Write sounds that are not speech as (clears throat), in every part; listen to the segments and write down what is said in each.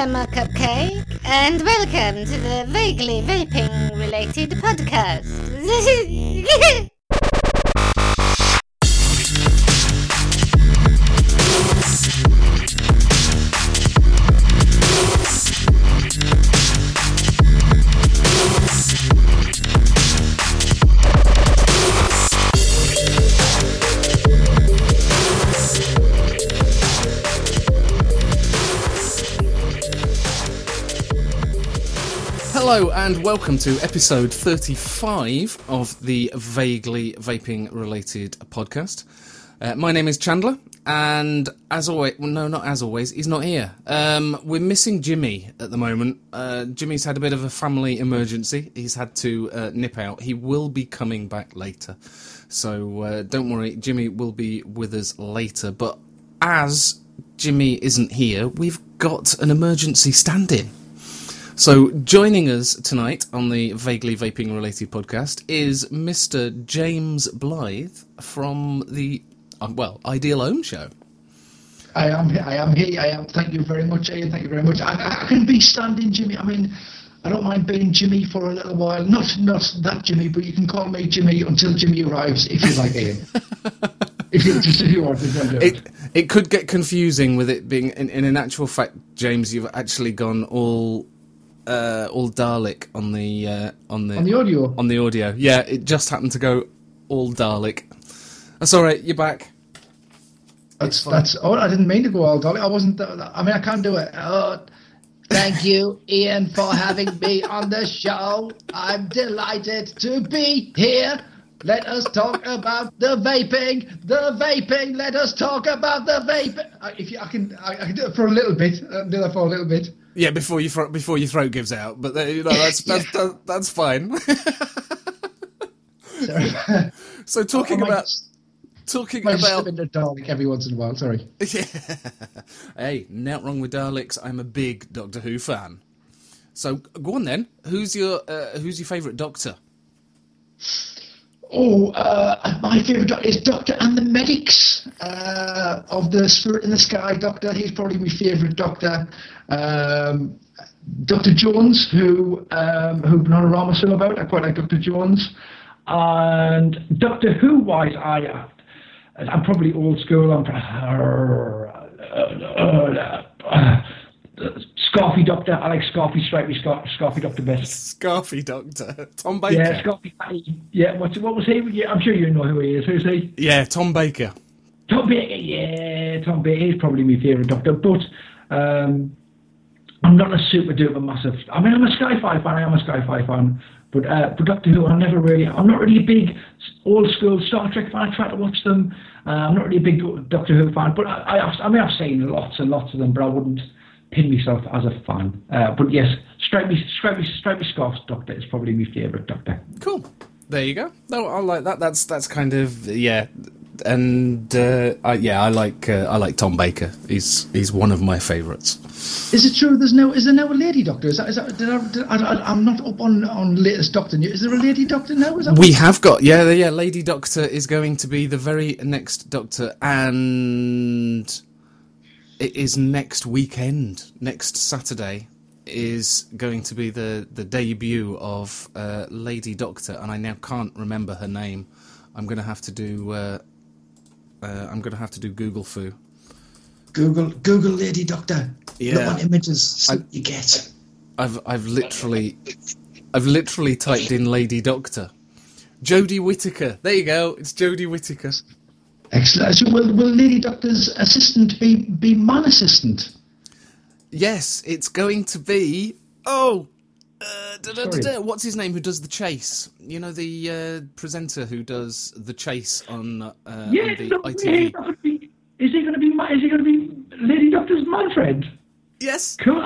Lemma Cupcake, and welcome to the vaguely vaping related podcast. (laughs) Hello and welcome to episode 35 of the vaguely vaping related podcast. Uh, my name is Chandler, and as always, well, no, not as always, he's not here. Um, we're missing Jimmy at the moment. Uh, Jimmy's had a bit of a family emergency. He's had to uh, nip out. He will be coming back later, so uh, don't worry, Jimmy will be with us later. But as Jimmy isn't here, we've got an emergency stand in. So, joining us tonight on the vaguely vaping related podcast is Mr. James Blyth from the, uh, well, Ideal Ohm Show. I am. I am here. I am. Thank you very much, Ian. Thank you very much. I, I can be standing Jimmy. I mean, I don't mind being Jimmy for a little while. Not not that Jimmy, but you can call me Jimmy until Jimmy arrives, if you like, Ian. (laughs) if you just if you want to do it. It, it could get confusing with it being, in, in an actual fact, James, you've actually gone all. Uh, all Dalek on the uh, on the On the audio. on the audio. Yeah, it just happened to go all Dalek. That's all right. You're back. That's that's. Oh, I didn't mean to go all dolly. I wasn't. I mean, I can't do it. Oh, thank you, Ian, for having me on the show. I'm delighted to be here. Let us talk about the vaping, the vaping. Let us talk about the vaping. If you, I can, I, I can do it for a little bit. I can do that for a little bit. Yeah, before you thro- before your throat gives out, but you know that's (laughs) that's that, that's fine. (laughs) So talking I about talking might slip about into Dalek every once in a while. Sorry. (laughs) yeah. hey, not wrong with Daleks. I'm a big Doctor Who fan. So go on then. Who's your uh, who's your favourite Doctor? Oh, uh, my favourite doctor is Doctor and the Medics uh, of the Spirit in the Sky Doctor. He's probably my favourite Doctor. Um, Doctor Jones, who um, who Panorama sung about. I quite like Doctor Jones. And Doctor Who wise, I I'm probably old school. I'm (sighs) Scarfy Doctor. I like Scarfy Stripey Scar- Scarfy Doctor best. Scarfy Doctor. Tom Baker. Yeah, Scarfy. Yeah, what's what was he? Yeah, I'm sure you know who he is. Who's he? Yeah, Tom Baker. Tom Baker, yeah, Tom Baker is probably my favourite Doctor, but um, I'm not a super duper massive. I mean, I'm a Sci-Fi fan. I am a Sci-Fi fan, but uh, but Doctor Who, I'm never really. I'm not really a big old school Star Trek fan. I try to watch them. Uh, I'm not really a big Doctor Who fan, but I, I, I mean, I've seen lots and lots of them, but I wouldn't pin myself as a fan. Uh, but yes, Stripey, Stripey, Stripey Scarf's Doctor is probably my favourite Doctor. Cool. There you go. No, I like that. That's that's kind of yeah, and uh, I, yeah, I like uh, I like Tom Baker. He's he's one of my favourites. Is it true? There's no. Is there now a lady doctor? Is that? Is that? Did I, did I, I'm not up on on latest Doctor news. Is there a lady doctor now? Is that? We have got yeah yeah. Lady Doctor is going to be the very next Doctor, and it is next weekend. Next Saturday is going to be the the debut of uh, Lady Doctor, and I now can't remember her name. I'm going to have to do. Uh, uh, I'm going to have to do Google foo. Google Google lady doctor. Yeah. Look on images. What you get. I've I've literally I've literally typed in Lady Doctor. Jodie Whittaker. There you go. It's Jodie Whittaker. Excellent. So will will lady doctor's assistant be be man assistant? Yes, it's going to be. Oh, uh, da, da, da, what's his name? Who does the chase? You know the uh, presenter who does the chase on, uh, on the no, ITV. Is he going to be? Is he going to be lady doctor's man friend? Yes. Cool.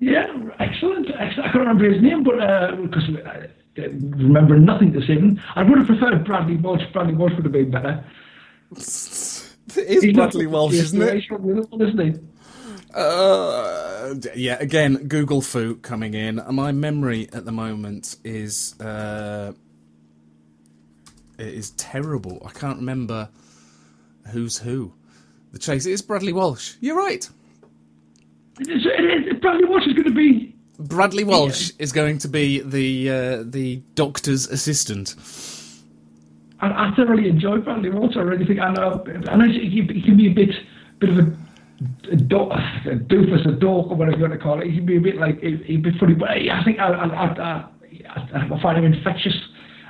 Yeah, excellent. excellent. I can't remember his name, but because I uh, remember nothing this evening, I would have preferred Bradley Walsh. Bradley Walsh would have been better. (laughs) It is Bradley Walsh, isn't it? Isn't he? Uh, yeah, again, Google Foo coming in. My memory at the moment is uh, it is terrible. I can't remember who's who. The chase it is Bradley Walsh. You're right. It is, it is, Bradley Walsh is going to be. Bradley Walsh is going to be the uh, the doctor's assistant. I, I thoroughly enjoy Bradley Walsh. I really think I know. I know he, he can be a bit bit of a a, do- a doofus, a dork, or whatever you want to call it. He'd be a bit like he, he'd be funny, but I think I, I, I, I, I find him infectious.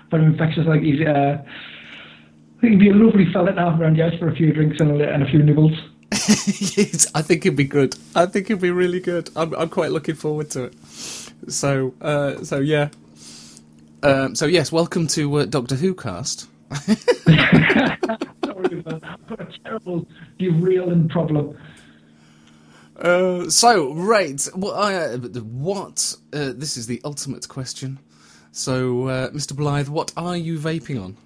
I find him infectious. Like he's, uh, I think he'd be a lovely fella to have around the house for a few drinks and a, and a few nibbles. Yes, (laughs) I think it'd be good. I think it'd be really good. I'm, I'm quite looking forward to it. So, uh, so yeah. Um, so yes, welcome to uh, Doctor Who cast. (laughs) Sorry about that. I've got a terrible derailing problem. Uh, so right, what? I, what? Uh, this is the ultimate question. So, uh, Mr. Blyth, what are you vaping on?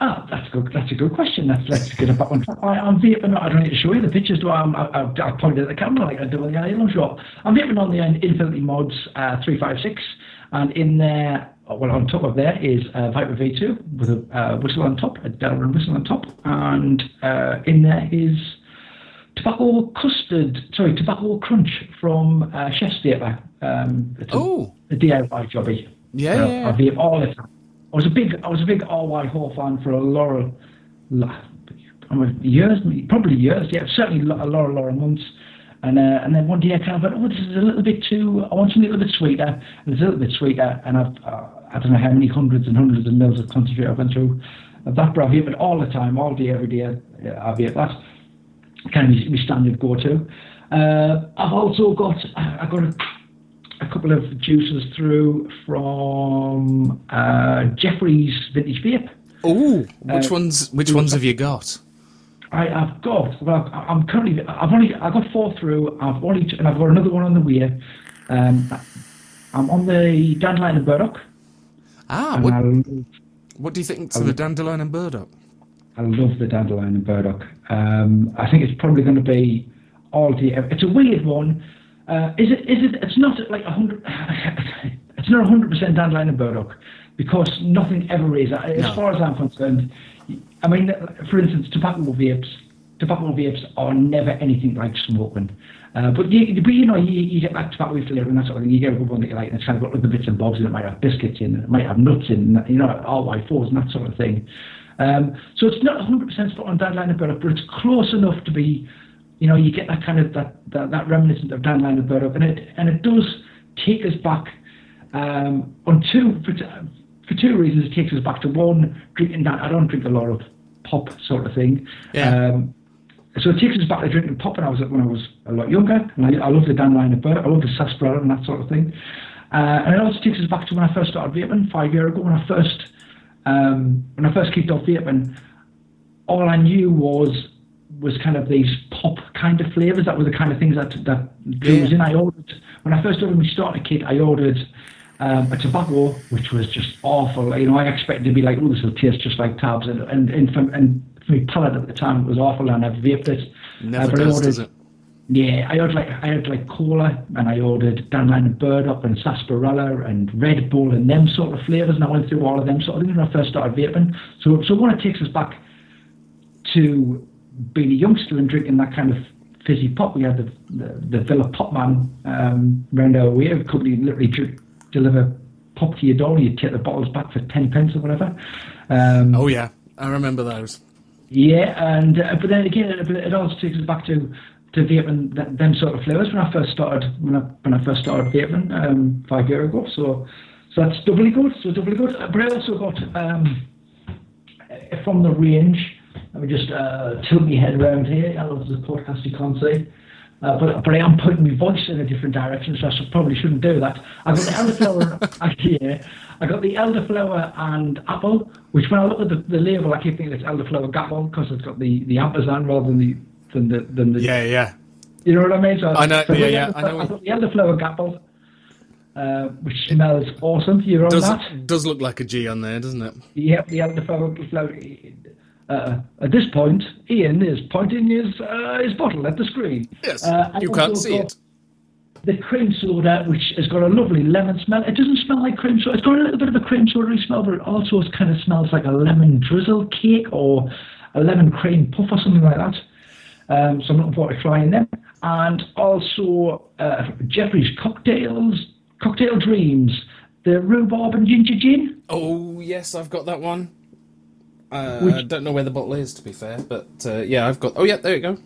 Ah, that's a good. That's a good question. That's let's get one. I, I'm vaping. I don't need to show you the pictures. Do I? I'm, I, I, pointed at the camera like I do on the island show. I'm vaping on the Infinity Mods uh, three five six, and in there, well, on top of there is uh, Viper V2 with a uh, whistle on top, a Delaware whistle on top, and uh, in there is tobacco custard. Sorry, tobacco crunch from uh, Chef's Theatre. Um, it's a, Oh. a DIY jobby. Yeah, Uh, yeah. I vape all the time. I was a big, I was a big RY Hall fan for a of, I mean, years, probably years. Yeah, certainly a lot, a lot of months. And uh, and then one day I kind of went, oh, this is a little bit too. I want something a little bit sweeter. And it's a little bit sweeter. And I've, uh, I don't know how many hundreds and hundreds of mils of concentrate I've went through. of that, but I vape it all the time, all day, every day. uh, I vape that. Kind of my standard go-to. Uh, I've also got, I got a a couple of juices through from uh, Jeffrey's Vintage Vape. Oh, which Uh, ones? Which ones have you got? I, I've got. Well, I- I'm currently. I've only. I got four through. I've only. And I've got another one on the way. Um, I'm on the Dandelion and Burdock. Ah, what, I, what do you think to the dandelion and burdock? I love the Dandelion and Burdock. Um, I think it's probably going to be all the. It's a weird one. Uh, is it? Is it? It's not like a hundred. (sighs) It's not a hundred percent Dandelion and Burdock because nothing ever is. As No. far as I'm concerned, I mean, for instance, tobacco vapes. Tobacco vapes are never anything like smoking. Uh, but you, but you know, you, you get like tobacco flavour and that sort of thing. You get a good one that you like, and it's kind of got other bits and bobs in it. It might have biscuits in, it it might have nuts in, it, you know, all RY4s and that sort of thing. Um, so it's not 100% spot on and burdock, but it's close enough to be, you know, you get that kind of that that, that reminiscent of and burdock, and it and it does take us back um, on two for, for two reasons. It takes us back to one drinking that I don't drink a lot of pop sort of thing. Yeah. Um, so it takes us back to drinking pop when I was when I was a lot younger, and I, I love the and burdock, I love the sarsaparilla and that sort of thing. Uh, and it also takes us back to when I first started vaping five years ago. When I first um, when I first kicked off vaping, all I knew was was kind of these pop kind of flavors. That were the kind of things that that Drew was in. I ordered when I first ordered my starter kit. I ordered um, a tobacco, which was just awful. You know, I expected to be like, oh, this will taste just like tabs, and and and for, and for my palate at the time, it was awful, and I've vaped it. Never I does, ordered- does it? Yeah, I ordered like I had like cola, and I ordered dandelion and burdock and sarsaparilla and Red Bull and them sort of flavors, and I went through all of them sort of things when I first started vaping. So, so when it takes us back to being a youngster and drinking that kind of fizzy pop, we had the the, the Villa Popman um, round our way. A company literally dri- deliver pop to your door, and you take the bottles back for ten pence or whatever. Um, Oh yeah, I remember those. yeah, and uh, but then again, it, it also takes us back to to vaping th- them sort of flavors when I first started when I when I first started vaping um, five years ago. So so that's doubly good. So doubly good. But I also got um, from the range. Let me just uh, tilt my head around here. I love the podcast you can't see. Uh, but, but I am putting my voice in a different direction, so I should, probably shouldn't do that. I got the elderflower (laughs) yeah, I got the elderflower and apple, which when I look at the, the label, I keep thinking it's elderflower gapple because it's got the the ampersand rather than the than the than the Yeah, yeah. you know what I mean? So, I know- so yeah, yeah, I know. I got the elderflower gapple, uh, which smells awesome. You're on Does that? does look like a G on there, doesn't it? Yep, the elderflower flower. Uh, at this point, Ian is pointing his uh, his bottle at the screen. Yes, Uh, you can't see it. The cream soda, which has got a lovely lemon smell. It doesn't smell like cream soda. It's got a little bit of a cream soda smell, but it also kind of smells like a lemon drizzle cake or a lemon cream puff or something like that. Um, so I'm looking forward to trying them. And also uh, Jeffrey's cocktails, cocktail dreams, the rhubarb and ginger gin. Oh yes, I've got that one. Uh, Which- I don't know where the bottle is, to be fair, but uh, yeah, I've got. Oh yeah, there you go.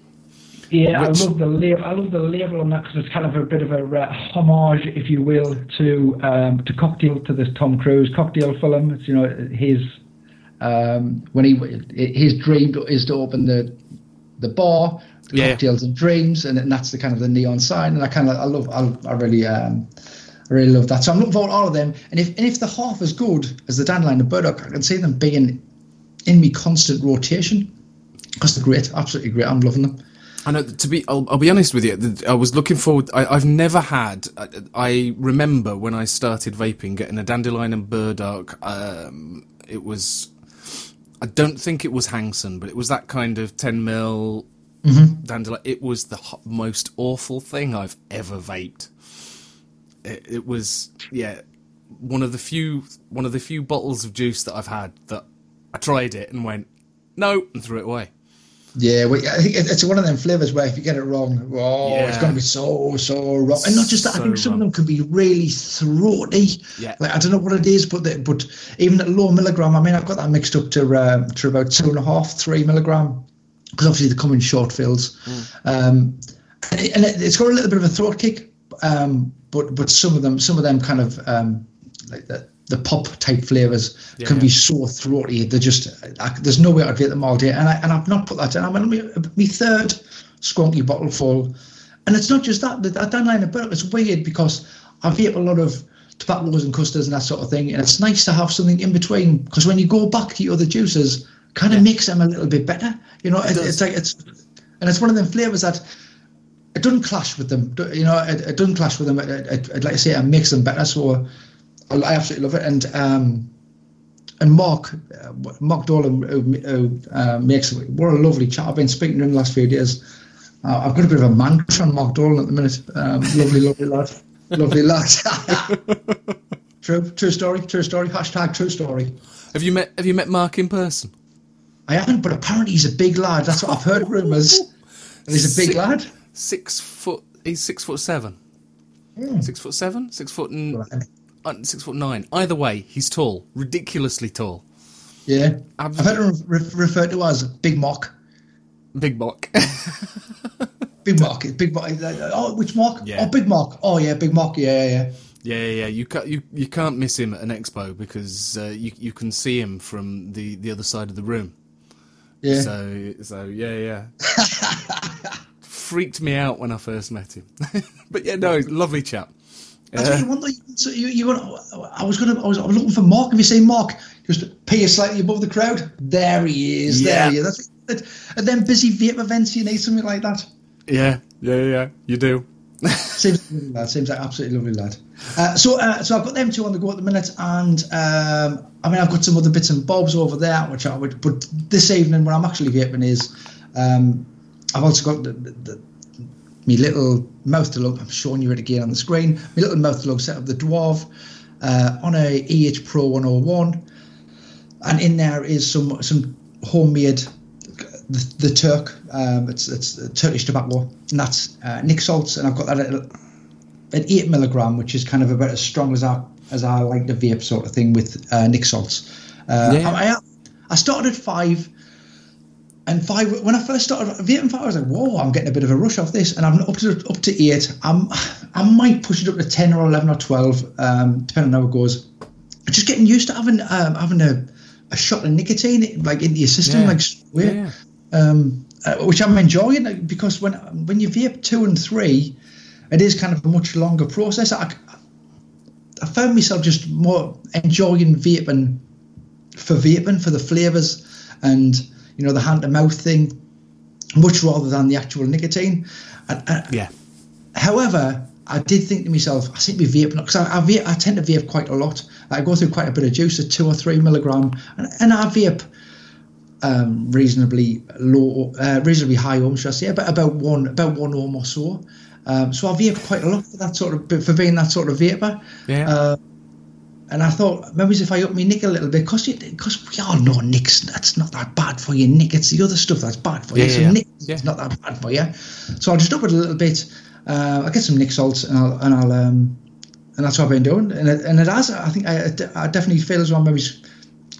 Yeah, Which- I love the label. I love the label on that because it's kind of a bit of a uh, homage, if you will, to um, to cocktail to this Tom Cruise cocktail film. It's you know his um, when he his dream is to open the the bar, the Yeah. cocktails and dreams, and, and that's the kind of the neon sign. And I kind of I love I, I really um, I really love that. So I'm looking forward to all of them. And if and if they're half as good as the dandelion and burdock, I can see them being in me constant rotation because they're great, absolutely great. I'm loving them. I know. To be, I'll, I'll be honest with you. I was looking forward. I, I've never had. I, I remember when I started vaping, getting a dandelion and burdock. Um, it was. I don't think it was Hangsen, but it was that kind of ten mil mm-hmm. dandelion. It was the ho- most awful thing I've ever vaped. It, it was yeah, one of the few one of the few bottles of juice that I've had that I tried it and went no and threw it away. Yeah, well, I think it's one of them flavors where if you get it wrong, oh, it's going to be so so wrong. And not just that, I think some wrong. of them can be really throaty. Yeah. like I don't know what it is, but but even at low milligram, I mean, I've got that mixed up to uh, to about two and a half, three milligram, because obviously they come in short fills. Um, and, it, and it, it's got a little bit of a throat kick, um, but but some of them some of them kind of um, like the, the pop type flavors can be so throaty. They're just I, there's no way I'd vape them all day, and I and I've not put that in. I'm on my, third squonky bottle full, and it's not just that. That dandelion and burdock. It's weird because I vape a lot of tobaccos and custards and that sort of thing, and it's nice to have something in between because when you go back to your other juices, kind of makes them a little bit better. You know, it does. it's like it's and it's one of them flavors that it doesn't clash with them. You know, it, it doesn't clash with them. It, it, it, like I say, it makes them better. So I, absolutely love it. And um, and Mark, uh, Mark Dolan, who, uh, makes it, what a lovely chat. I've been speaking to him the last few days. Uh, I've got a bit of a man crush on Mark Dolan at the minute. Um, (laughs) lovely, lovely lad. Lovely lad. (laughs) true, true story. True story. Hashtag true story. Have you met Have you met Mark in person? I haven't, but apparently he's a big lad. That's what I've heard rumours. (laughs) And he's a big Sick. lad. Six foot. He's six foot seven. Six foot seven. Six foot. N- uh, six foot nine. Either way, he's tall. Ridiculously tall. Yeah. I've heard him re- referred to as Big Mock. Big Mark. Big Mark. (laughs) Big Mark. Oh, which Mark? Yeah. Oh, Big Mark. Oh, yeah, Big. Yeah, yeah, yeah. yeah, yeah, yeah. You can't. You you can't miss him at an expo because uh, you you can see him from the the other side of the room. Yeah. So so yeah yeah. (laughs) Freaked me out when I first met him, (laughs) but yeah, no, lovely chap. That's what you want. So you, you gonna, I was gonna. I was, I was looking for Mark. Have you seen Mark? Just peer slightly above the crowd. There he is. Yeah. There he is. That's it. And then busy vape events. You need something like that. Yeah, yeah, yeah. You do. (laughs) Seems like lad. Seems like absolutely lovely lad. Uh, so, uh, so I've got them two on the go at the minute, and um, I mean I've got some other bits and bobs over there, which I would. But this evening, when I'm actually vaping, is um, I've also got the, the, me little mouth to. I'm showing you it again on the screen. My little mouth to set up the dwarf uh, on a EH Pro 101, and in there is some some homemade the, the Turk. Um, it's it's Turkish tobacco, and that's uh, Nick Salts, and I've got that at, at eight milligram, which is kind of about as strong as I as I like the vape sort of thing with uh, Nick Salts. Uh, Yeah. I, I I started at five. And five, when I first started vaping five, I was like, "Whoa, I'm getting a bit of a rush off this," and I'm up to up to eight. I'm, I might push it up to ten or eleven or twelve, um, depending on how it goes. Just getting used to having um, having a, a shot of nicotine like in your system, Yeah. like straight Yeah. um, uh, which I'm enjoying because when when you vape two and three, it is kind of a much longer process. I, I found myself just more enjoying vaping for vaping for the flavors and you know the hand to mouth thing, much rather than the actual nicotine. And, and, Yeah. However, I did think to myself, I think me vaping not because I, I, vape, I tend to vape quite a lot. I go through quite a bit of juice at two or three milligram, and, and I vape um, reasonably low, uh, reasonably high ohm, should I say, about about one about one ohm or so. Um, so I vape quite a lot for that sort of for being that sort of vapor. Yeah. Uh, and I thought maybe if I up my nick a little bit, because because we all know nicks that's not that bad for you. Nick, it's the other stuff that's bad for you. Yeah, so yeah, nick yeah. is not that bad for you. So I'll just up it a little bit. Uh, I'll get some nick salts and I'll and I'll um, and that's what I've been doing. And it, and it has. I think I, I definitely feel as well. Maybe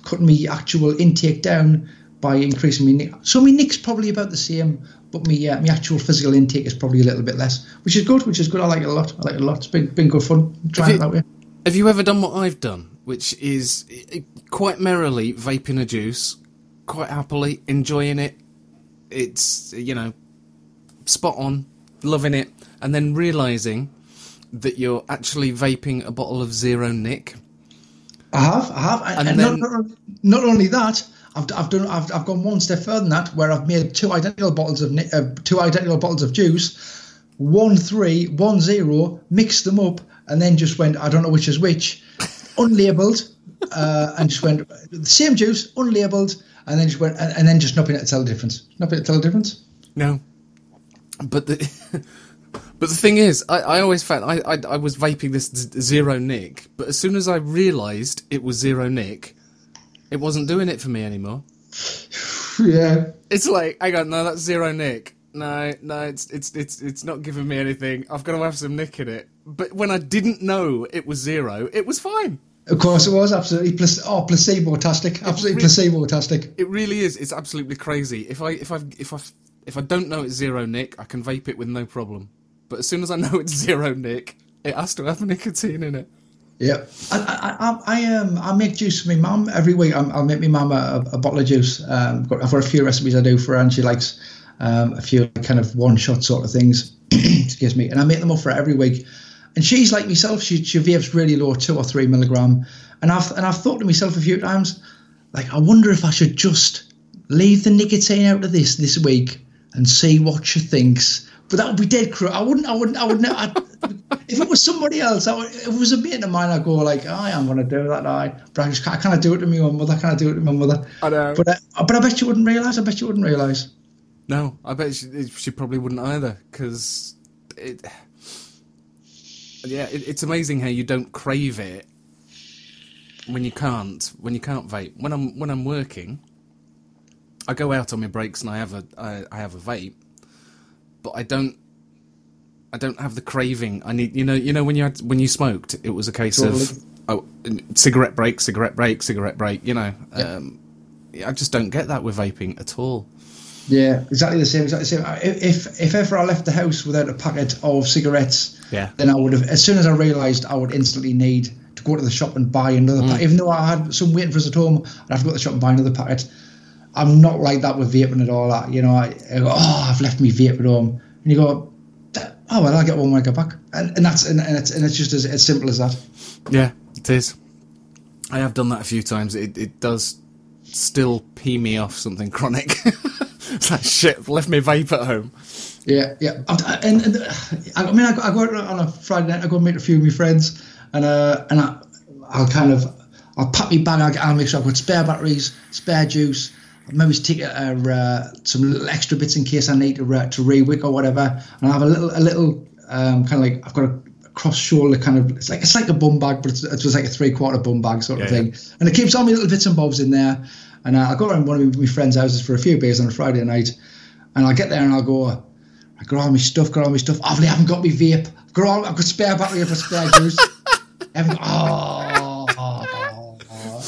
cutting my actual intake down by increasing my nick. So my nick's probably about the same, but my uh, my actual physical intake is probably a little bit less, which is good. Which is good. I like it a lot. I like it a lot. It's been been good fun trying it that way. Have you ever done what I've done, which is eh, quite merrily vaping a juice, quite happily enjoying it? It's you know, spot on, loving it, and then realizing that you're actually vaping a bottle of zero nick. I have, I have, and, And then- not, not, not only that, I've, I've done, I've, I've gone one step further than that, where I've made two identical bottles of, uh, two identical bottles of juice, one three, one zero, mixed them up, and then just went, I don't know which is which, unlabeled, uh, and just went the same juice, unlabeled, and then just went, and, and then just not being able to tell the difference, not being able to tell the difference. No, but the (laughs) but the thing is, I, I always found I, I I was vaping this z- zero nick, but as soon as I realised it was zero nick, it wasn't doing it for me anymore. (sighs) Yeah, It's like, I got no, that's zero nick. No, no, it's it's it's it's not giving me anything. I've got to have some nick in it. But when I didn't know it was zero, it was fine. of course it was absolutely plac- oh placebo-tastic, absolutely placebo-tastic. It really is. It's absolutely crazy. If I if I if I if I don't know it's zero nick, I can vape it with no problem. But as soon as I know it's zero nick, it has to have (laughs) nicotine in it. Yeah, I, I, I, I um I make juice for my mum every week. I'm, I'll make my mum a, a bottle of juice. Um, got, I've got a few recipes I do for her, and she likes um, a few kind of one shot sort of things. (clears throat) Excuse me, and I make them up for every week. And she's like myself. She she vapes really low, two or three milligram. And I've and I've thought to myself a few times, like I wonder if I should just leave the nicotine out of this this week and see what she thinks. But that would be dead cruel. I wouldn't. I wouldn't. I wouldn't. I'd, if it was somebody else, I would, if it was a mate of mine, I'd go like, oh, I am going to do that. I, but I just can't, I can't do it to my own mother. I can't do it to my mother. I know. But I, but I bet you wouldn't realise. I bet you wouldn't realise. No, I bet she, she probably wouldn't either, because it. Yeah, it, it's amazing how you don't crave it when you can't when you can't vape. When I'm when I'm working, I go out on my breaks and I have a I, I have a vape, but I don't. I don't have the craving. I need, you know, you know when you had when you smoked, it was a case Totally. of oh, cigarette break, cigarette break, cigarette break. You know, um, I just don't get that with vaping at all. Yeah, exactly the same. Exactly the same. If if ever I left the house without a packet of cigarettes, Yeah. then I would have. As soon as I realised, I would instantly need to go to the shop and buy another. packet. Mm. Even though I had some waiting for us at home, I'd have to go to the shop and buy another packet. I'm not like that with vaping at all. I, you know, I, I go, oh, I've left me vape at home, and you go, oh well, I'll get one when I get back, and, and that's and, and it's and it's just as, as simple as that. Yeah, it is. I have done that a few times. It it does still pee me off something chronic. (laughs) it's like shit. Left my vape at home. Yeah, yeah. I- And, and uh, I mean, I go, I go out on a Friday night. I go meet a few of my friends, and uh, and I, I'll kind of, I'll pack my bag. I'll, I'll make sure I've got spare batteries, spare juice. I'll maybe take a, a, uh, some little extra bits in case I need to uh, to rewick or whatever. And I have a little, a little um, kind of like I've got a cross shoulder kind of. It's like it's like a bum bag, but it's, it's just like a three quarter bum bag sort of Yeah, thing. And it keeps all my little bits and bobs in there. And uh, I'll go around one of my friends' houses for a few beers on a Friday night, and I'll get there and I'll go. I got all my stuff, got all my stuff. Obviously, I haven't got my vape. I've got all, I've got spare battery, I've spare juice. I (laughs) haven't, oh, oh, oh.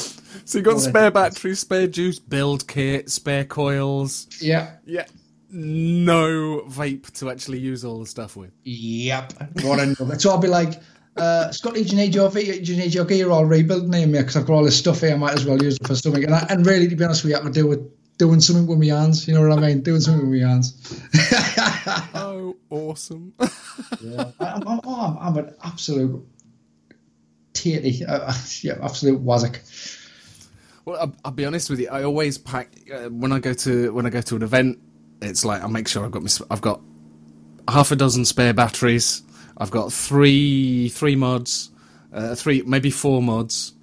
So you got Well, spare batteries, spare juice, build kit, spare coils. Yeah. Yeah. No vape to actually use all the stuff with. Yep. What a. So I'll be like, uh, Scotty, do you need your v- do you need your gear all rebuilding here, mate? Because I've got all this stuff here. I might as well use it for something. And, I, and really, to be honest with you, I could do with doing something with my hands. You know what I mean? Doing something with my hands. (laughs) Oh, awesome. yeah. I'm, I'm, I'm, I'm an absolute tatey. Uh, yeah, absolute wazzock. Well, I'll, I'll be honest with you. I always pack uh, when I go to when I go to an event. It's like I make sure I've got my, I've got half a dozen spare batteries. I've got three three mods, uh, three maybe four mods,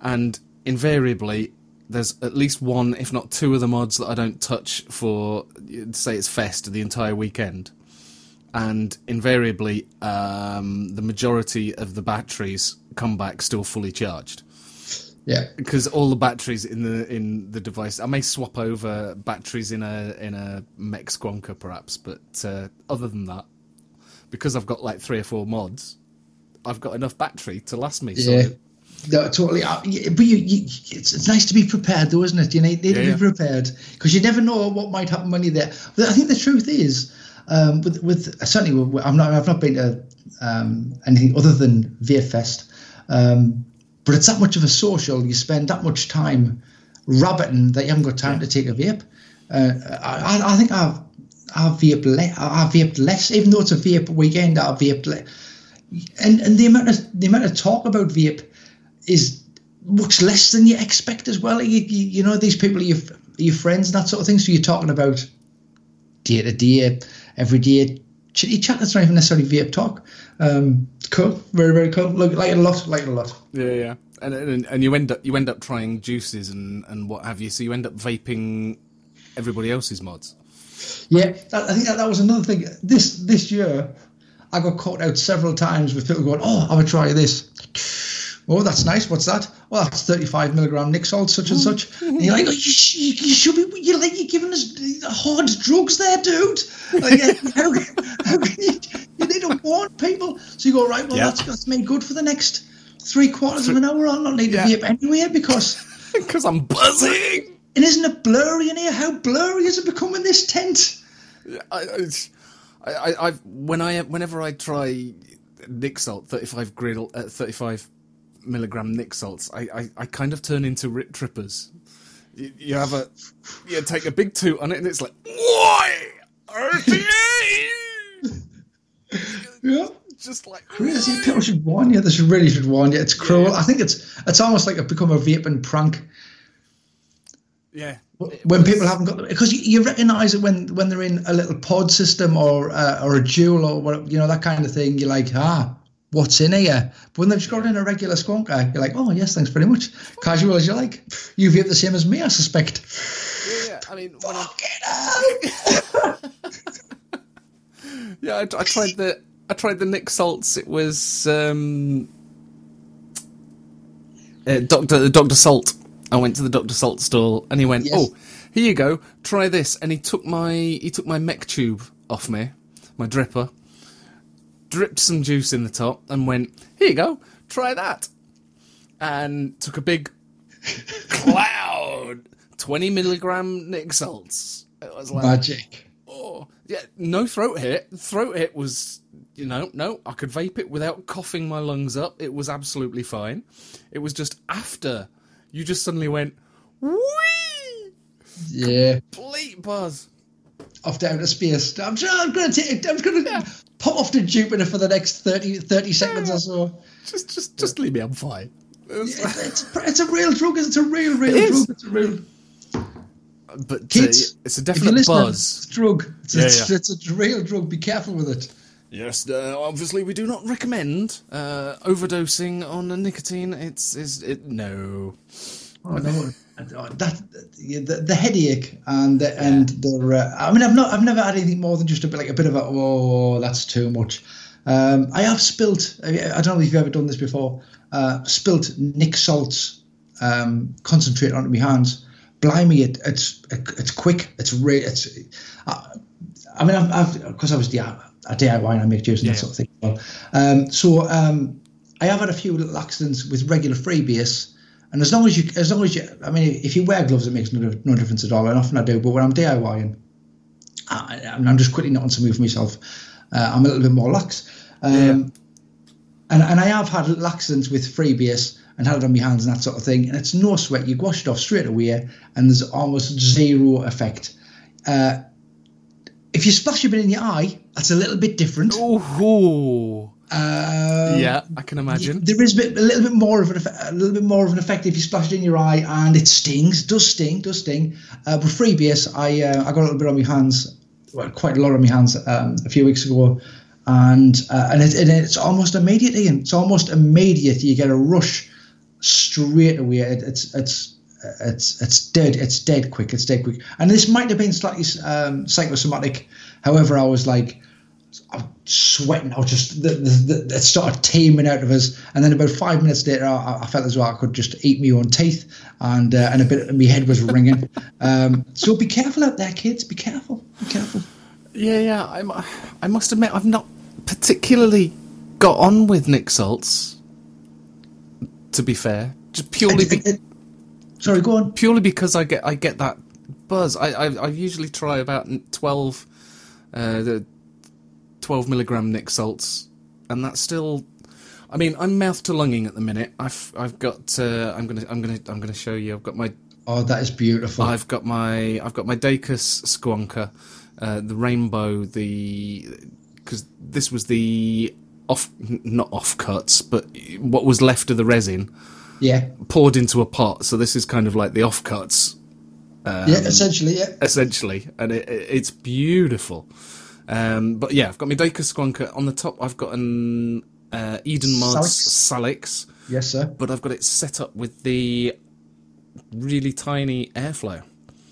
and invariably there's at least one, if not two, of the mods that I don't touch for say it's fest the entire weekend. And invariably, um, the majority of the batteries come back still fully charged. Yeah. because all the batteries in the in the device. I may swap over batteries in a in a mech squonker perhaps, but uh, other than that, because I've got like three or four mods, I've got enough battery to last me. Yeah. No, totally. Uh, But you, you, it's, it's nice to be prepared, though, isn't it? You need, need Yeah, to be prepared because you never know what might happen when you're there. But I think the truth is, um, with, with certainly, with- I'm not, I've not been to um, anything other than VFest, um, but it's that much of a social. You spend that much time rabbiting that you haven't got time to take a vape. Uh, I- I think I've I've vaped le- I've vaped less, even though it's a vape weekend. I've vaped le- and and the amount of the amount of talk about vape is much less than you expect as well. You, you, you know, these people are your, your friends and that sort of thing. So you're talking about day to day, every day, chitty chat. That's not even necessarily vape talk. Um, cool, very very cool. Look, like a lot, like a lot. yeah, yeah, and, and and you end up you end up trying juices and and what have you. So you end up vaping everybody else's mods. Yeah, I think that, that was another thing. This this year, I got caught out several times with people going, "Oh, I would try this." Oh, that's nice. What's that? Well, that's 35 milligram Nick salt, such and such. Mm-hmm. And you're like, oh, you, sh- you, you should be, you're like, you're giving us hard drugs there, dude. Like, (laughs) how, how can you, you need to warn people. So you go, right, well, Yeah. that's, that's me good for the next three quarters of an hour. I'll not need to Yeah. vape anywhere because, (laughs) Because I'm buzzing. And isn't it blurry in here? How blurry is it become becoming this tent? I, I, I, I, when I, whenever I try Nick Salt, thirty-five griddle, uh, thirty-five milligram Nick salts, I, I, I kind of turn into Rip Trippers. You, you have a, you take a big toot on it, and it's like, why? (laughs) Yeah. Just like Crazy. People should warn you. They should really should warn you. It's cruel. I think it's it's almost like it's become a vaping prank. Yeah, when people haven't got them because you, you recognize it when when they're in a little pod system or uh, or a dual or what you know that kind of thing you're like ah what's in here but when they've just got in a regular squonker you're like oh yes thanks very much casual as you like You've vape the same as me I suspect yeah, yeah. I mean, Fuck it (laughs) yeah, I, I tried the, I tried the Nick salts. It was um, uh, Doctor Doctor Salt. I went to the Doctor Salt stall, and he went, Yes. "Oh, here you go, try this." And he took my he took my mech tube off me, my dripper, dripped some juice in the top, and went, "Here you go, try that." And took a big (laughs) cloud, twenty milligram Nick salts. It was like, magic Oh, yeah, no throat hit. Throat hit was, you know, no, I could vape it without coughing my lungs up. It was absolutely fine. It was just after you just suddenly went, wee, yeah complete buzz. off down to space I'm, I'm gonna take I'm gonna pop off to Jupiter for the next 30, 30 seconds or so Just, just, just leave me. I'm fine. It was like- it's, (laughs) it's, it's a real drug it's a real real It drug it's a real but uh, it's a definite buzz. It's a drug. It's, Yeah, it's, yeah. it's a real drug. Be careful with it. Yes, uh, obviously we do not recommend uh, overdosing on nicotine. It's is it no. Oh, no. That the, the headache and the, and the uh, I mean I've not I've never had anything more than just a bit like a bit of a oh that's too much. Um, I have spilt. I I don't know if you've ever done this before. Uh, spilt Nick Salt's um, concentrate onto my hands. Blimey, it, it's it's quick. It's re- it's. Uh, I mean, I've I've because I was DIY, and I make juice and Yeah. that sort of thing. as well. Um, so um, I have had a few little accidents with regular freebase, and as long as you, as long as you, I mean, if you wear gloves, it makes no, no difference at all. And often I do, but when I'm DIYing, I, I'm I'm just quickly not on something for myself. Uh, I'm a little bit more lax. Um, Yeah. and, and I have had little accidents with freebase and had it on my hands and that sort of thing. And it's no sweat. You wash it off straight away, and there's almost zero effect. Uh, if you splash a bit in your eye, that's a little bit different. Ooh, Um, yeah, I can imagine. there is a, bit, a little bit more of an effect, a little bit more of an effect if you splash it in your eye, and it stings. Does sting? Does sting? Uh, with freebase, I uh, I got a little bit on my hands, well, quite a lot on my hands um, a few weeks ago, and uh, and, it, and it's almost immediate. Ian. It's almost immediate. You get a rush straight away. It, it's it's it's it's dead. It's dead quick. It's dead quick. And this might have been slightly um, psychosomatic. However, I was like. I was sweating. I was just the, the, the, it started teeming out of us, and then about five minutes later, I, I felt as though I could just eat my own teeth, and uh, and a bit. My head was ringing. (laughs) Um, so be careful out there, kids. Be careful. Be careful. Yeah, yeah. I'm, I must admit, I've not particularly got on with Nick Saltz. To be fair, just purely, It- it- it- sorry, go on. purely because I get I get that buzz. I I, I usually try about twelve, uh, the twelve milligram Nick salts, and that's still. I mean, I'm mouth to lunging at the minute. I've I've got. Uh, I'm gonna I'm gonna I'm gonna show you. I've got my Oh, that is beautiful. I've got my I've got my Dacus Squonker, uh, the rainbow, the because this was the off not off cuts, but what was left of the resin yeah, poured into a pot. So this is kind of like the off cuts yeah. Essentially, yeah. essentially, and it, it- it's beautiful. Um, but yeah, I've got my Dacus Squonker on the top. I've got an uh, Eden Mods Salix, Yes, sir. but I've got it set up with the really tiny airflow.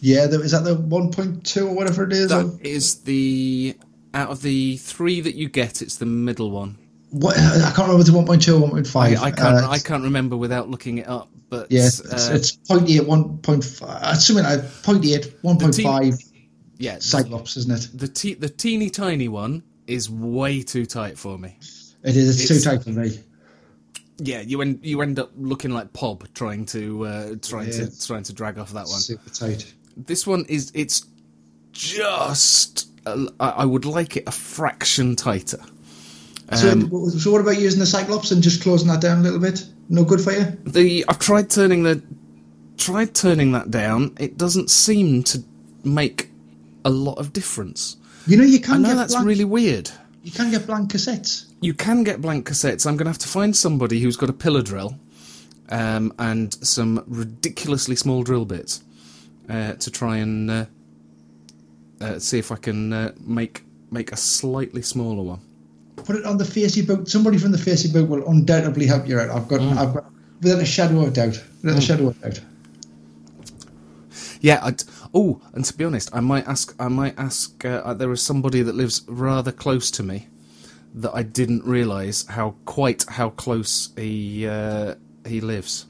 Yeah, the, is that the 1.2 or whatever it is? or- That is the out of the three that you get, it's the middle one. What, I can't remember if it's 1.2 or 1.5. I, I can't Uh, I can't remember without looking it up. But Yeah, it's, uh, it's 0.8, 1.5. uh, Assuming I 0.8, 1.5 yeah, the, Cyclops, isn't it? the te- the teeny tiny one is way too tight for me. It is. It's, It's- too tight for me. Yeah, you end you end up looking like Pob trying to uh, trying Yeah. to trying to drag off that one. Super tight. This one is it's just I would like it a fraction tighter. So, Um, so what about using the Cyclops and just closing that down a little bit? No good for you? the I've tried turning the tried turning that down. It doesn't seem to make a lot of difference. You know, you can. I know get that's blank, really weird. you can get blank cassettes. You can get blank cassettes. I'm going to have to find somebody who's got a pillar drill um, and some ridiculously small drill bits uh, to try and uh, uh, see if I can uh, make make a slightly smaller one. Put it on the Facebook. Somebody from the Facebook will undoubtedly help you out. I've got, Mm. I've got, without a shadow of doubt, without a shadow of doubt. Yeah. I'd, oh, and to be honest, I might ask. I might ask. Uh, there is somebody that lives rather close to me that I didn't realise how quite how close he uh, he lives.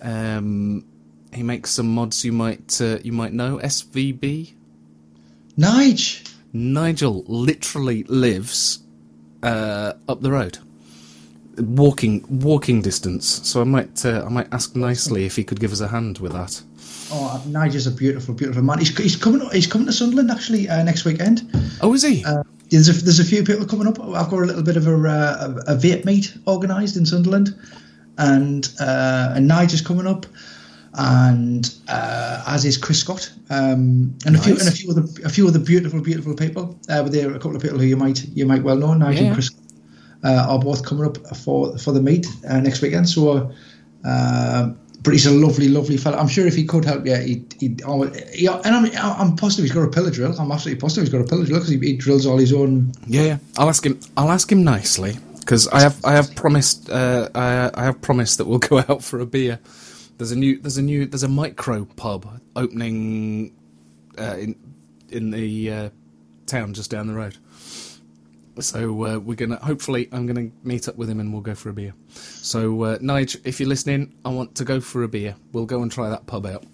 Um, he makes some mods you might uh, you might know. SVB. Nige, Nigel literally lives uh, up the road, walking walking distance. So I might uh, I might ask nicely if he could give us a hand with that. oh, Nigel's a beautiful, beautiful man. He's, he's coming, he's coming to Sunderland actually uh, next weekend. Oh, is he? Uh, there's a, there's a few people coming up. I've got a little bit of a, uh, a, a vape meet organised in Sunderland, and uh, and Nigel's coming up, and uh, as is Chris Scott, um, and a few Nice. and a few other a few other beautiful beautiful people. Uh, but there are a couple of people who you might you might well know. Nigel Yeah. and Chris uh, are both coming up for for the meet uh, next weekend. So. Uh, but he's a lovely, lovely fellow. I'm sure if he could help you, he'd, he'd oh, he, and I'm, I'm positive he's got a pillar drill. I'm absolutely positive he's got a pillar drill because he, he drills all his own Yeah, yeah. I'll ask him. I'll ask him nicely because I have I have promised uh, I, I have promised that we'll (laughs) go out for a beer. There's a new there's a new there's a micro pub opening uh, in in the uh, town just down the road. So uh, we're gonna hopefully I'm gonna meet up with him and we'll go for a beer. So uh, Nige, if you're listening, I want to go for a beer. We'll go and try that pub out.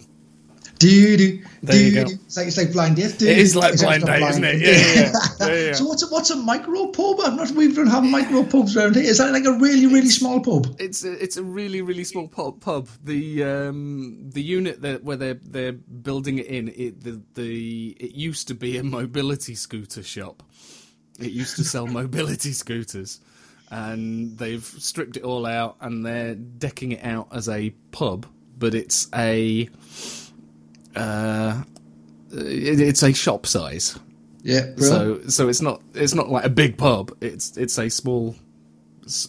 Do do do. It's like it's like blind date. It is like blind date, isn't it? Yeah, yeah, yeah. (laughs) Yeah, yeah. so what's a, what's a micro pub? I'm not. We don't have micro pubs around here. Is that like a really really small pub? It's a, it's a really really small pub. pub. The um the unit that where they're they're building it in it the the it used to be a mobility scooter shop. It used to sell (laughs) mobility scooters, and they've stripped it all out and they're decking it out as a pub. But it's a uh, it, it's a shop size. Yeah. brilliant. So so it's not it's not like a big pub. It's it's a small.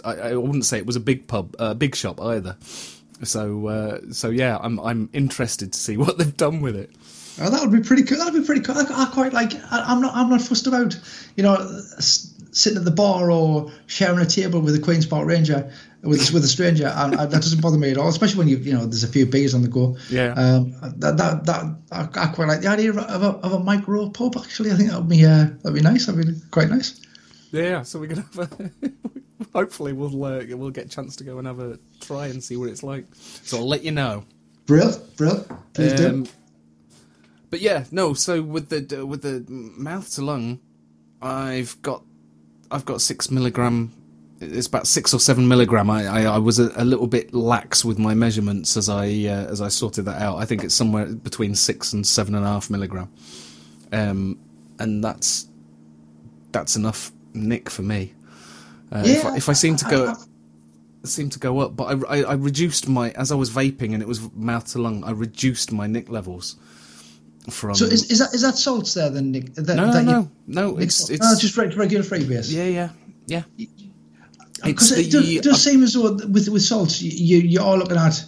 I, I wouldn't say it was a big pub, a big shop either. So uh, so yeah, I'm I'm interested to see (laughs) what they've done with it. Oh, that would be pretty cool. That'd be pretty cool. I, I quite like. I, I'm not. I'm not fussed about. You know, sitting at the bar or sharing a table with a Queen's Park Ranger with with a stranger, and, and that doesn't bother me at all. Especially when you you know there's a few beers on the go. Yeah. Um, that that that I, I quite like the idea of a, of a, of a micro pub. Actually, I think that would be uh, that'd be nice. That'd be quite nice. Yeah, so we're gonna have a. (laughs) hopefully, we'll uh, we'll get a chance to go and have a try and see what it's like. So I'll let you know. Brill, brill. Please Um, do. But yeah, no. So with the with the mouth to lung, I've got I've got six milligram. It's about six or seven milligram. I I, I was a, a little bit lax with my measurements as I uh, as I sorted that out. I think it's somewhere between six and seven and a half milligram. Um, and that's that's enough nick for me. Uh, if, I, Yeah, if I seem to go I- seem to go up, but I, I, I reduced my as I was vaping and it was mouth to lung. I reduced my nick levels from. So is, is that is that salts there then, Nick? That, no, that no, you- no, no. It's it's oh, just reg- regular freebase. yeah, yeah, yeah. Because it does, the- does seem as though with with salts you you're looking at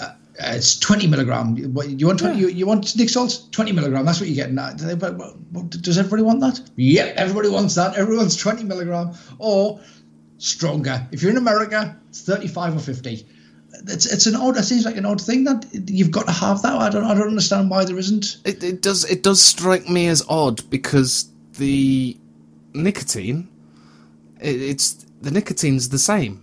uh, it's twenty milligram. What you want? 20, Yeah. you, you want nic salts twenty milligram. That's what you're getting. At. Does everybody want that? Yep, everybody wants that. Everyone's twenty milligram or stronger. If you're in America, it's thirty five or fifty. It's it's an odd. It seems like an odd thing that you've got to have that. I don't I don't understand why there isn't. It, it does it does strike me as odd because the nicotine, it, it's the nicotine's the same.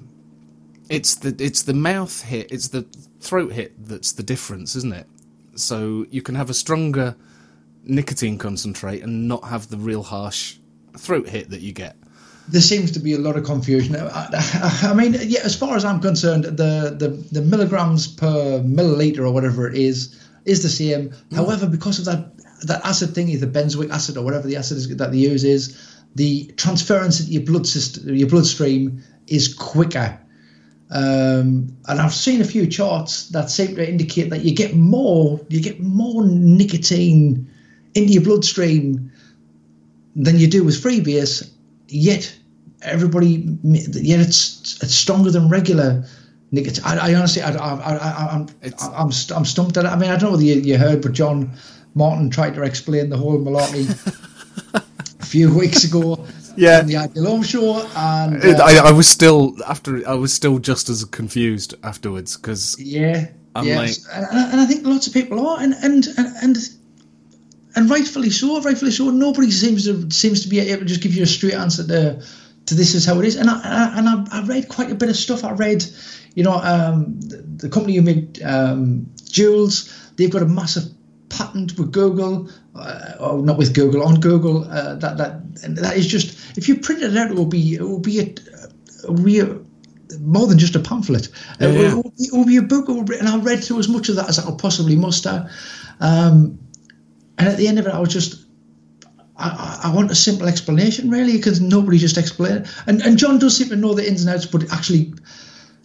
It's the it's the mouth hit, it's the throat hit that's the difference, isn't it? So you can have a stronger nicotine concentrate and not have the real harsh throat hit that you get. There seems to be a lot of confusion. I, I, I mean, yeah, as far as I'm concerned, the, the, the milligrams per milliliter or whatever it is is the same. However, because of that that acid thingy, the benzoic acid or whatever the acid is that they use is, the transference into your blood system, your bloodstream is quicker. Um, and I've seen a few charts that seem to indicate that you get more, you get more nicotine into your bloodstream than you do with freebase. Yet everybody, yet it's it's stronger than regular nicotine. I, I honestly, I, I, I, I'm I'm st- I'm stumped at it. I mean, I don't know whether you, you heard, but John Martin tried to explain the whole malarkey (laughs) a few weeks ago. Yeah. on the Ideal Ohm Show, and uh, I, I was still after I was still just as confused afterwards because Yeah, I'm yes, and, and I- and I think lots of people are, and and and and, and rightfully so, rightfully so. Nobody seems to seems to be able to just give you a straight answer to to this is how it is. And I, I and I, I read quite a bit of stuff. I read, you know, um, the, the company who made um, Juuls, they've got a massive patent with Google, uh, or not with Google, on Google. Uh, that that and that is just if you print it out, it will be it will be a, a real more than just a pamphlet. Yeah, it, will, it will be a book, it will be- and I read through as much of that as I possibly muster. Um, and at the end of it, I was just, I, I want a simple explanation, really, because nobody just explained it. And, and John does seem to know the ins and outs, but actually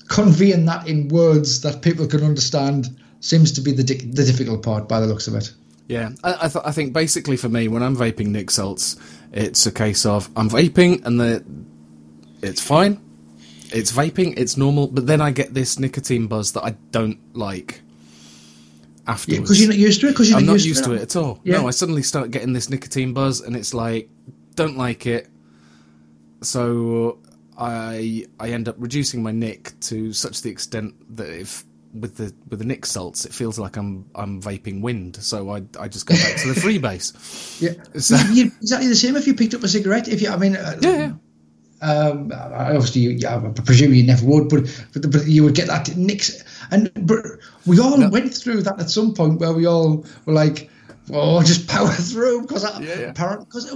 conveying that in words that people can understand seems to be the, di- the difficult part by the looks of it. Yeah, I, I, th- I think basically for me, when I'm vaping nic salts, it's a case of I'm vaping and the it's fine, it's vaping, it's normal, but then I get this nicotine buzz that I don't like afterwards. because you're not used to it. Because you're I'm not not used to it at all. Yeah. No, I suddenly start getting this nicotine buzz, and it's like don't like it. So I I end up reducing my nick to such the extent that if with the with the nick salts, it feels like I'm I'm vaping wind. So I I just go back to the (laughs) freebase. Yeah, So- You- you're exactly the same. If you picked up a cigarette, if you, I mean, uh, Yeah, yeah. Um, obviously, you, yeah, I presume you never would, but, but but you would get that nix. And but we all No. went through that at some point where we all were like, "Oh, just power (laughs) through," because I, Yeah, yeah. apparent because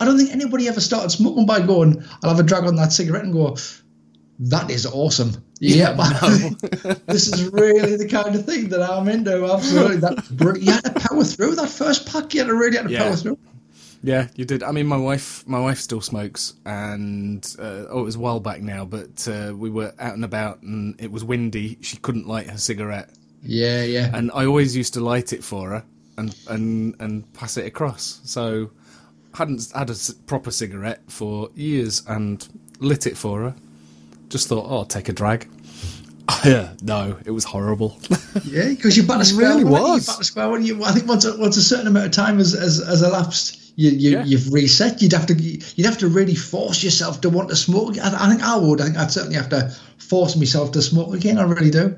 I don't think anybody ever started smoking by going, "I'll have a drag on that cigarette" and go, "That is awesome." Yeah, but (laughs) (laughs) this is really the kind of thing that I'm into. Absolutely, that you had to power through that first pack. You had to really had to power through. Yeah, you did. I mean, my wife, my wife still smokes, and uh, oh, it was a while back now, but uh, we were out and about, and it was windy. She couldn't light her cigarette, Yeah, yeah. and I always used to light it for her and and and pass it across. So hadn't had a proper cigarette for years and lit it for her. Just thought, oh, I'll take a drag. (laughs) yeah, no, it was horrible. (laughs) Yeah, because you bat a square. It really was. You bat a square. You, I think once a, once a certain amount of time has, has, has elapsed, you, you Yeah. you've reset. You'd have to you'd have to really force yourself to want to smoke. I, I think I would. I think I'd certainly have to force myself to smoke again. I really do.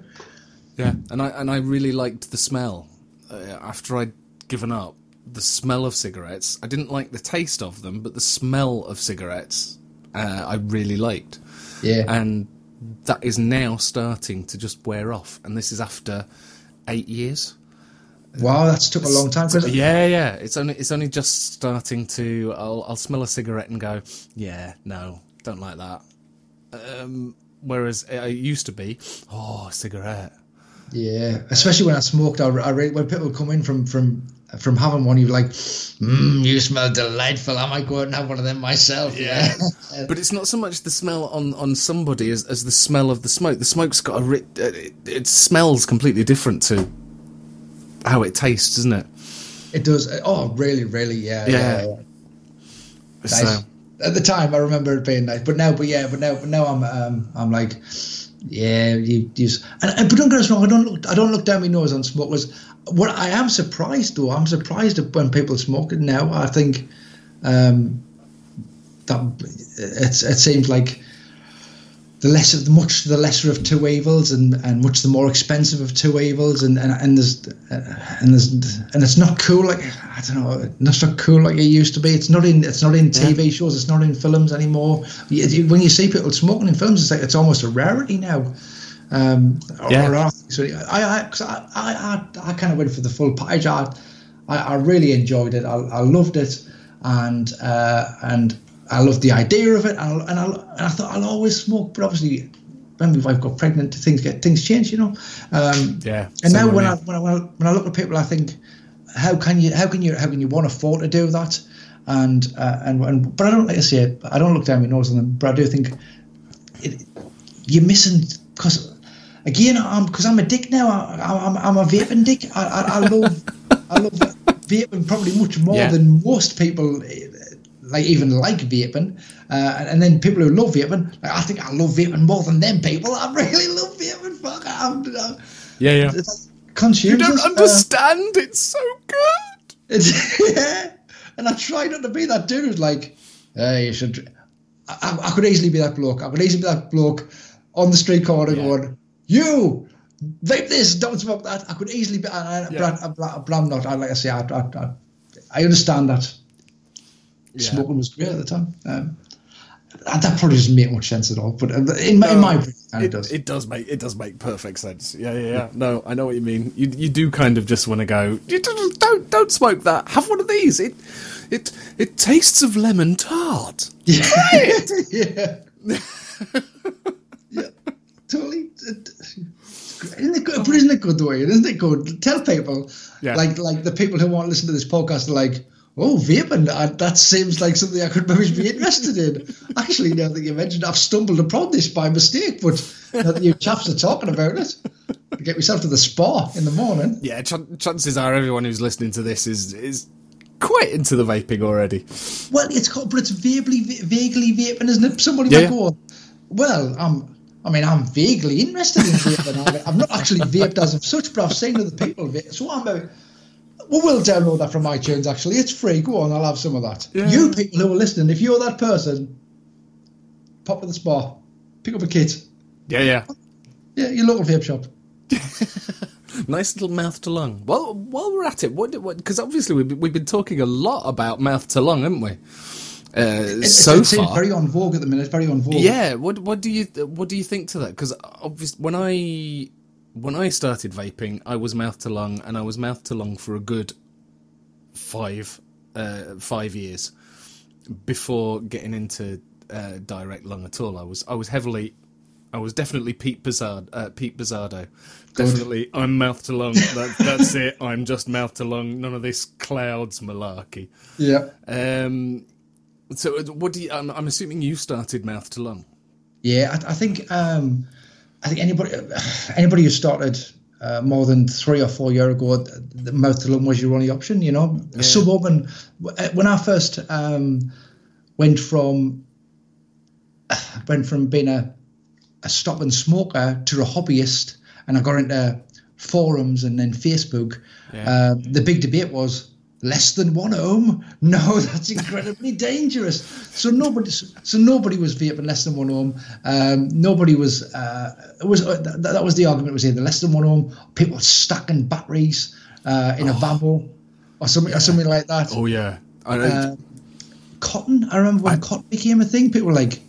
Yeah, and I and I really liked the smell uh, after I'd given up. The smell of cigarettes. I didn't like the taste of them, but the smell of cigarettes uh, I really liked, Yeah. and that is now starting to just wear off. And this is after eight years. Wow, that's took a long time. 'cause- Yeah, yeah. It's only it's only just starting to. I'll I'll smell a cigarette and go, yeah, no, don't like that. Um, whereas it used to be, oh, cigarette. Yeah, especially when I smoked. I, I re- when people come in from from from having one, you're like, mm, "You smell delightful. I might go out and have one of them myself." Yeah, (laughs) But it's not so much the smell on, on somebody as, as the smell of the smoke. The smoke's got a it, it smells completely different to how it tastes, doesn't it? it does. Oh, really, really, yeah, Yeah. yeah. yeah. Nice. At the time, I remember it being nice, but now, but yeah, but now, but now I'm, um, I'm like, yeah, you, you and, and but don't get us wrong. I don't look, I don't look down my nose on smokers. What I am surprised though, I'm surprised when people smoke it now. I think, um, that it's it seems like the lesser, the much the lesser of two evils, and, and much the more expensive of two evils, and and, and there's uh, and there's and it's not cool like I don't know, it's not cool like it used to be. It's not in it's not in TV shows, it's not in films anymore. When you see people smoking in films, it's like it's almost a rarity now. Um, Yeah. or I, so I, I, I, I, I kind of went for the full package. I, I, I really enjoyed it. I, I loved it, and uh, and I loved the idea of it. And I, and I, and I thought I'll always smoke, but obviously, when my wife got pregnant, things get things change, you know. Um, yeah. and now when. I, when I when I when I look at people, I think, how can you how can you how can you want to afford to do that? And uh, and and but I don't like to say it. I don't look down my nose on them, but I do think it, you're missing because again I'm because I'm a dick now. I, I'm I'm a vaping dick. I I, I love I love vaping probably much more Yeah. than most people. Like even like vaping, uh, and, and then people who love vaping, like, I think I love vaping more than them people. I really love vaping. Fuck, I'm, I'm, yeah, yeah. it's consumes You don't uh, understand. it's so good. it's, (laughs) yeah. And I try not to be that dude who's like, hey, you should. I, I- could easily be that bloke. I could easily be that bloke on the street corner Yeah. going, you, vape this, don't smoke that. I could easily be, I, Yeah. but, I, but I'm not. I, like I say, I, I, I understand that Yeah. smoking was great at the time. Um, and that probably doesn't make much sense at all. But uh, in my, in my opinion, it, It, does. it does make it does make perfect sense. Yeah, yeah, yeah. No, I know what you mean. You you do kind of just want to go. You don't don't, don't smoke that. Have one of these. It it it tastes of lemon tart. (laughs) yeah. (laughs) yeah, yeah, totally. It- Isn't it good? But isn't it good the way? Isn't it good? Tell people, Yeah. like like the people who want to listen to this podcast are like, oh, vaping. uh, that seems like something I could maybe be interested in. Actually, now that you mentioned, I've stumbled upon this by mistake, but now that you chaps are talking about it, I get myself to the spa in the morning. Yeah, ch- chances are everyone who's listening to this is is quite into the vaping already. Well, it's called, but it's vaguely, vaguely vaping, isn't it? Somebody Yeah, might go, well, I'm, I mean, I'm vaguely interested in vaping. I- I've not actually vaped as of such, but I've seen other people vape. So I'm about, well, we'll download that from iTunes, actually. It's free. Go on, I'll have some of that. Yeah. You people who are listening, if you're that person, pop to the spa, pick up a kit. Yeah, yeah. Yeah, your local vape shop. (laughs) Nice little mouth to lung. Well, while we're at it, what because obviously we've been- we've been talking a lot about mouth to lung, haven't we? Uh, It, so far, very on vogue at the minute. Very on vogue. Yeah. What what do you what do you think to that? Because obviously, when I when I started vaping, I was mouth to lung, and I was mouth to lung for a good five uh, five years before getting into uh, direct lung at all. I was I was heavily. I was definitely Pete Bizard, uh, Pete Bizzardo. Definitely, I'm mouth to lung. That, that's it. I'm just mouth to lung. None of this clouds malarkey. Yeah. Um, so, what do you? I'm, I'm assuming you started mouth to lung. Yeah, I, I think um, I think anybody (sighs) anybody who started uh, more than three or four years ago, the mouth to lung was your only option. You know, suburban. When I first um, went from (sighs) went from being a a stop and smoker to a hobbyist, and I got into forums and then Facebook. Yeah. Uh, the big debate was less than one ohm. (laughs) No, (laughs) that's incredibly dangerous. So nobody, so nobody was vaping less than one ohm. Um, nobody was. Uh, it was uh, that, that was the argument was either less than one ohm. People stacking batteries uh, in a Vamo or something or something like that. Oh yeah. I, Uh, cotton. I remember when cotton became a thing. People were like,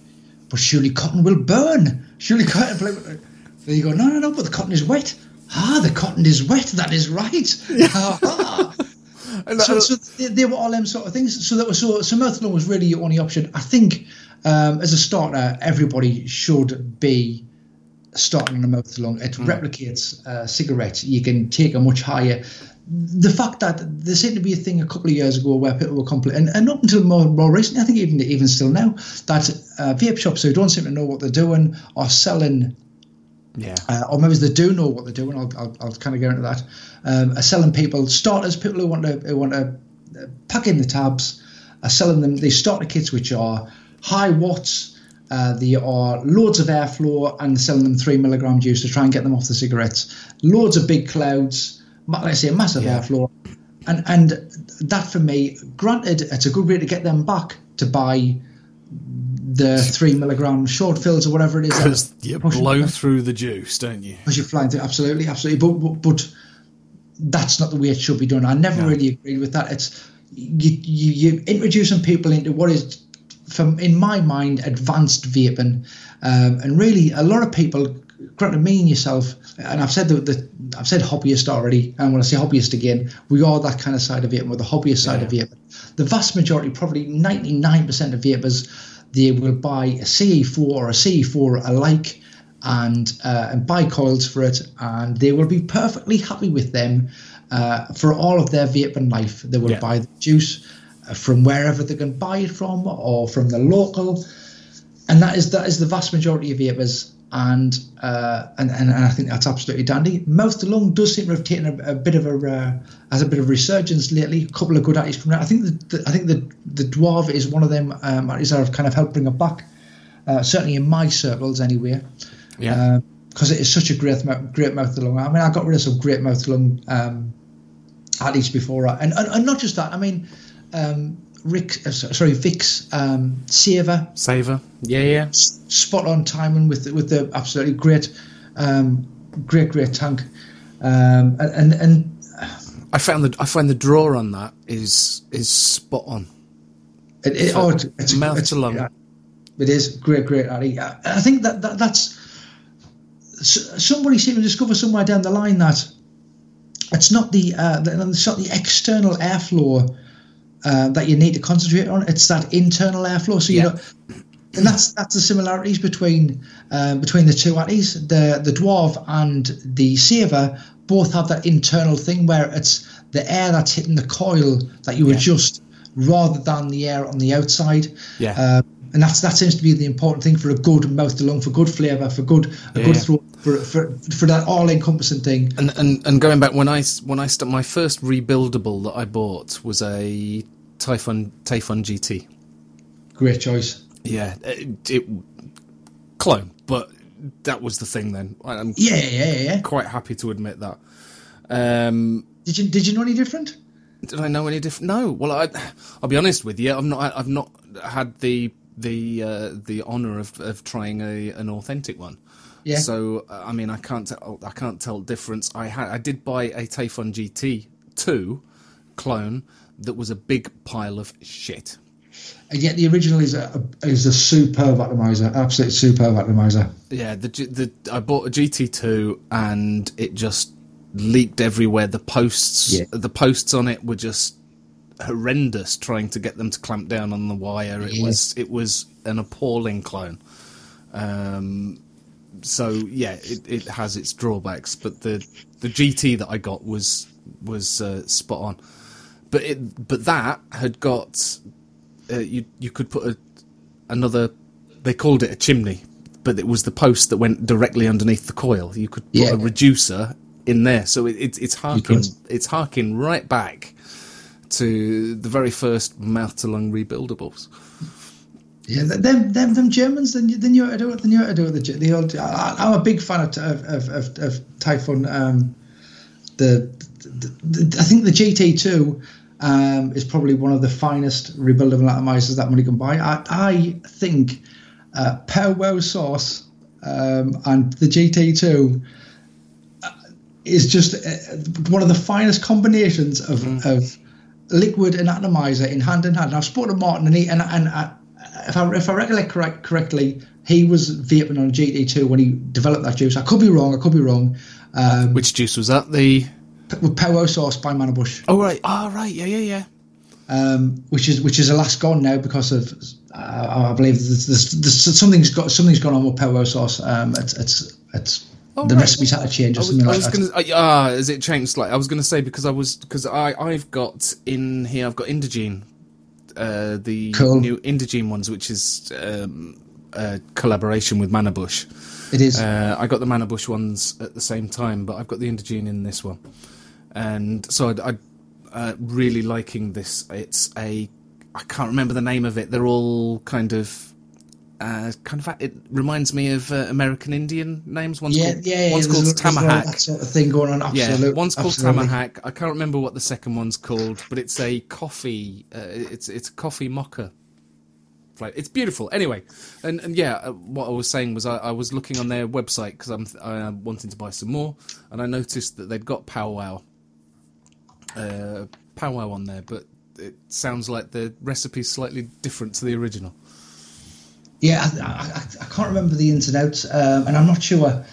"But surely cotton will burn. Surely (laughs) cotton." Then you go, "No, no, no." But the cotton is wet. Ah, the cotton is wet. That is right. Ah. So, so they, they were all them sort of things. So that was so. So methadone was really your only option. I think um, as a starter, everybody should be starting on a methadone. It replicates uh, cigarettes. You can take a much higher. The fact that there seemed to be a thing a couple of years ago where people were complaining, and, and up until more, more recently, I think even even still now, that uh, vape shops who don't seem to know what they're doing are selling yeah. uh, or maybe they do know what they're doing. I'll, I'll, I'll kind of go into that. Um, are selling people starters, people who want to who want to uh, pack in the tabs, are selling them these starter kits which are high watts. Uh, they are loads of airflow and selling them three milligram juice to try and get them off the cigarettes. Loads of big clouds, like I say, massive Yeah. airflow, and and that for me, granted, it's a good way to get them back to buy the three milligram short fills or whatever it is. Because you blow through the juice, don't you? because you're flying through absolutely absolutely but, but but that's not the way it should be done i never No. really agreed with that it's you, you you're introducing people into what is from in my mind advanced vaping um, and really a lot of people granted me and yourself and i've said the, the i've said hobbyist already and when i say hobbyist again we are that kind of side of vaping we're the hobbyist side of vaping the vast majority probably 99% of vapers they will buy a ce4 or a ce4 alike and uh, and buy coils for it, and they will be perfectly happy with them uh, for all of their vaping life. They will Yeah. buy the juice uh, from wherever they can buy it from, or from the local, and that is that is the vast majority of vapers. And, uh, and and I think that's absolutely dandy. Mouth to lung does seem to have taken a, a bit of a uh, has a bit of resurgence lately. A couple of good artists coming out. I think the, the I think the the dwarf is one of them um, artists that have kind of helped bring it back. Uh, certainly in my circles, anyway Yeah. because it is such a great great mouth to lung. I mean, I got rid of some great mouth to lung um, addicts before, and, and and not just that. I mean, um, Rick, uh, sorry, Vic's um, Saver, Saver. Yeah, yeah. s- spot on timing with the, with the absolutely great, um, great great tank, um, and and, and I found the I find the draw on that is is spot on. it, it, oh, it's, it's Mouth it's- to lung. yeah, it is great, great, Addy. I, I think that, that that's somebody seemed to discover somewhere down the line that it's not the, uh, the it's not the external airflow uh, that you need to concentrate on. It's that internal airflow. So you Yeah. know, and that's that's the similarities between uh, between the two Atties. The the dwarf and the saver both have that internal thing where it's the air that's hitting the coil that you Yeah. adjust rather than the air on the outside. Yeah. Uh, and that's that seems to be the important thing for a good mouth to lung, for good flavour, for good a Yeah, good throat, for, for for that all encompassing thing. And, and and going back when I when I st- my first rebuildable that I bought was a Taifun Taifun GT. Great choice. Yeah, it, it clone, but that was the thing then. I'm Yeah, yeah, yeah. yeah. quite happy to admit that. Um, Did you did you know any different? did I know any different? No. Well, I, I'll be honest with you. I've not. I've not had the the uh, the honour of, of trying a an authentic one. Yeah. So uh, I mean, I can't tell. I can't tell difference. I had. I did buy a Taifun GT two clone that was a big pile of shit. And yet the original is a is a superb atomizer, absolute superb atomizer. Yeah. The the I bought a GT two and it just leaked everywhere. The posts. Yeah. The posts on it were just horrendous trying to get them to clamp down on the wire. It Yeah. was it was an appalling clone. Um, so yeah, it, it has its drawbacks, but the the GT that I got was was uh, spot on. But it but that had got uh, you you could put a another they called it a chimney, but it was the post that went directly underneath the coil. You could put Yeah. a reducer in there, so it, it, it's harking it's harking right back to the very first mouth to lung rebuildables. Yeah, them them them Germans. Then you then you to do it. Then you to do it. The, the old. I, I'm a big fan of of of, of, Taifun. Um, the, the, the I think the GT2 um, is probably one of the finest rebuildable atomizers that money can buy. I, I think uh, Powwow Sauce um, and the GT2 uh, is just uh, one of the finest combinations of, of liquid and atomizer in hand in hand. And I've spoken to Martin, and, he, and, and uh, if, I, if I recollect correct, correctly, he was vaping on a GT2 when he developed that juice. I could be wrong. I could be wrong. Um, Which juice was that? The with Powwow Sauce by Manabush. oh right, oh right, yeah, yeah, yeah. um, which is which is a last gone now because of uh, I believe there's, there's, there's something's got something's gone on with powwow sauce. Um, it's it's it's Oh, the right. recipe's had to change or was, something I like was that. gonna uh, has it changed slightly? I was gonna say because I was because I I've got in here I've got Indigene, uh, the Cool. new Indigene ones, which is um, a collaboration with Manabush. It is. Uh, I got the Manabush ones at the same time, but I've got the Indigene in this one, and so I, I uh, really liking this. It's a I can't remember the name of it. They're all kind of. Uh, kind of, it reminds me of uh, American Indian names. One's yeah, called, yeah, one's called Tamahak. That sort of thing going on. Absolutely. Yeah, one's called absolutely. Tamahak. I can't remember what the second one's called, but it's a coffee. Uh, it's it's a coffee mocha. It's beautiful. Anyway, and and yeah, uh, what I was saying was I, I was looking on their website because I'm uh, wanting to buy some more, and I noticed that they'd got powwow, uh, powwow on there, but it sounds like the recipe's slightly different to the original. Yeah, I, I, I can't remember the ins and outs, um, and I'm not sure.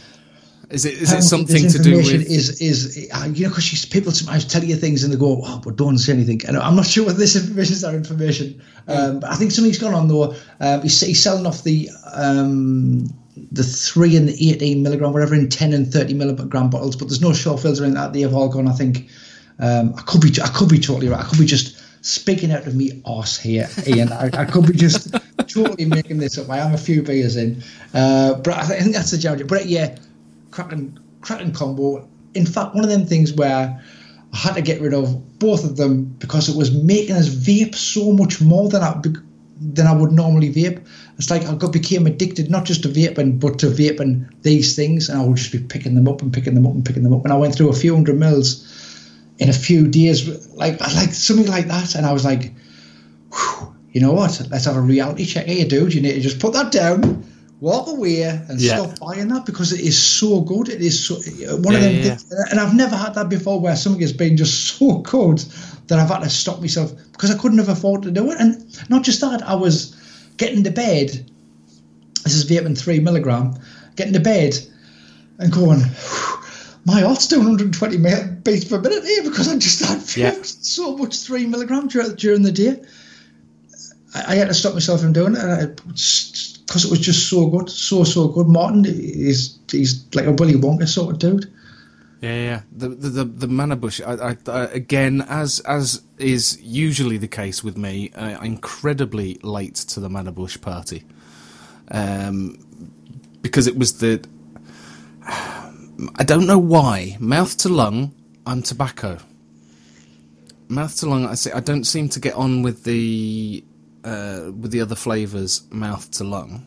Is it is it something to do with? is is uh, you know because people sometimes tell you things and they go oh but don't say anything and I'm not sure whether this information is that information um, but I think something's gone on though um, he's, he's selling off the um, the 3 and the 18 milligram whatever in 10 and 30 milligram bottles but there's no short fills or anything like that they have all gone I think um, I could be I could be totally right I could be just speaking out of me arse here Ian I, I could be just totally making this up I am a few beers in uh, but I think that's the challenge but yeah cracking cracking combo. In fact, one of them things where I had to get rid of both of them because it was making us vape so much more than I than I would normally vape. It's like I got became addicted not just to vaping but to vaping these things, and I would just be picking them up and picking them up and picking them up. And I went through a few hundred mils in a few days, like like something like that, and I was like, Whew, you know what? Let's have a reality check here, dude. You need to just put that down walk away and Yeah. stop buying that because it is so good. It is so one of them yeah, things, and I've never had that before where something has been just (laughs) so good that I've had to stop myself because I couldn't have afforded to do it. And not just that, I was getting to bed. This is vaping three milligram. Getting to bed and going. (sighs) My heart's doing 120 beats per minute here because I just had Yeah. so much three milligram during the day. I, I had to stop myself from doing it because it was just so good, so so good. Martin, he's he's like a Willy Wonka sort of dude. Yeah, yeah. The the the, the Manabush. I, I, I again, as as is usually the case with me, uh, incredibly late to the Manabush party, um, because it was the. (sighs) I don't know why mouth to lung. I'm tobacco. Mouth to lung. I say I don't seem to get on with the uh, with the other flavors. Mouth to lung,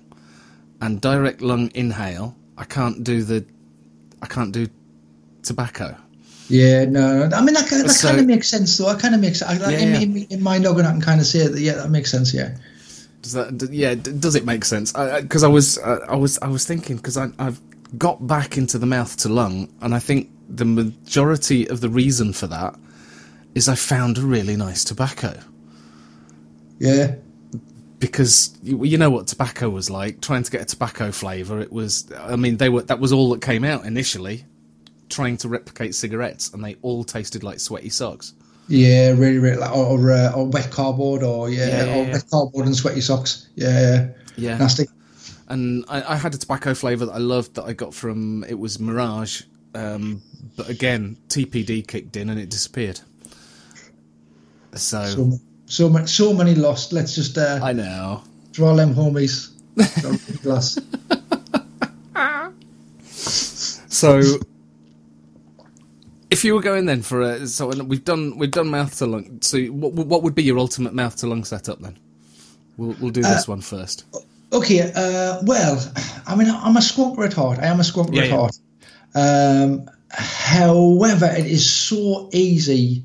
and direct lung inhale. I can't do the. I can't do tobacco. Yeah, no, I mean that, kind- that So- kind of makes sense though. That kind of makes I, like, Yeah, in, yeah. in, in my noggin, I can kind of say that. Yeah, that makes sense. Yeah, Does that? Yeah. Does it make sense? Because I, was, uh, I was, I was thinking because I've got back into the mouth to lung, and I think the majority of the reason for that is I found a really nice tobacco. yeah, Because you, you know what tobacco was like. Trying to get a tobacco flavour, it was. I mean, they were. That was all that came out initially. Trying to replicate cigarettes, and they all tasted like sweaty socks. yeah, really, really, like, or or, uh, or wet cardboard, or yeah, Yeah, yeah, or yeah. wet cardboard and sweaty socks. Yeah, Yeah. nasty. and I, I had a tobacco flavour that I loved that I got from it was Mirage, um, but again TPD kicked in and it disappeared. So, So so much, so many lost. Let's just uh, I know. draw them homies. (laughs) Glass. So if you were going then for a so we've done we've done mouth to lung. So what what would be your ultimate mouth to lung setup then? We'll we'll do this one first. Okay, uh, well, I mean, I'm a squonker at heart. I am a squonker Yeah, at yeah. heart. Um, however, it is so easy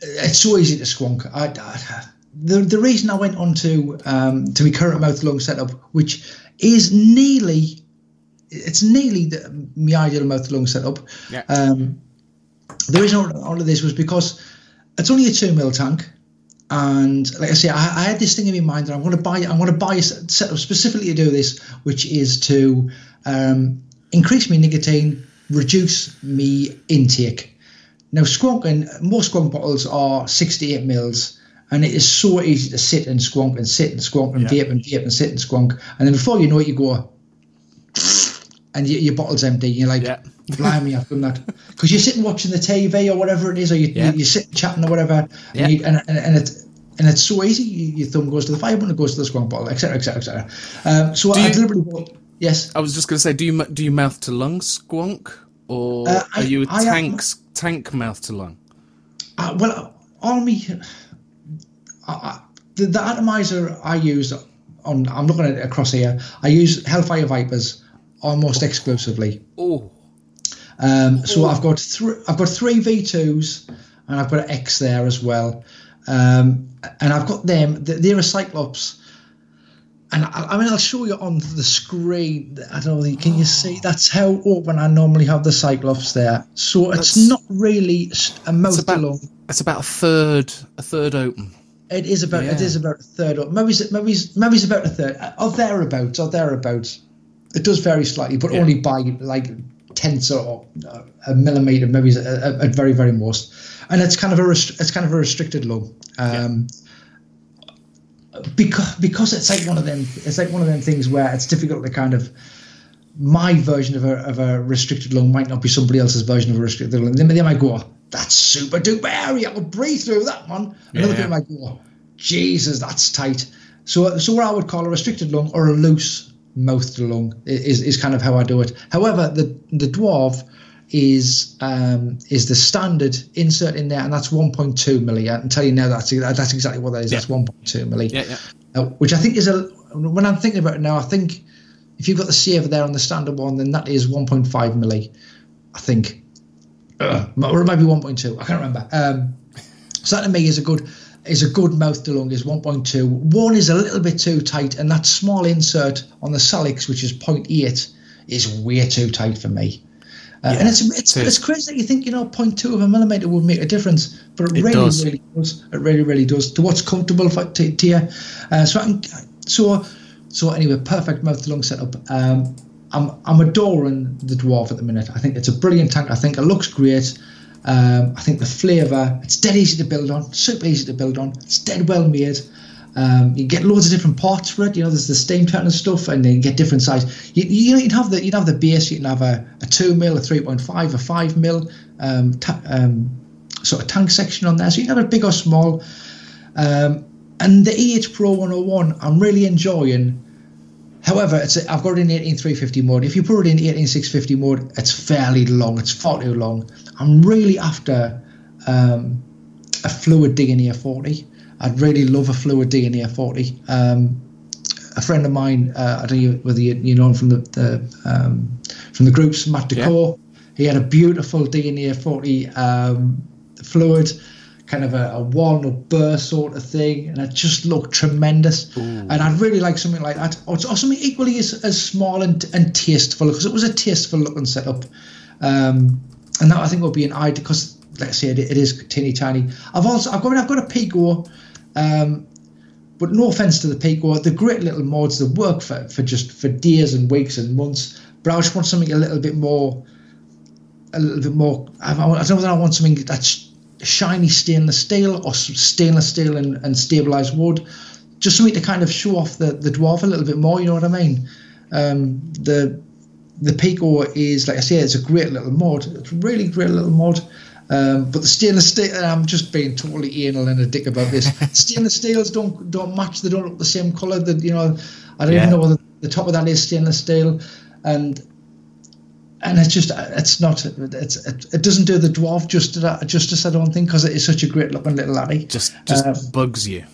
it's so easy to squonk. I, I, the the reason I went on to um, to my current mouth lung setup, which is nearly it's nearly the, my ideal mouth lung setup. Yeah. Um, the reason all of this was because it's only a two mil tank, and like I say, I, I had this thing in my mind that I'm going to buy. I'm going to buy a setup specifically to do this, which is to um, increase my nicotine, reduce me intake. Now, squonk and most squonk bottles are 68 mils, and it is so easy to sit and squonk and sit and squonk and Yeah. vape and vape and sit and squonk. And then before you know it, you go, and your, your bottle's empty. You're like, Yeah. blimey, I've done that. Because you're sitting watching the TV or whatever it is, or you, Yeah. you, you're sitting chatting or whatever, Yeah. and, you, and, and, and it's and it's so easy. You, your thumb goes to the fire button, it goes to the squonk bottle, etc., etc., etc. Um, so Do I you- deliberately yes. I was just going to say, do you do you mouth to lung squonk, or Uh, I- are you a I am- tank tank mouth to lung? Uh, well, all me, I, I, the, the atomizer I use on, I'm looking at it across here. I use Hellfire Vipers almost exclusively. Oh, Um, so I've got three, I've got three V2s, and I've got an X there as well. Um, and I've got them. They're a Cyclops. And I, I mean, I'll show you on the screen. I don't know. Can you see? That's how open I normally have the Cyclops there. So it's not really s- a mouth it's about along. it's about a third a third open. It is about it Yeah. is about a third or maybe it's, maybe it's, maybe it's about a third or thereabouts or thereabouts. It does vary slightly, but Yeah. only by like tenths or uh, a millimeter, maybe it's a- a- at very very most. And it's kind of a rest- it's kind of a restricted lung. Um, Because because it's like one of them it's like one of them things where it's difficult to kind of my version of a, of a restricted lung might not be somebody else's version of a restricted lung. They, they might go, that's super duper area. I'll breathe through that one. Another Yeah. people might go, Jesus, that's tight. So, so what I would call a restricted lung or a loose mouthed lung is, is kind of how I do it. However, the the dwarf is um, is the standard insert in there, and that's 1.2 milli. I can tell you now that's that's exactly what that is. That's 1.2 milli Yeah, yeah. uh, which I think is a. When I'm thinking about it now, I think if you've got the saver there on the standard one, then that is 1.5 milli. I think, uh, or it might be 1.2. I can't remember. Um, so that to me is a good is a good mouth to lung is 1.2. One is a little bit too tight, and that small insert on the Salix, which is 0.8, is way too tight for me. Uh, and it's it's, it's crazy that you think you know 0.2 of a millimeter would make a difference, but it, It really does. really does. It really really does to what's comfortable for to, to you. Uh, so I'm, so so anyway, perfect mouth to lung setup. Um, I'm I'm adoring the dwarf at the minute. I think it's a brilliant tank. I think it looks great. Um, I think the flavour, it's dead easy to build on, super easy to build on. It's dead well made. Um, you get loads of different parts for it. You know, there's the Steam Tuner stuff, and then you get different size. You, you know, you'd have the you'd have the base. You can have a, a two mil, a three point five, a five mil, um, ta- um, sort of tank section on there. So you can have it big or small. Um, and the EH Pro 101, I'm really enjoying. However, it's a, I've got it in 18350 mode. If you put it in 18650 mode, it's fairly long. It's far too long. I'm really after um, a fluid Digger 40. I'd really love a fluid Digger 40. Um, a friend of mine, uh, I don't know whether you, you know him from the, the um, from the groups, Matt Decor. He had a beautiful Digger 40 um, fluid, kind of a, a walnut burr sort of thing, and it just looked tremendous. And I'd really like something like that, or, or something equally as, as small and, and tasteful, because it was a tasteful looking setup. Um, and that I think would be an idea because, let's say it, it is teeny tiny. I've also I've got I've got a Pico, um, but no offense to the Pico, they're great little mods that work for, for just for days and weeks and months. But I just want something a little bit more, a little bit more. I, I don't know whether I want something that's shiny stainless steel or stainless steel and, and stabilized wood. Just something to kind of show off the, the dwarf a little bit more. You know what I mean? Um, the the Pico is, like I say, it's a great little mod. It's a really great little mod. Um, but the stainless steel, I'm just being totally anal and a dick about this. (laughs) stainless steels don't don't match. They don't look the same color. That you know, I don't Yeah. even know whether the top of that is stainless steel, and and it's just it's not it's it, doesn't do the dwarf justice justice. I don't think because it is such a great looking little laddie. Just just Um, bugs you.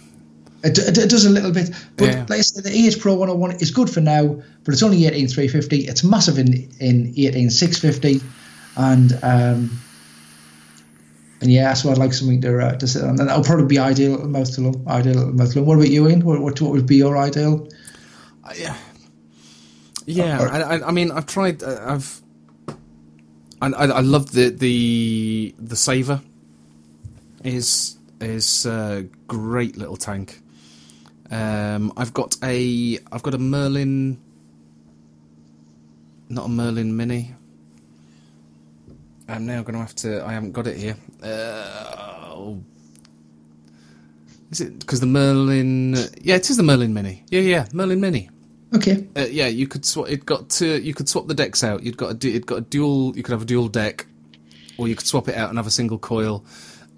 It, it, it does a little bit, but Yeah. like I said, the EH Pro 101 is good for now, but it's only 18350. It's massive in in 18650, and um, and yeah, so I'd like something to uh, to sit on. And that'll probably be ideal at the mouth to low. Ideal at the mouth to low. What about you, Ian? What, what what would be your ideal? Uh, yeah, yeah. Or- I, I, I mean, I've tried. Uh, I've. I, I, I love the the the saver. Is is a great little tank. Um, I've got a I've got a Merlin. Not a Merlin Mini. I'm now going to have to. I haven't got it here. Uh, is it because the Merlin? Yeah, it is the Merlin Mini. Yeah, yeah, Merlin Mini. Okay. Uh, yeah, you could swap. It got to. You could swap the decks out. You'd got a. It got a dual. You could have a dual deck, or you could swap it out and have a single coil,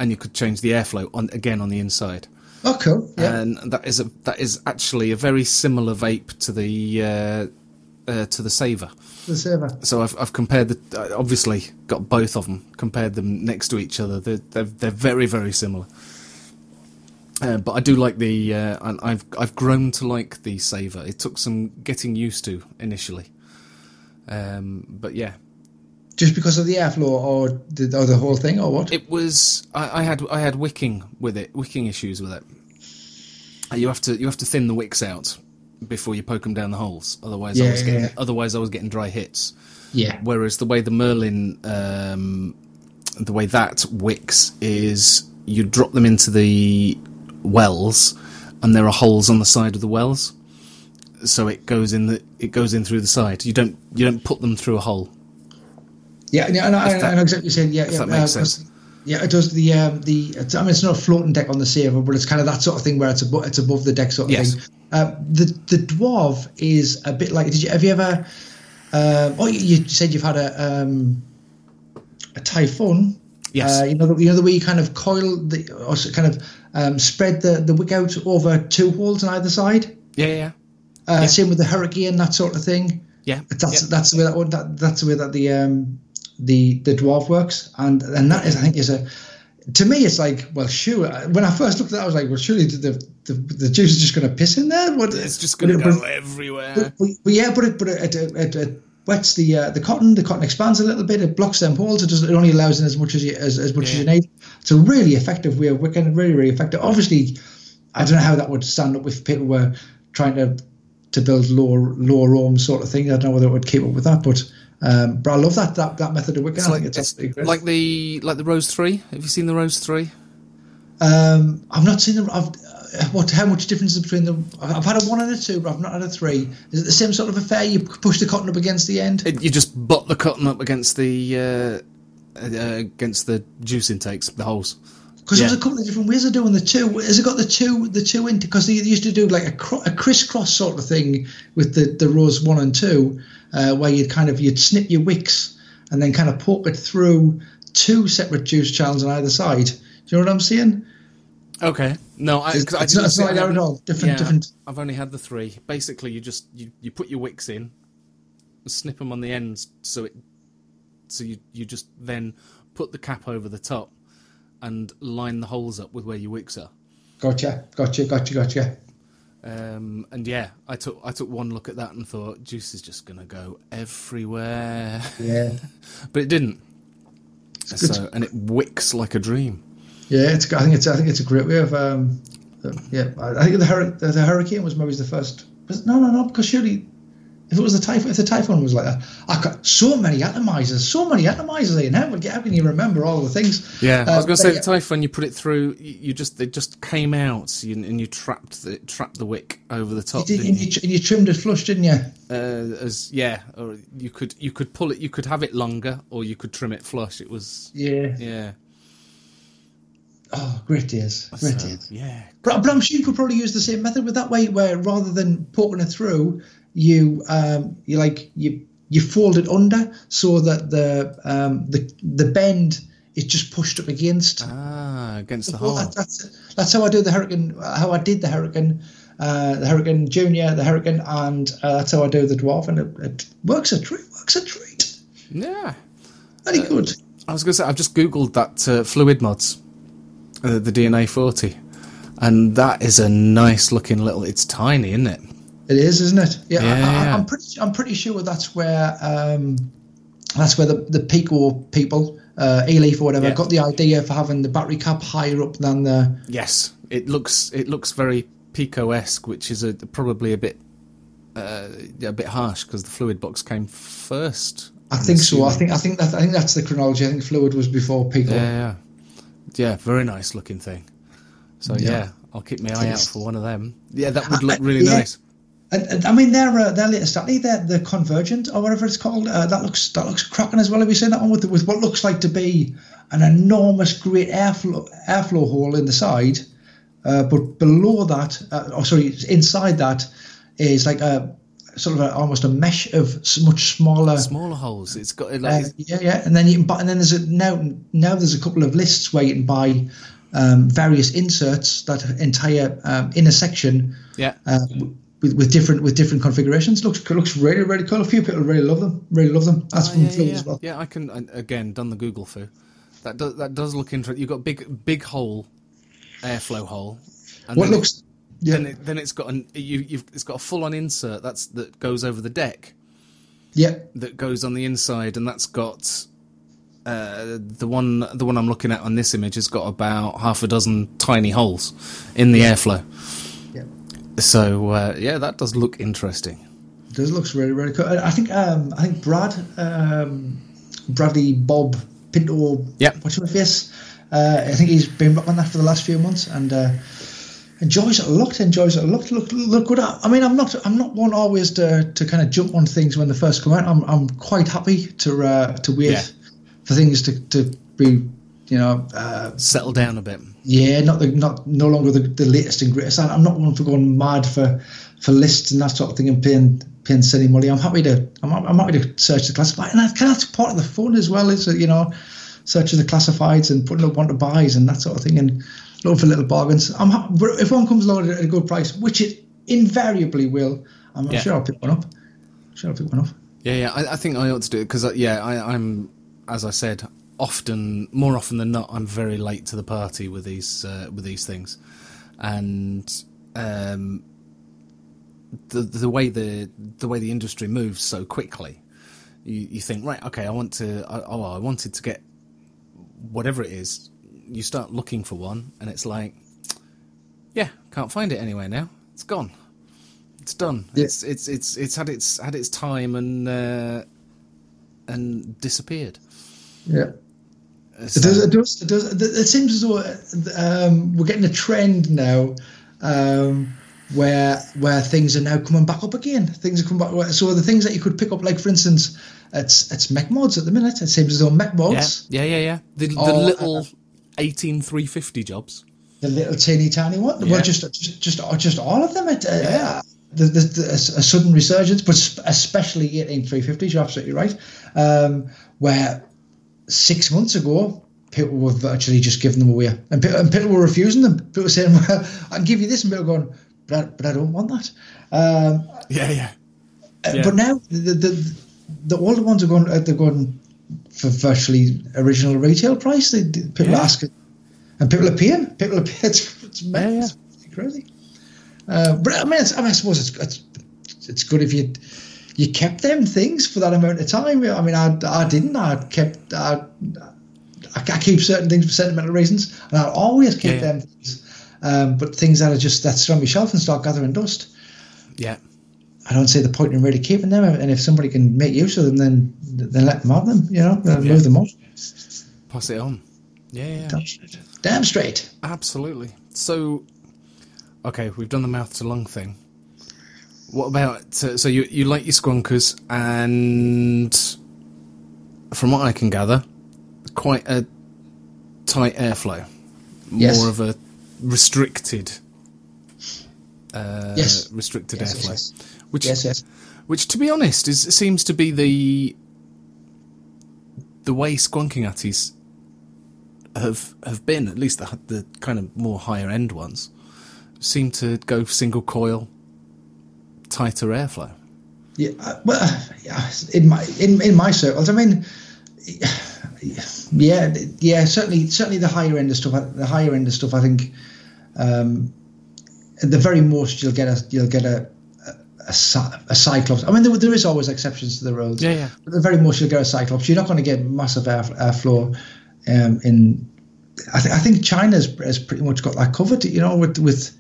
and you could change the airflow on again on the inside. Oh, cool. Yeah. And that is a that is actually a very similar vape to the uh, uh, to the Saver. The server. So I've I've compared the obviously got both of them compared them next to each other. They're they're, they're very very similar. Uh, but I do like the uh, and I've I've grown to like the Saver. It took some getting used to initially. Um, but yeah, Just because of the airflow, or the, or the whole thing, or what? it was I, I had I had wicking with it, wicking issues with it. You have to you have to thin the wicks out before you poke them down the holes. Otherwise, I Yeah, getting yeah. otherwise I was getting dry hits. yeah. Whereas the way the Merlin, um, the way that wicks is you drop them into the wells, and there are holes on the side of the wells, so it goes in the it goes in through the side. You don't you don't put them through a hole. Yeah, yeah, know, I, that- I know exactly what you're saying. Yeah, yeah, that makes uh, sense. Yeah, it does the um, the. It's, I mean, it's not a floating deck on the saver, but it's kind of that sort of thing where it's above it's above the deck sort of Yes. thing. Uh, the the dwarf is a bit like. Did you have you ever? Um, oh, you, you said you've had a um, a Taifun. Yes. Uh, you know, the, you know the way you kind of coil the or kind of um, spread the the wick out over two holes on either side. Yeah, yeah, Uh, Yeah. Same with the hurricane, that sort of thing. yeah. That's yeah. that's the way that, that that's the way that the um the the dwarf works, and and that is I think is a to me it's like well sure when I first looked at that I was like well surely the the, the juice is just going to piss in there. What It's just going to go but- everywhere. But, but, but yeah, but it but it, it, it, it wets the uh, the cotton. The cotton expands a little bit. It blocks them holes. It does. It only allows in as much as you as, as much as you need. It's a really effective way of wicking. Really, really effective. Obviously, I don't know how that would stand up if people were trying to to build lower lower ohm sort of thing. I don't know whether it would keep up with that, but. Um, but I love that, that that method of wicking. It's I like, think it's, it's like the like the Rose Three. Have you seen the Rose Three? Um, I've not seen the. I've, uh, what? How much difference is between the? I've had a one and a two, but I've not had a three. Is it the same sort of affair? You push the cotton up against the end. It, you just butt the cotton up against the uh, uh, against the juice intakes, the holes. Because Yeah. there's a couple of different ways of doing the two. Has it got the two, the two into? Because they used to do like a, cro- a crisscross sort of thing with the the rows one and two, uh, where you'd kind of you'd snip your wicks and then kind of poke it through two separate juice channels on either side. Do you know what I'm saying? Okay. No, I, It's, I it's not, it's not I like at all. Different, yeah, different. I've only had the three. Basically, you just you, you put your wicks in, snip them on the ends, so it so you you just then put the cap over the top and line the holes up with where your wicks are. Gotcha, gotcha, gotcha, gotcha. Um, and yeah, I took I took one look at that and thought juice is just gonna go everywhere, Yeah, (laughs) but it didn't. So and it wicks like a dream. yeah. It's. I think it's. I think it's a great way of. Um, uh, yeah, I think the, the, the hurricane was maybe the first. No, no, no. Because surely, if it was the Taifun, if the Taifun was like that, I got so many atomizers, so many atomizers. Ian. How, how can you remember all the things? Yeah, I was Uh, going to say but the Taifun. You put it through. You, just it just came out, and you trapped the trapped the wick over the top. You did, and, you? you, and you trimmed it flush, didn't you? Uh, as yeah, or you could you could pull it. You could have it longer, or you could trim it flush. It was Yeah. yeah, Oh, great days, great so, days. yeah. But, but I'm sure you could probably use the same method with that way, where rather than poking it through, you um, you like you you fold it under so that the um, the the bend is just pushed up against. Ah, against the that, that's that's how I do the hurricane. How I did the hurricane, uh, the hurricane junior, the hurricane, and uh, that's how I do the dwarf, and it, it works a treat. Works a treat. Yeah, Very Uh, good. I was going to say I've just googled that uh, fluid mods, uh, the DNA forty, and that is a nice looking little. It's tiny, isn't it? It is, isn't it? Yeah, Yeah, I. I'm pretty. I'm pretty sure that's where um, that's where the the Pico people uh, E-Leaf or whatever, Yeah. got the idea for having the battery cap higher up than the. Yes, it looks it looks very Pico esque, which is a, probably a bit uh, a bit harsh because the fluid box came first. I think so. I think I think that I think that's the chronology. I think Fluid was before Pico. Yeah, yeah, yeah. Very nice looking thing. So yeah, Yeah. I'll keep my eye out for one of them. Yeah, that would look really nice. And, and I mean, their uh, their latest Atlee, the the Convergent or whatever it's called, uh, that looks that looks cracking as well. Have you seen that one with with what looks like to be an enormous, great airflow airflow hole in the side, uh, but below that, uh, oh sorry, inside that is like a sort of a, almost a mesh of much smaller. Smaller holes. It's got Uh, yeah, yeah, and then you can buy, and then there's a now now there's a couple of lists where you can buy um, various inserts that entire um, inner section yeah. uh, with, with different with different configurations. Looks looks really really cool. A few people really love them. Really love them. That's Oh, from yeah, Fluid yeah, as well. yeah, I can again done the Google fu. That does that does look interesting. You've got big big hole, airflow hole. And What then it- looks yeah then it, then it's got an you, you've it's got a full on insert that's that goes over the deck yeah that goes on the inside and that's got uh, the one the one I'm looking at on this image has got about half a dozen tiny holes in the airflow. So uh, yeah, that does look interesting. It does looks really really cool. I think um I think Brad um Bradley Bob Pinto Yeah, what's your face? Uh, I think he's been working on that for the last few months and. Uh, Enjoys it a lot. Enjoys it a lot. Look, look good. I mean, I'm not. I'm not one always to, to kind of jump on things when they first come out. I'm. I'm quite happy to uh, to wait Yeah. for things to, to be, you know, uh, Settle down a bit. yeah, not the not no longer the, the latest and greatest. I- I'm not one for going mad for for lists and that sort of thing and paying paying silly money. I'm happy to I'm, I'm happy to search the classifieds, and that kind of part of the fun as well. Is you know, searching the classifieds and putting up one to buys and that sort of thing, and looking for little bargains. I'm ha- but if one comes along at a good price, which it invariably will, I'm, I'm Yeah. sure I'll pick one up. sure I'll pick one up. Yeah, yeah. I, I think I ought to do it because yeah, I, I'm as I said often more often than not I'm very late to the party with these uh, with these things, and um, the the way the the way the industry moves so quickly, you, you think right, okay, I want to. I, oh, I wanted to get whatever it is. You start looking for one, and it's like, yeah, can't find it anywhere now. It's gone. It's done. Yeah. It's it's it's it's had its had its time and uh, and disappeared. Yeah. So- It does, it does. It does. It seems as though um, we're getting a trend now um, where where things are now coming back up again. Things are coming back. So the things that you could pick up, like for instance, it's it's mech mods at the minute. It seems as though mech yeah, mods, yeah, yeah, yeah. The, the Oh, little eighteen three fifty jobs. the little teeny tiny one, Yeah. well, just just just just all of them. It, uh, Yeah. the, the, the, a sudden resurgence, but especially in 350, you're absolutely right. Um, where six months ago, people were virtually just giving them away, and people, and people were refusing them. People were saying, (laughs) "Well, I can give you this," and people going, "But I, but I don't want that." Um, Yeah, yeah, uh, Yeah. But now the the, the older ones are going. Uh, they're going for virtually original retail price. They, people Yeah. are asking, and people are paying. People are paying. (laughs) It's, it's, Yeah, yeah. it's crazy. Uh, but I mean, it's, I mean, I suppose it's, it's it's good if you you kept them things for that amount of time. I mean, I, I didn't. I kept. I, I, I keep certain things for sentimental reasons, and I'll always keep Yeah, yeah. them things. Um, but things that are just that's on my shelf and start gathering dust. yeah. I don't see the point in really keeping them. And if somebody can make use of them, then then let them have them. You know, uh, Yeah. move them on. Pass it on. Yeah, yeah. Damn straight. Damn straight. Absolutely. So, okay, we've done the mouth to lung thing. What about so, so you you like your squonkers and from what I can gather, quite a tight airflow, Yes. more of a restricted, uh, Yes. restricted Yes, airflow, yes. which Yes, yes. which to be honest is seems to be the the way squonking atties have have been at least the the kind of more higher end ones seem to go single coil tighter airflow Yeah. uh, Well, yeah. In my in in my circles, I mean, (sighs) yeah, yeah. Certainly, certainly the higher end of stuff. The higher end of stuff. I think, um, at the very most, you'll get a you'll get a a, a Cyclops. I mean, there, there is always exceptions to the rules. Yeah, yeah. But the very most you'll get a Cyclops. You're not going to get massive air, airflow um, in. I, th- I think China's has pretty much got that covered. You know, with with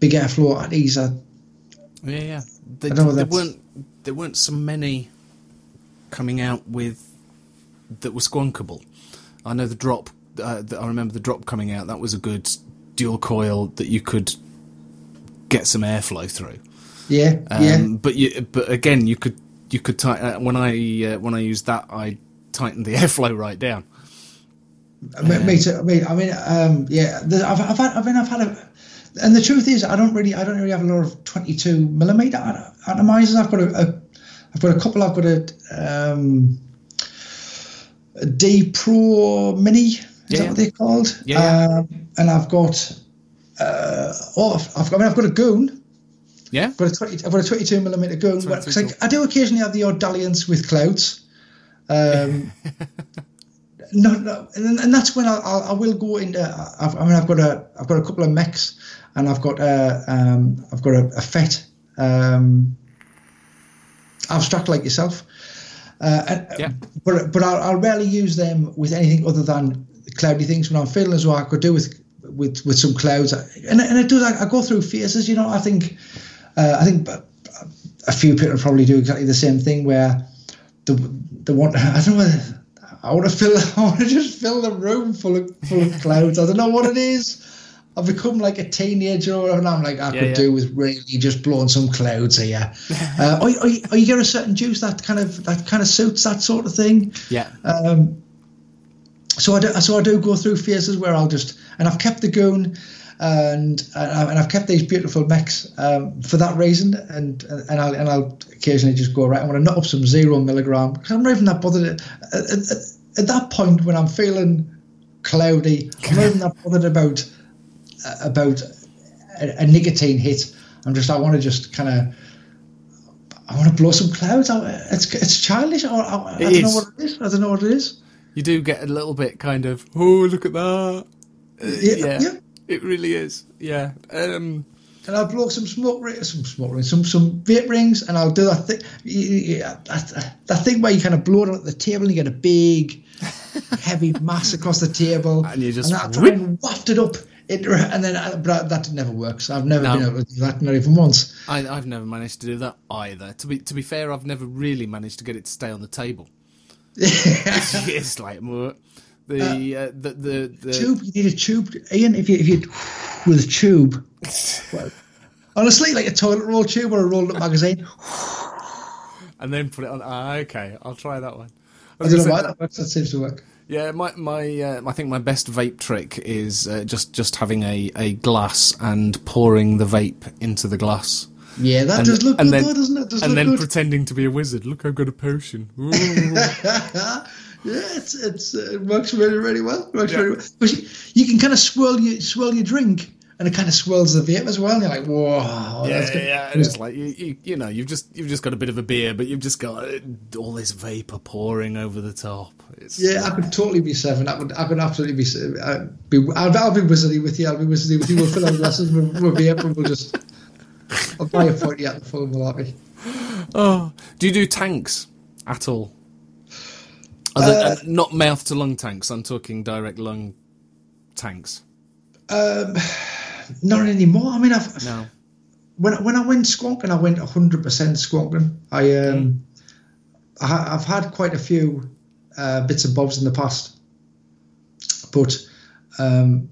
big airflow atties. Yeah, yeah. They, there that's- weren't there weren't so many coming out with that were squonkable. I know the drop. Uh, I remember the drop coming out. That was a good dual coil that you could get some airflow through. yeah, Um, yeah. But you, but again, you could you could tighten uh, when I uh, when I used that, I tightened the (laughs) airflow right down. Me, me too. I mean, I mean, um, yeah. The, I've, I've had, I mean, I've had a, and the truth is, I don't really, I don't really have a lot of twenty-two millimeter at- atomizers. I've got a, a, I've got a couple. I've got a, um, a D Pro Mini. Is Yeah. that what they're called? Yeah. Um, and I've got, uh, oh, I've, I've, I mean, I've got a goon. Yeah, I've got a twenty. I've got a twenty-two millimeter goon. 22 I, I do occasionally have the odd dalliance with clouds. Um, (laughs) no, no, and, and that's when I'll, I'll, I will go into. I've, I mean, I've got a I've got a couple of mechs, and I've got a um, I've got a, a FET um, abstract like yourself. Uh, and, Yeah. But but I'll, I'll rarely use them with anything other than cloudy things. When I'm feeling as well, I could do with with with some clouds, and and it does. I, I go through phases. You know, I think uh, I think a few people probably do exactly the same thing where the the want (laughs) I don't know. Whether, I want to fill. (laughs) I want to just fill the room full of full of clouds. I don't know what it is. I've become like a teenager, and I'm like, I Yeah, could yeah. do with really just blowing some clouds here. (laughs) uh, or, or, or you get a certain juice that kind of that kind of suits that sort of thing. yeah, Um, so I do, so I do go through phases where I'll just and I've kept the goon and and I've kept these beautiful mechs um, for that reason and and I'll and I'll occasionally just go right. I want to nut up some zero milligram because I'm not even that bothered. At, at, at, at that point when I'm feeling cloudy, I'm not (laughs) even that bothered about about a, a nicotine hit. I'm just I want to just kind of. I want to blow some clouds out. It's it's childish. I, I, I don't know what it is. I don't know what it is. you do get a little bit kind of oh look at that. Uh, Yeah, yeah. it really is. Yeah. Um, and I'll blow some smoke rings, some smoke rings, some some vape rings, and I'll do that thing, yeah, that, that thing where you kind of blow it at the table and you get a big, (laughs) heavy mass across the table, And you just and I try and waft it up, it, and then uh, but that never works. I've never No. been able to do that, not even once. I, I've never managed to do that either. To be to be fair, I've never really managed to get it to stay on the table. it's, (laughs) it's like more the uh, the the, the tube, you need a tube, Ian. If you if you with a tube, (laughs) well, honestly, like a toilet roll tube or a rolled up (laughs) magazine. and then put it on. Ah, okay, I'll try that one. I I don't know why say- that works. That seems to work. Yeah, my my uh, I think my best vape trick is uh, just just having a, a glass and pouring the vape into the glass. Yeah, that And, does look good, then, though, doesn't it? Does and then good. pretending to be a wizard. Look, I've got a potion. (laughs) Yeah, it's, it's uh, it works really really well. It works Yeah. really well. you, you can kind of swirl your swirl your drink, and it kind of swirls the vape as well. And you're like, whoa, yeah, that's good. yeah. And it's like you, you, you know, you've just you've just got a bit of a beer, but you've just got uh, all this vapor pouring over the top. It's, Yeah, I could totally be seven. I could, I could absolutely be. I'd be I'll, I'll be wizardy with you. I'll be wizardy with you. We'll fill our glasses with, with vape, and we'll just. I'll buy a forty at the full malarkey. Oh, do you do tanks at all? Uh, not mouth to lung tanks. I'm talking direct lung tanks. Um, not anymore. I mean, I've No. when when I went squonking, I went hundred percent squonking. I um, I, I've had quite a few uh, bits and bobs in the past, but um,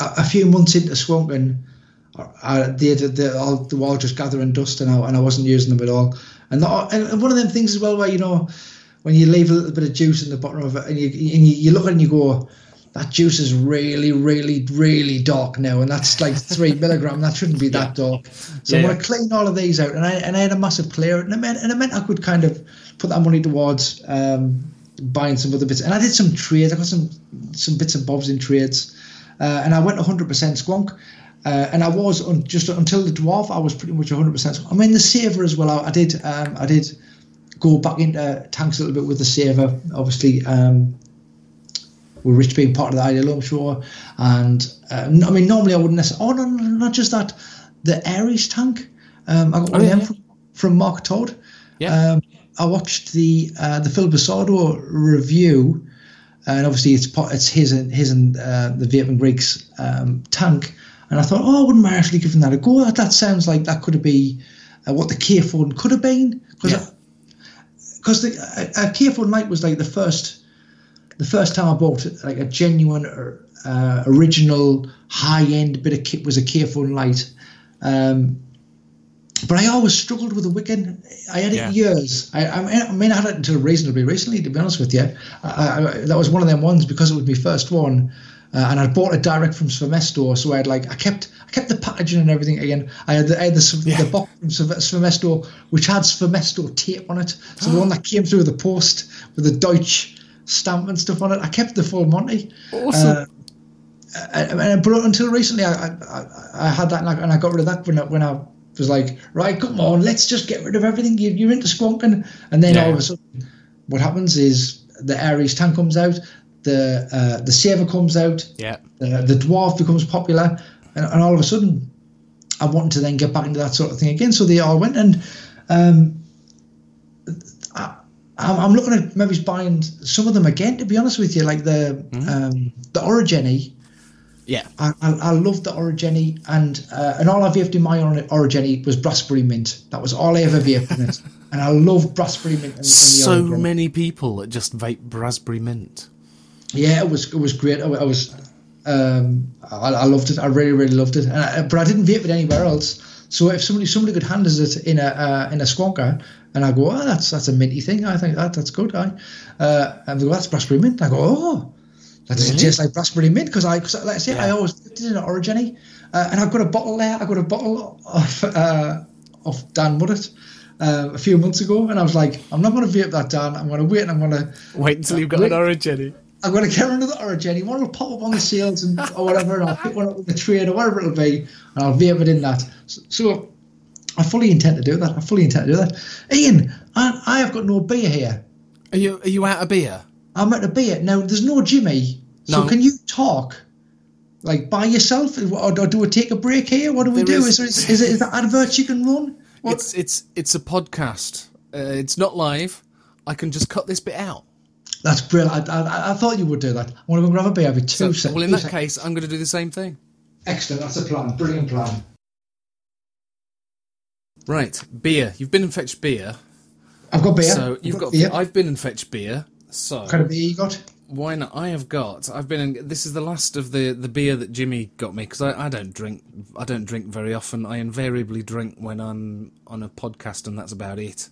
a, a few months into squonking, I, they, they, all, they were all just gathering dust, and I, and I wasn't using them at all. And, the, and one of them things as well, where you know, when you leave a little bit of juice in the bottom of it, and you and you, you look at it and you go. That juice is really, really, really dark now, and that's like three (laughs) milligram. That shouldn't be that dark. So Yeah, I'm to clean all of these out, and I and I had a massive clear, and I meant and it meant I could kind of put that money towards um, buying some other bits. And I did some trades. I got some some bits and bobs in trades, uh, and I went 100% squonk. Uh, and I was un- just until the dwarf. I was pretty much 100%. Squonk. I mean the saver as well. I, I did um, I did go back into tanks a little bit with the saver. Obviously, um, with Rich being part of the Ideal Ohm Show, and uh, I mean normally I wouldn't necessarily. Oh no, no, not just that. The Ares tank. Um, I got one Oh, of them yeah. from from Mark Todd. Yeah. Um, I watched the uh, the Phil Busardo review, and obviously it's po- it's his and his and uh, the Vaping Greeks um, tank, and I thought, oh, I wouldn't mind actually giving that a go. That, that sounds like that could have be uh, what the Kayfun could have been, because Yeah. because the a, a Kayfun Lite was like the first the first time I bought like a genuine uh, original high end bit of kit was a Kayfun Lite. Um, but I always struggled with the wicking. I had it Yeah. years. I, I, mean, I had it until reasonably recently, to be honest with you. I, I, that was one of them ones because it was my first one, uh, and I bought it direct from Svoemesto. So I had like I kept I kept the packaging and everything again. I had the, I had the, Yeah. the box from Sv- Svoemesto, which had Svoemesto tape on it. So the one that came through the post with the Deutsch stamp and stuff on it. I kept the full Monty. Awesome. and, and but until recently, I, I, I- I had that and I, and I got rid of that when I, when I was like, right, come on, let's just get rid of everything. You, you're into squonking, and then Yeah. all of a sudden, what happens is the Ares tank comes out, the uh, the Saver comes out, yeah. the, the Dwarf becomes popular, and, and all of a sudden, I wanted to then get back into that sort of thing again. So they all went, and um, I, I'm I'm looking at maybe buying some of them again. To be honest with you, like the um, the Origeni. Yeah. I, I, I love the Origeni, and uh, and all I vaped in my Or- Origeni was Raspberry Mint. That was all I ever vaped in it, (laughs) and I love Raspberry Mint. In, in So many people that just vape raspberry mint. Yeah, it was it was great. I, I was um, I, I loved it. I really really loved it. And I, but I didn't vape it anywhere else. So if somebody somebody could hand us it in a uh, in a squonker, and I go, oh, that's that's a minty thing. I think that that's good. I uh, and they go, that's raspberry mint. I go, oh, that doesn't Really? taste like raspberry mint because I, cause, like I say, I always did it in Origeni, uh, and I've got a bottle there. I got a bottle of uh, of Dan Muddett. Uh, a few months ago, and I was like, I'm not going to vape that Dan. I'm going to wait, and I'm going to Wait until you've got Wait. an origin. I'm going to get of the Origin. One will pop up on the sales and or whatever, and I'll pick one up with the trade or whatever it'll be, and I'll vape it in that. So, so I fully intend to do that. I fully intend to do that. Ian, I, I have got no beer here. Are you are you out of beer? I'm out of beer now. There's no Jimmy, so No. can you talk? Like by yourself, or, do we take a break here? What do we There do? is- Is, there, is, it, is that advert you can run? What? It's it's it's a podcast. Uh, it's not live. I can just cut this bit out. That's brilliant. I, I, I thought you would do that. I want to go grab a beer. Every two So, seconds. well, in that case, I'm going to do the same thing. excellent. That's a plan. Brilliant plan. Right, beer. You've been and fetched beer. I've got beer. So I've you've got. beer. I've been and fetched beer. So What kind of beer you got? why not? I have got. I've been. In, this is the last of the the beer that Jimmy got me because I, I don't drink. I don't drink very often. I invariably drink when I'm on a podcast, and that's about it.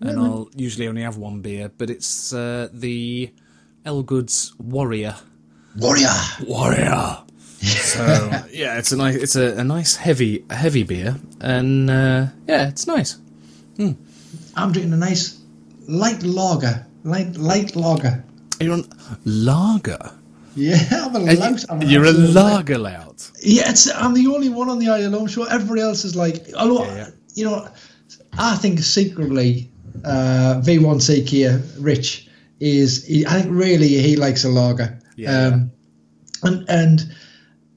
And I'll usually only have one beer, but it's uh, the Elgood's Warrior. Warrior. Warrior. (laughs) So yeah, it's a nice. It's a, a nice heavy heavy beer, and uh, yeah, it's nice. I'm drinking a nice light lager. Light light lager. You're on lager. Yeah, (laughs) I'm a lout. I'm You're a lager lout. Yeah, it's, I'm the only one on the Ideal Ohm show. Everybody else is like, although, Yeah, yeah. you know, I think secretly, uh, V1C Kia Rich is, he, I think really he likes a lager. Yeah. Um, and, and,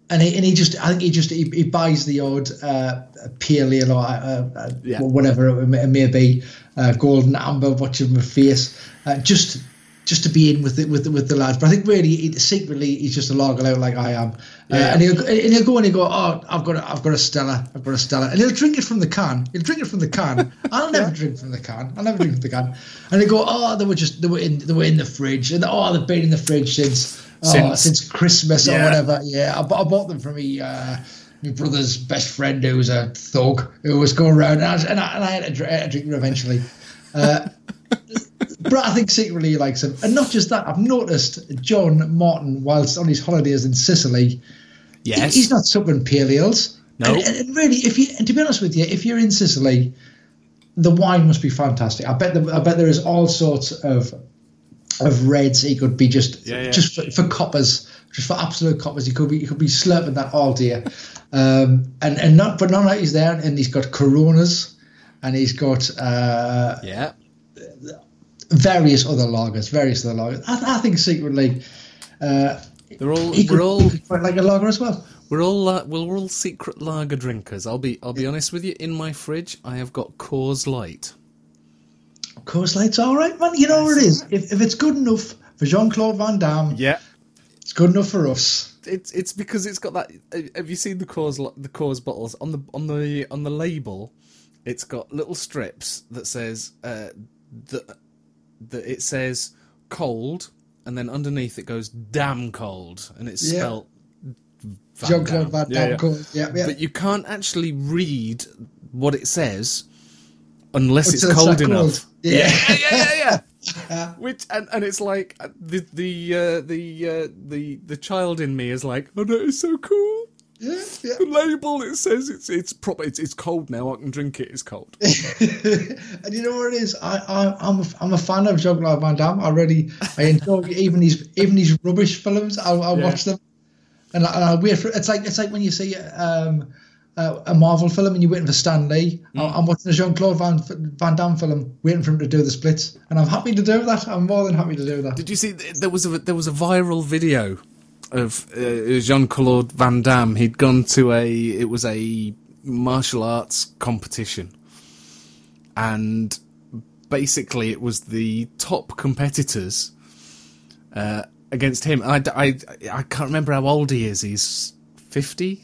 and he, and he just, I think he just, he, he buys the odd, uh, pale ale or, uh, uh, Yeah. whatever it may, it may be, uh, golden amber, watching my face, uh, just, just to be in with it with the, with the lads. But I think really, he, secretly, he's just a lager out like I am. Uh, and he'll and he'll go and he'll go, oh, I've got a, I've got a Stella, I've got a Stella, and he'll drink it from the can. He'll drink it from the can. (laughs) I'll never drink from the can. I'll never drink from the can. And he'll go, oh, they were just they were in they were in the fridge, and oh, they've been in the fridge since oh, Since- since, Christmas or whatever. Yeah, I, bought- I bought them from me. Uh, my brother's best friend, who was a thug, who was going around, and I, and I, and I had, to drink, I had to drink them eventually. Uh, but I think secretly he likes him, and not just that. I've noticed John Martin, whilst on his holidays in Sicily, Yes. He's not subbing pale ales. No. And, and really, if you and to be honest with you, if you're in Sicily, the wine must be fantastic. I bet the, I bet there is all sorts of of reds. He could be just Yeah, yeah. just for, for coppers, just for absolute coppers. He could be he could be slurping that all day. Um, and and not but of that he's there, and he's got Coronas, and he's got uh, Yeah. Various other lagers, various other lagers. I, I think secretly. Uh, They're all he could, we're all he could quite like a lager as well. We're all uh, we're all secret lager drinkers. I'll be I'll be honest with you. In my fridge, I have got Coors Light. Coors Light's all right, man. You know what it is. If, if it's good enough for Jean Claude Van Damme, Yeah, it's good enough for us. it's it's because it's got that. Have you seen the Coors the Coors bottles on the on the on the label? It's got little strips that says uh, that that it says cold, and then underneath it goes damn cold, and it's Yeah. spelt Van Jean Claude Damme. Van Yeah, Damme. yeah. Coors. Yeah, yeah. But you can't actually read what it says unless it's it's cold that enough. cold. Yeah. yeah, yeah, yeah. (laughs) yeah. Which and, and it's like uh, the the uh, the uh, the the child in me is like, oh no, it's so cool. Yeah, yeah. The label it says it's it's proper. It's, it's cold now. I can drink it. It's cold. (laughs) and you know what it is? I, I I'm a, I'm a fan of Jean Claude Van Damme. I really I enjoy (laughs) even these even these rubbish films. I'll, I'll Yeah. watch them, and, I, and I'll wait for. It's like it's like when you see um, a, a Marvel film and you're waiting for Stan Lee. Mm. I- I'm watching a Jean Claude Van Van Damme film, waiting for him to do the splits, and I'm happy to do that. I'm more than happy to do that. Did you see there was a there was a viral video of uh, Jean Claude Van Damme? He'd gone to a it was a martial arts competition, and basically it was the top competitors uh, against him. I, I I can't remember how old he is. He's 50,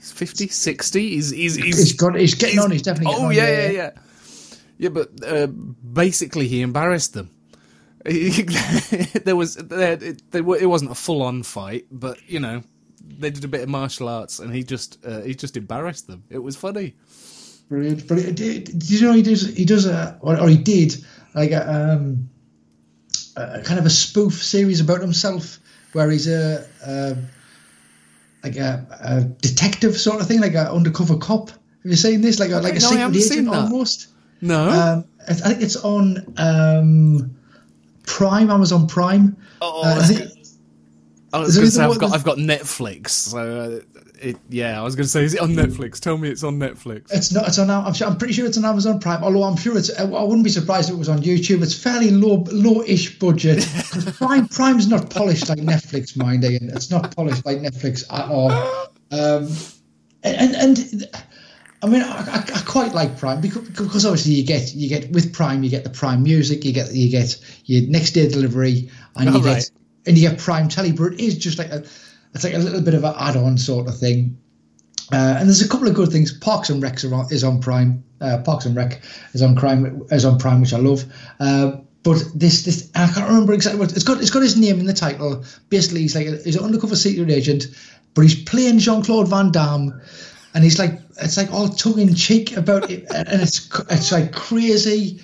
50 60? He's he's he's, He's got. He's getting on. He's definitely. Oh on, yeah, yeah, yeah. Yeah, but uh, basically he embarrassed them. (laughs) there was there, it, it wasn't a full on fight, but you know they did a bit of martial arts, and he just uh, he just embarrassed them. It was funny. Brilliant, brilliant. Did, did you know he does? He does a, or, or he did like a, um, a kind of a spoof series about himself, where he's a, a like a, a detective sort of thing, like an undercover cop. Have you seen this? Like a like a No, I secret agent that. almost. No, Um, I I think it's on um, Prime, Amazon Prime. oh, uh, I I was, think- go- I was is there going to say anything I've got I've got Netflix, so uh, it yeah. I was going to say is it on Netflix? Tell me it's on Netflix. It's not. It's on. I'm, sure, I'm pretty sure it's on Amazon Prime. Although I'm sure it's. I wouldn't be surprised if it was on YouTube. It's fairly low, low-ish budget. (laughs) Prime, Prime's not polished like Netflix, mind Ian. It's not polished like Netflix at all. (laughs) Um, and and I mean, I, I, I quite like Prime because, because obviously you get you get with Prime you get the Prime Music, you get you get your next day delivery, and you Oh, get right. and you get Prime Telly. But it is just like a, it's like a little bit of an add-on sort of thing. Uh, and there's a couple of good things. Parks and Rec on, is on Prime. Uh, Parks and Rec is on Prime, is on Prime, which I love. Uh, but this, this I can't remember exactly what it's got. It's got his name in the title. Basically, he's like a, he's an undercover secret agent, but he's playing Jean Claude Van Damme, and he's like it's like all tongue in cheek about it, (laughs) and it's it's like crazy.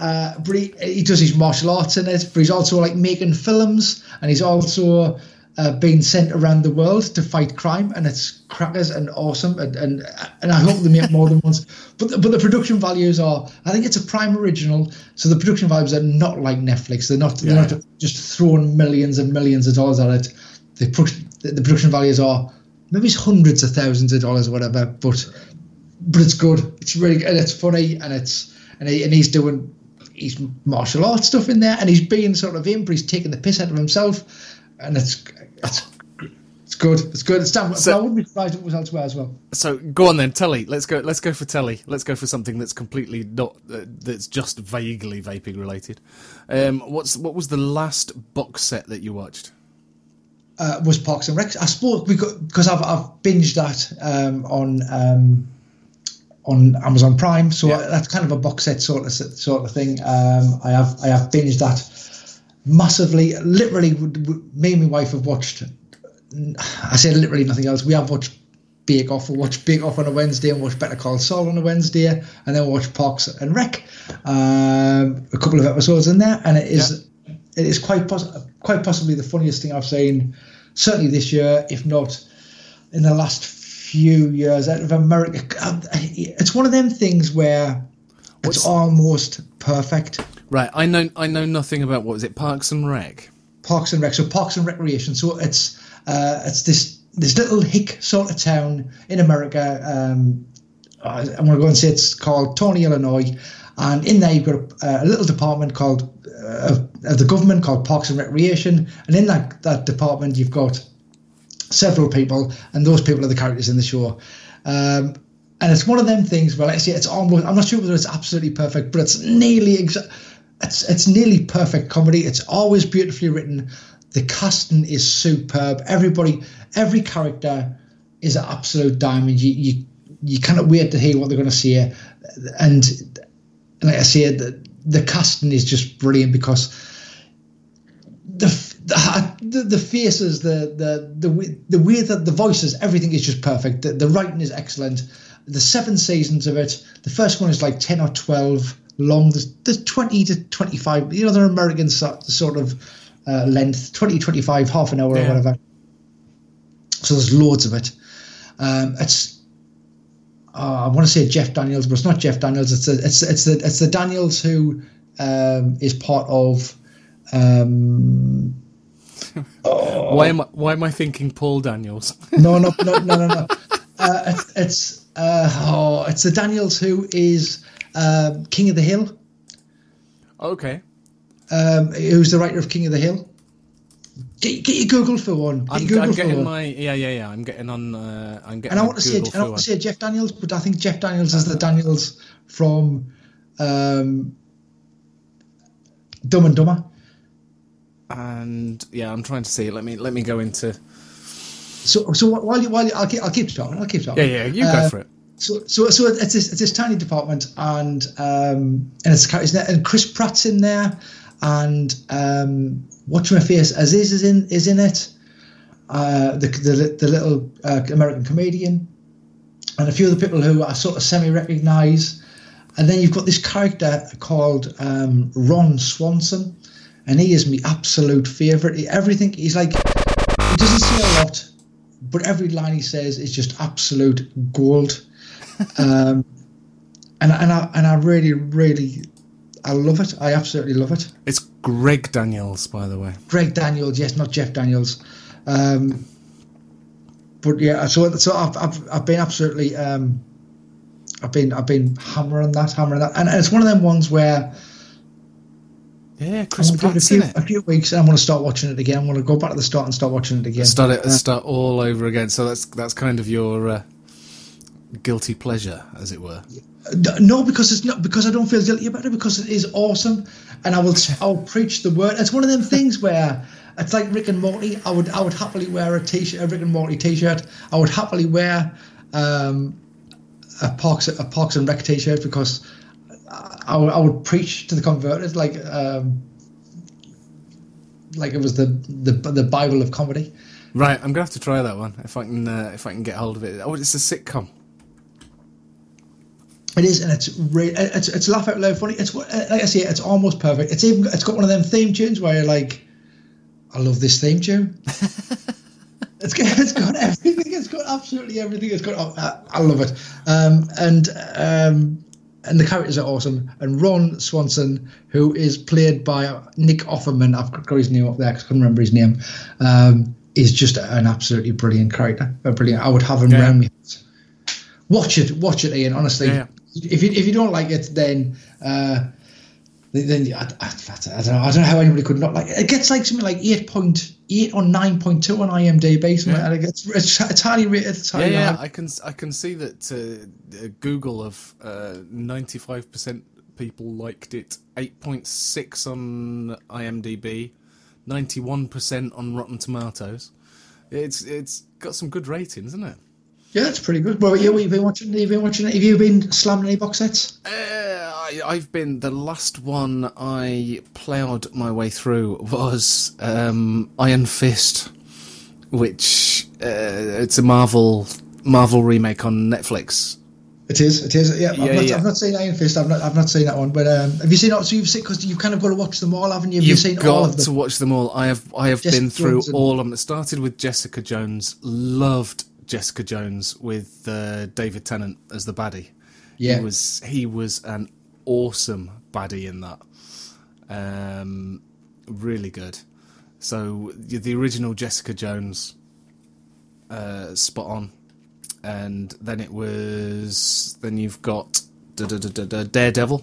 Uh, but he, he does his martial arts in it, but he's also like making films, and he's also uh, being sent around the world to fight crime, and it's crackers and awesome, and and, and I hope they make more than once. But the, but the production values are, I think it's a Prime original, so the production values are not like Netflix. They're not they're not just throwing millions and millions of dollars at it. The pro- the, the production values are maybe it's hundreds of thousands of dollars or whatever, but but it's good. It's really and it's funny and it's and he, and he's doing his martial arts stuff in there and he's being sort of him, but he's taking the piss out of himself, and it's it's it's good. It's good. It's damn. So- I wouldn't be surprised if it was elsewhere as well. So go on then, Telly. Let's go. Let's go for Telly. Let's go for something that's completely not. Uh, that's just vaguely vaping related. Um, what's what was the last box set that you watched? Uh, was Parks and Rec. I suppose because I've I've binged that um, on um, on Amazon Prime, so Yeah. that's kind of a box set sort of sort of thing. Um, I have I have binged that massively. Literally, me and my wife have watched. I say literally nothing else. We have watched Bake Off. We watch Bake Off on a Wednesday and watch Better Call Saul on a Wednesday, and then we watch Parks and Rec. Um, a couple of episodes in there, and it is it is quite pos- quite possibly the funniest thing I've seen, certainly this year, if not in the last few years out of America. It's one of them things where What's- it's almost perfect. Right, I know. I know nothing about what was it? Parks and Rec. Parks and Rec, so Parks and Recreation. So it's uh, it's this this little hick sort of town in America. Um, I- I'm going to go and say it's called Pawnee, Illinois, and in there you've got a, a little department called uh, of the government called Parks and Recreation, and in that that department you've got several people, and those people are the characters in the show. Um, and it's one of them things where, I say, it's almost, I'm not sure whether it's absolutely perfect, but it's nearly, exa- it's, it's nearly perfect comedy. It's always beautifully written. The casting is superb. Everybody, every character is an absolute diamond. You, you, you cannot wait to hear what they're going to say. And like I say, the, the casting is just brilliant because the the, the faces, the the the the way that the voices, everything is just perfect. The, the writing is excellent. The seven seasons of it. The first one is like ten or twelve long. There's, there's twenty to twenty five. You know, they're American sort, sort of uh, length, 20, 25, half an hour Yeah. or whatever. So there's loads of it. Um, it's uh, I want to say Jeff Daniels, but it's not Jeff Daniels. It's the it's it's the it's the Daniels who um, is part of. Um, (laughs) Why am I, why am I thinking Paul Daniels? (laughs) no, no, no, no, no, no. Uh, it's it's uh, oh, it's the Daniels who is um, King of the Hill. okay. Um, who's the writer of King of the Hill? Get, get your Google for one. Get I'm, Google I'm getting one. my yeah yeah yeah. I'm getting on. Uh, I'm getting. and I want to say, Google and I want to say Jeff Daniels, but I think Jeff Daniels is the Daniels from um, Dumb and Dumber. and yeah, I'm trying to see. Let me let me go into. So, so while you, while you, I'll keep, I'll keep talking. I'll keep talking. yeah. Yeah, you go Uh, for it. So, so, so it's this, it's this tiny department, and um, and it's and Chris Pratt's in there, and um, what's my face? Aziz is in is in it. Uh, the, the the little uh, American comedian, and a few of the people who I sort of semi recognise, and then you've got this character called um, Ron Swanson, and he is my absolute favourite. He- Everything he's like, he doesn't say a lot, but every line he says is just absolute gold. (laughs) Um, and and I and I really really I love it. I absolutely love it. It's Greg Daniels, by the way. Greg Daniels, yes, not Jeff Daniels. Um, but yeah, so so I've I've, I've been absolutely um, I've been I've been hammering that, hammering that, and, and it's one of them ones where Yeah, Chris going to a Pratt's few, in it. a few weeks, and I'm going to start watching it again. I'm going to go back to the start and start watching it again. Start it. Uh, Start all over again. So that's that's kind of your uh, guilty pleasure, as it were. No, because it's not because I don't feel guilty about it because it is awesome, and I will (laughs) I'll preach the word. It's one of them things where it's like Rick and Morty. I would I would happily wear a t-shirt, a Rick and Morty t-shirt. I would happily wear um, a Parks a Parks and Rec t-shirt because I, would- I would preach to the converted like um, like it was the the the Bible of comedy. Right, I'm gonna have to try that one if I can uh, if I can get hold of it. Oh, it's a sitcom. It is, and it's re- it's it's laugh out loud funny. It's what- like I say, it's almost perfect. It's even it's got one of them theme tunes where you're like, I love this theme tune. (laughs) it's got it's got everything. It's got absolutely everything. It's got oh, I, I love it. Um, and um, and the characters are awesome. And Ron Swanson, who is played by Nick Offerman, I've got his name up there because I couldn't remember his name. Um, is just an absolutely brilliant character. A brilliant. I would have him Yeah. around me. Watch it, watch it, Ian. Honestly, Yeah, if you if you don't like it, then uh, then I, I, I don't know. I don't know how anybody could not like it. It gets like something like eight point eight or nine point two on IMDb. Something Yeah. like that. It's, it's it's highly rated. It's yeah, highly yeah. I can I can see that uh, uh, Google of ninety five percent people liked it. Eight point six on IMDb, ninety one percent on Rotten Tomatoes. It's it's got some good ratings, isn't it? Yeah, it's pretty good. Well, you've been watching. You've been watching it. Have you been slamming any box sets? Uh, I, I've been the last one I ploughed my way through was um, Iron Fist, which uh, it's a Marvel Marvel remake on Netflix. It is. It is. Yeah, Yeah, I've, not, yeah. I've not seen Iron Fist. I've not. I've not seen that one. But um, have you seen? So you've seen because you've kind of got to watch them all, haven't you? Have you You've seen all got of them? to watch them all. I have I have Jessica been through Jones and- all of them. It started with Jessica Jones. Loved Jessica Jones with uh, David Tennant as the baddie. Yeah. He was he was an awesome baddie in that. Um, really good. So the original Jessica Jones, uh, spot on, and then it was then you've got da, da, da, da, da, Daredevil.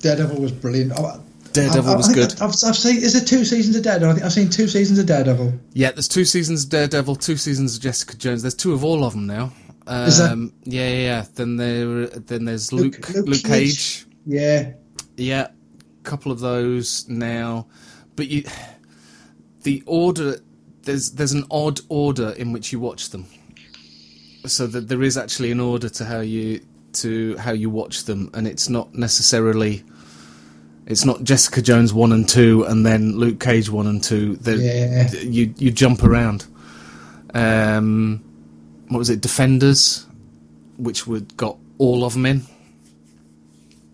Daredevil was brilliant. Oh, Daredevil I, I was think good. I've, I've seen. Is there two seasons of Daredevil? I think I've seen two seasons of Daredevil. Yeah, there's two seasons of Daredevil, two seasons of Jessica Jones. There's two of all of them now. Um, Is that- Yeah, yeah, yeah. Then there, then there's Luke, Luke- Luke, Luke Cage. Cage. Yeah. Yeah, couple of those now, but you, the order there's there's an odd order in which you watch them, so that there is actually an order to how you to how you watch them, and it's not necessarily. It's not Jessica Jones one and two, and then Luke Cage one and two. They're- Yeah. You you jump around. Um, what was it? Defenders, which would got all of them in.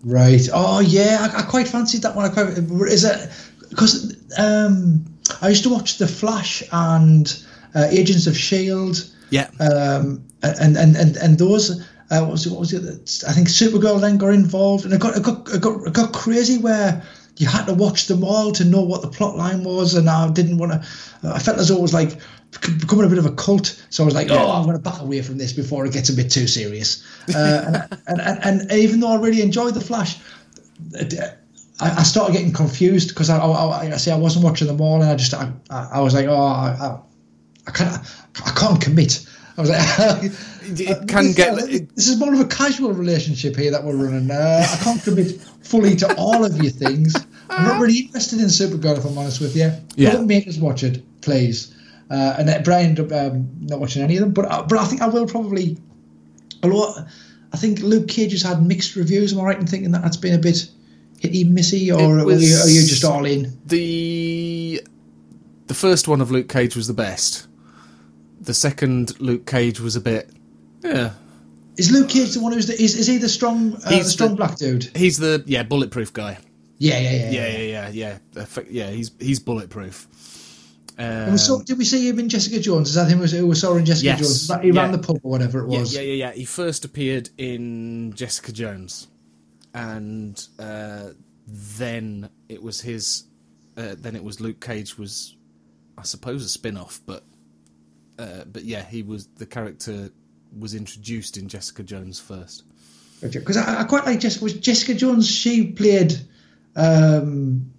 Right. Oh yeah, I, I quite fancied that one. I quite is it because um, I used to watch The Flash and uh, Agents of Shield, Yeah, um, and and and and those. Uh, what was it? What was it? I think Supergirl then got involved, and it got it got it got, it got crazy where you had to watch them all to know what the plot line was, and I didn't want to. I felt as though it was like becoming a bit of a cult, so I was like, oh, I'm going to back away from this before it gets a bit too serious. Uh, and, (laughs) and, and even though I really enjoyed the Flash, I, I started getting confused because I, I, I say I wasn't watching them all, and I just I, I was like, oh, I, I, I can't I can't commit. I was like, (laughs) it can get. It, this is more of a casual relationship here that we're running. Uh, I can't commit fully to all of your things. I'm not really interested in Supergirl, if I'm honest with you. Yeah. Don't make us watch it, please. Uh, and uh, Brian um, not watching any of them, but uh, but I think I will probably. Although I think Luke Cage has had mixed reviews. Am I right in thinking that that's been a bit hitty missy, or are, you, are you just all in? the the first one of Luke Cage was the best. The second Luke Cage was a bit. Yeah, Is Luke Cage the one who's the, is, is he the strong uh, the strong the- black dude? he's the yeah bulletproof guy. Yeah, yeah, yeah. Yeah, yeah, yeah, yeah. Yeah, he's he's bulletproof. Um, we saw, did we see him in Jessica Jones? Is that him who we saw in Jessica Yes, Jones? He ran yeah. the pub or whatever it yeah, was. yeah, yeah, yeah. He first appeared in Jessica Jones, and uh, then it was his. Uh, then it was Luke Cage was, I suppose, a spin-off, but uh, but yeah, he was the character was introduced in Jessica Jones first. Because I, I quite like Jessica. Was Jessica Jones? She played um,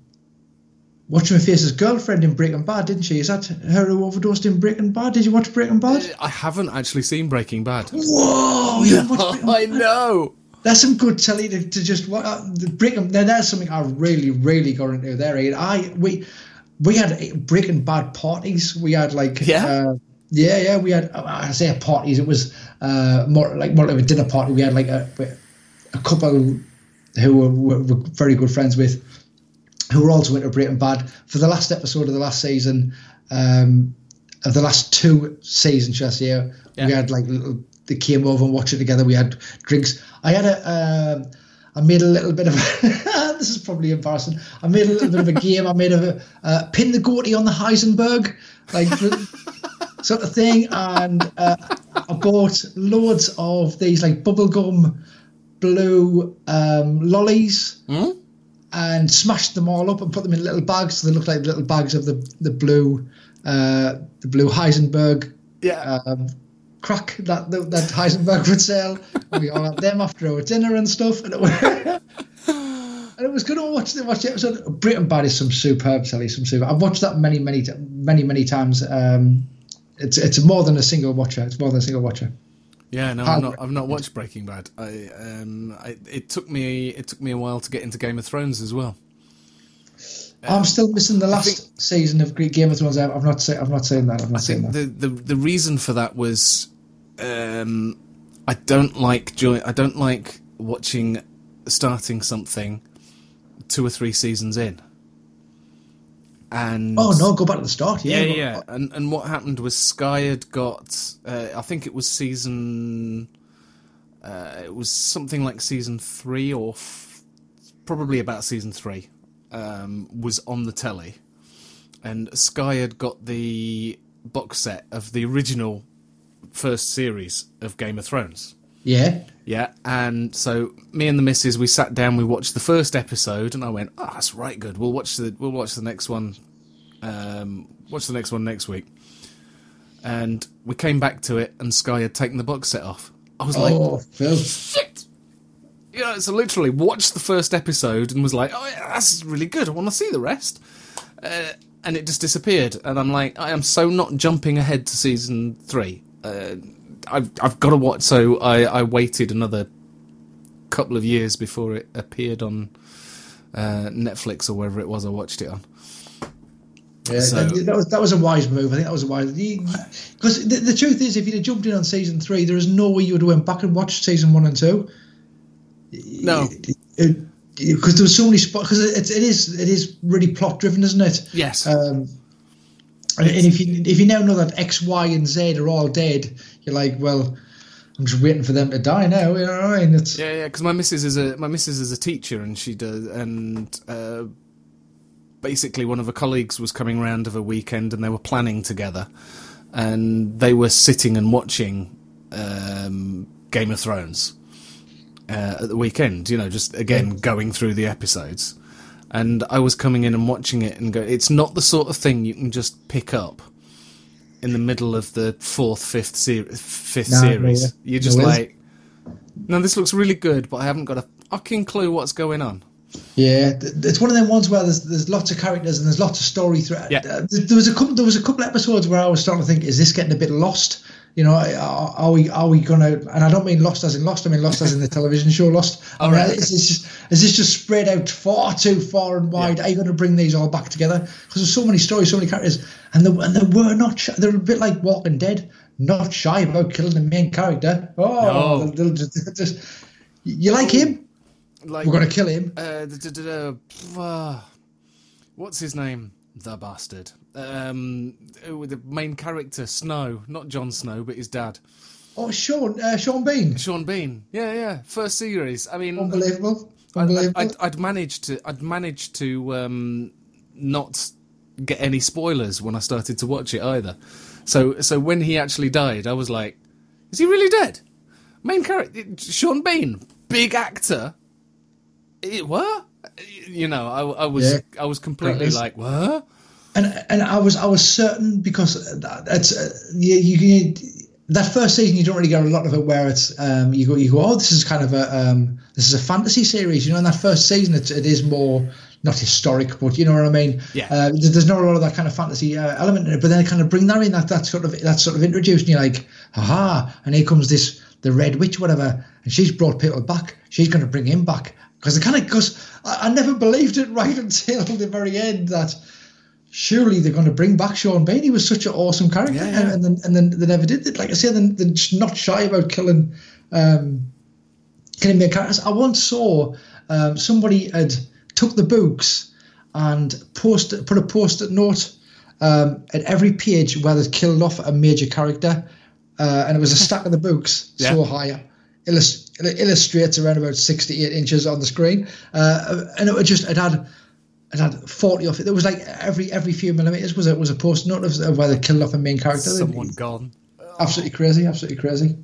Watch My Face's girlfriend in Breaking Bad, didn't she? Is that her who overdosed in Breaking Bad? Did you watch Breaking Bad? I haven't actually seen Breaking Bad. Whoa! Watched (laughs) I know. That's some good telly to, to just wa- uh, Breaking. Now that's something I really, really got into there. Ian. I we we had Breaking Bad parties. We had like Yeah? uh, yeah, yeah. We had I say parties. It was uh, more like more like a dinner party. We had like a a couple who were, were, were very good friends with, who were also into Breaking Bad. For the last episode of the last season, um, of the last two seasons, I say, Yeah. we had like little. They came over and watched it together. We had drinks. I had a. Um, I made a little bit of. (laughs) this is probably embarrassing. I made a little bit of a (laughs) game. I made a uh, pin the goatee on the Heisenberg, like (laughs) sort of thing, and uh, I bought loads of these like bubblegum blue um, lollies and smashed them all up and put them in little bags so they look like little bags of the the blue uh, the blue Heisenberg Yeah. um, crack that that that Heisenberg would sell. And we all had them after our dinner and stuff, and it was. (laughs) And it was good to watch the watch the episode. Breaking Bad is some superb telly, some super. I've watched that many, many, many, many times. Um, it's it's more than a single watcher. It's more than a single watcher. Yeah, no, I've not. I've not watched Breaking Bad. I, um, I, it took me. It took me a while to get into Game of Thrones as well. I'm still missing the last season of Greek Game of Thrones. I've I've not say, I've not saying that. I've not I saying think that. the, the the reason for that was, um, I don't like joy. I don't like watching starting something two or three seasons in. And Oh no, go back to the start. Yeah, yeah, yeah. And and what happened was Sky had got. Uh, I think it was season. Uh, it was something like season three or f- probably about season three. Um, was on the telly, and Sky had got the box set of the original first series of Game of Thrones. Yeah. Yeah, and so me and the missus we sat down, we watched the first episode, and I went, "Oh, that's right, good. We'll watch the we'll watch the next one. Um, watch the next one next week." And we came back to it, and Sky had taken the box set off. I was like, Oh, Phil. "Shit! You know, so literally watched the first episode and was like, "Oh, yeah, that's really good. I want to see the rest." Uh, and it just disappeared. And I'm like, I am so not jumping ahead to season three. Uh, I've I've got to watch. So I I waited another couple of years before it appeared on uh, Netflix or wherever it was I watched it on. Yeah, So- that, that was that was a wise move. I think that was a wise because the, the truth is, if you'd have jumped in on season three, there is no way you would have went back and watched season one and two. No. because there was so many spots. Because it, it is it is really plot driven, isn't it? Yes. Um, and, and if you if you now know that X, Y, and Z are all dead, you're like, well, I'm just waiting for them to die now. You know what I mean? It's, Yeah, yeah. Because my missus is a my missus is a teacher, and she does, and uh, basically one of her colleagues was coming round of a weekend, and they were planning together, and they were sitting and watching um, Game of Thrones uh, at the weekend. You know, just again going through the episodes, and I was coming in and watching it, and go. It's not the sort of thing you can just pick up. In the middle of the fourth, fifth, ser- fifth No, no, series, yeah. you're just No, like, no, this looks really good, but I haven't got a fucking clue what's going on. Yeah, it's one of them ones where there's there's lots of characters and there's lots of story thread. Yeah. There was a couple there was a couple episodes where I was starting to think, is this getting a bit lost? You know, are, are we are we gonna? And I don't mean lost as in lost. I mean lost as in the television show Lost. (laughs) I mean, is, this just is this just spread out far too far and wide? Yeah. Are you going to bring these all back together? Because there's so many stories, so many characters, and they, and they were not. Shy, they're a bit like Walking Dead, not shy about killing the main character. Oh, No. they'll, they'll just, just you like him? Like, We're going to kill him. uh, da- da- da- uh, what's his name? The bastard. Um, with the main character, Snow, not Jon Snow, but his dad, Oh, Sean, uh, Sean Bean. Sean Bean. Yeah, yeah. First series. I mean, Unbelievable. I, Unbelievable. I'd, I'd managed to. I'd managed to um, not get any spoilers when I started to watch it either. So, so when he actually died, I was like, "Is he really dead?" Main character, Sean Bean, big actor. It, what? You know, I, I was, Yeah. I was completely like, "What?" And and I was I was certain because that, that's uh, you, you, that first season you don't really get a lot of it where it's um, you go you go oh this is kind of a um, this is a fantasy series. You know in that first season it, it is more not historic but you know what I mean? Yeah. uh, there's not a lot of that kind of fantasy uh, element in it but then kind of bring that in that that sort of that sort of introduced and you're like aha and here comes this the red witch whatever and she's brought people back. She's going to bring him back. Because it kind of because I, I never believed it (laughs) right until the very end that surely they're going to bring back Sean Bean. He was such an awesome character, Yeah, yeah. and then and then they never did it. Like I said, they're, they're just not shy about killing um, killing main characters. I once saw um, somebody had took the books and post put a post-it note um, at every page where they killed off a major character, uh, and it was a stack of the books (laughs) so Yeah. high. Illust- it illustrates around about 68 inches on the screen, uh, and it just it had it had 40 off it. There was like every every few millimeters was a was a post note of, of where they killed off a main character. Someone gone. Absolutely crazy, absolutely crazy.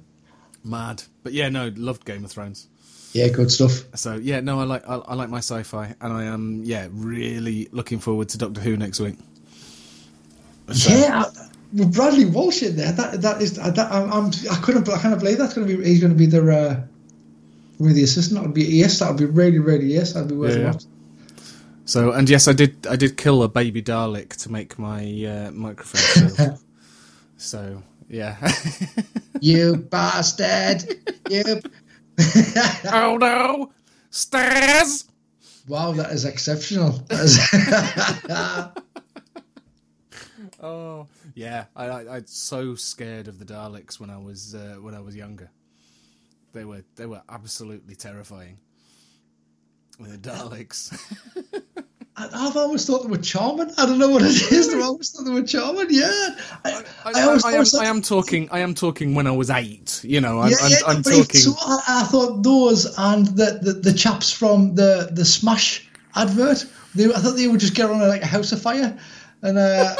Mad. But yeah, no, loved Game of Thrones. Yeah, good stuff. So yeah, no, I like I, I like my sci-fi, and I am yeah really looking forward to Doctor Who next week. So- Yeah, with Bradley Walsh in there. That that is that, I'm, I'm I couldn't I can't believe that's going to be he's going to be the uh, with the assistant. That would be yes. That would be really really yes. That'd be worth Yeah, a yeah. watch. So and yes, I did I did kill a baby Dalek to make my uh, microphone (laughs) so yeah. (laughs) You bastard! you. (laughs) oh no, stairs. Wow, that is exceptional. That is- Oh yeah, I, I I'm so scared of the Daleks when I was uh, when I was younger. They were they were absolutely terrifying. The Daleks. (laughs) I- I've always thought they were charming. I don't know what it is. I've always thought they were charming. Yeah, I, I, I I, am, I am talking. I am talking when I was eight. You know, I'm, yeah, I'm, yeah, I'm talking. So I, I thought those and the, the, the chaps from the, the Smash advert. They, I thought they would just get on like a house of fire, and uh,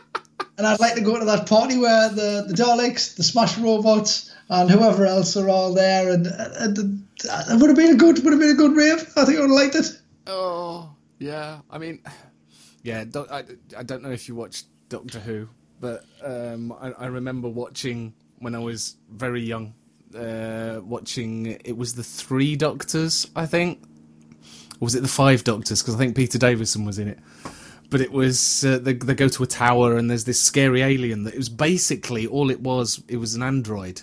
(laughs) and I'd like to go to that party where the, the Daleks, the Smash robots, and whoever else are all there, and, and, and it would have been a good would have been a good rave. I think I would have liked it. Oh, yeah. I mean, yeah. Do, I, I don't know if you watched Doctor Who, but um, I, I remember watching when I was very young uh, watching. It was the Three Doctors, I think. Or was it the Five Doctors? Because I think Peter Davison was in it. But it was uh, they, they go to a tower and there's this scary alien that it was basically all it was. It was an android,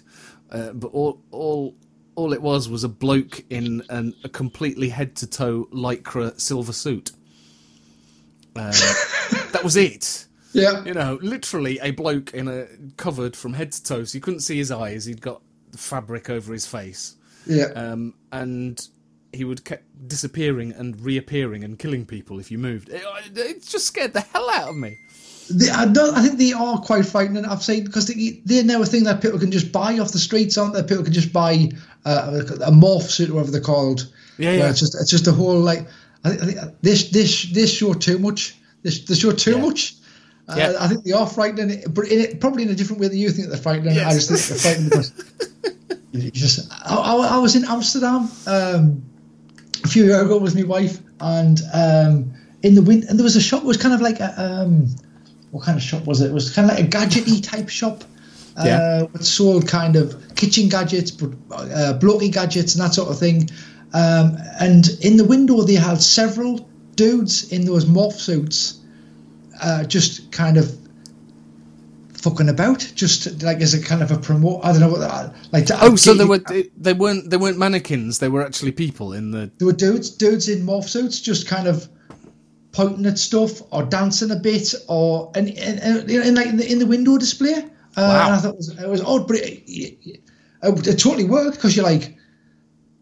uh, but all all all it was was a bloke in an, a completely head to toe lycra silver suit. Um, that was it. Yeah. You know, literally a bloke in a covered from head to toe, so you couldn't see his eyes. He'd got fabric over his face, Yeah. um, and he would keep disappearing and reappearing and killing people if you moved. It, it just scared the hell out of me. They, I don't. I think they are quite frightening. I've seen because they, they're now a thing that people can just buy off the streets, aren't they? People can just buy uh, a morph suit, or whatever they're called. Yeah, yeah. It's just it's just a whole like. I think, I think this this this show too much. This this show too Yeah. much. Uh, Yeah. I think they are frightening, but in it, probably in a different way that you think they're frightening. I just think they're frightening because (laughs) you just. I, I, I was in Amsterdam um, a few years ago with my wife, and um, in the wind, and there was a shop. It was kind of like a um, what kind of shop was it? It was kind of like a gadgety type shop. Uh, Yeah. which sold kind of kitchen gadgets, but uh, blokey gadgets and that sort of thing. Um, and in the window, they had several dudes in those morph suits, uh, just kind of fucking about, just like as a kind of a promote. I don't know what that like. To Oh, so they were they weren't they weren't mannequins. They were actually people in the. there were dudes, dudes in morph suits, just kind of pointing at stuff or dancing a bit, or and, and, and you know, in like in the, in the window display. Uh, Wow. And I thought it was, it was odd, but it, it, it, totally worked because you're like,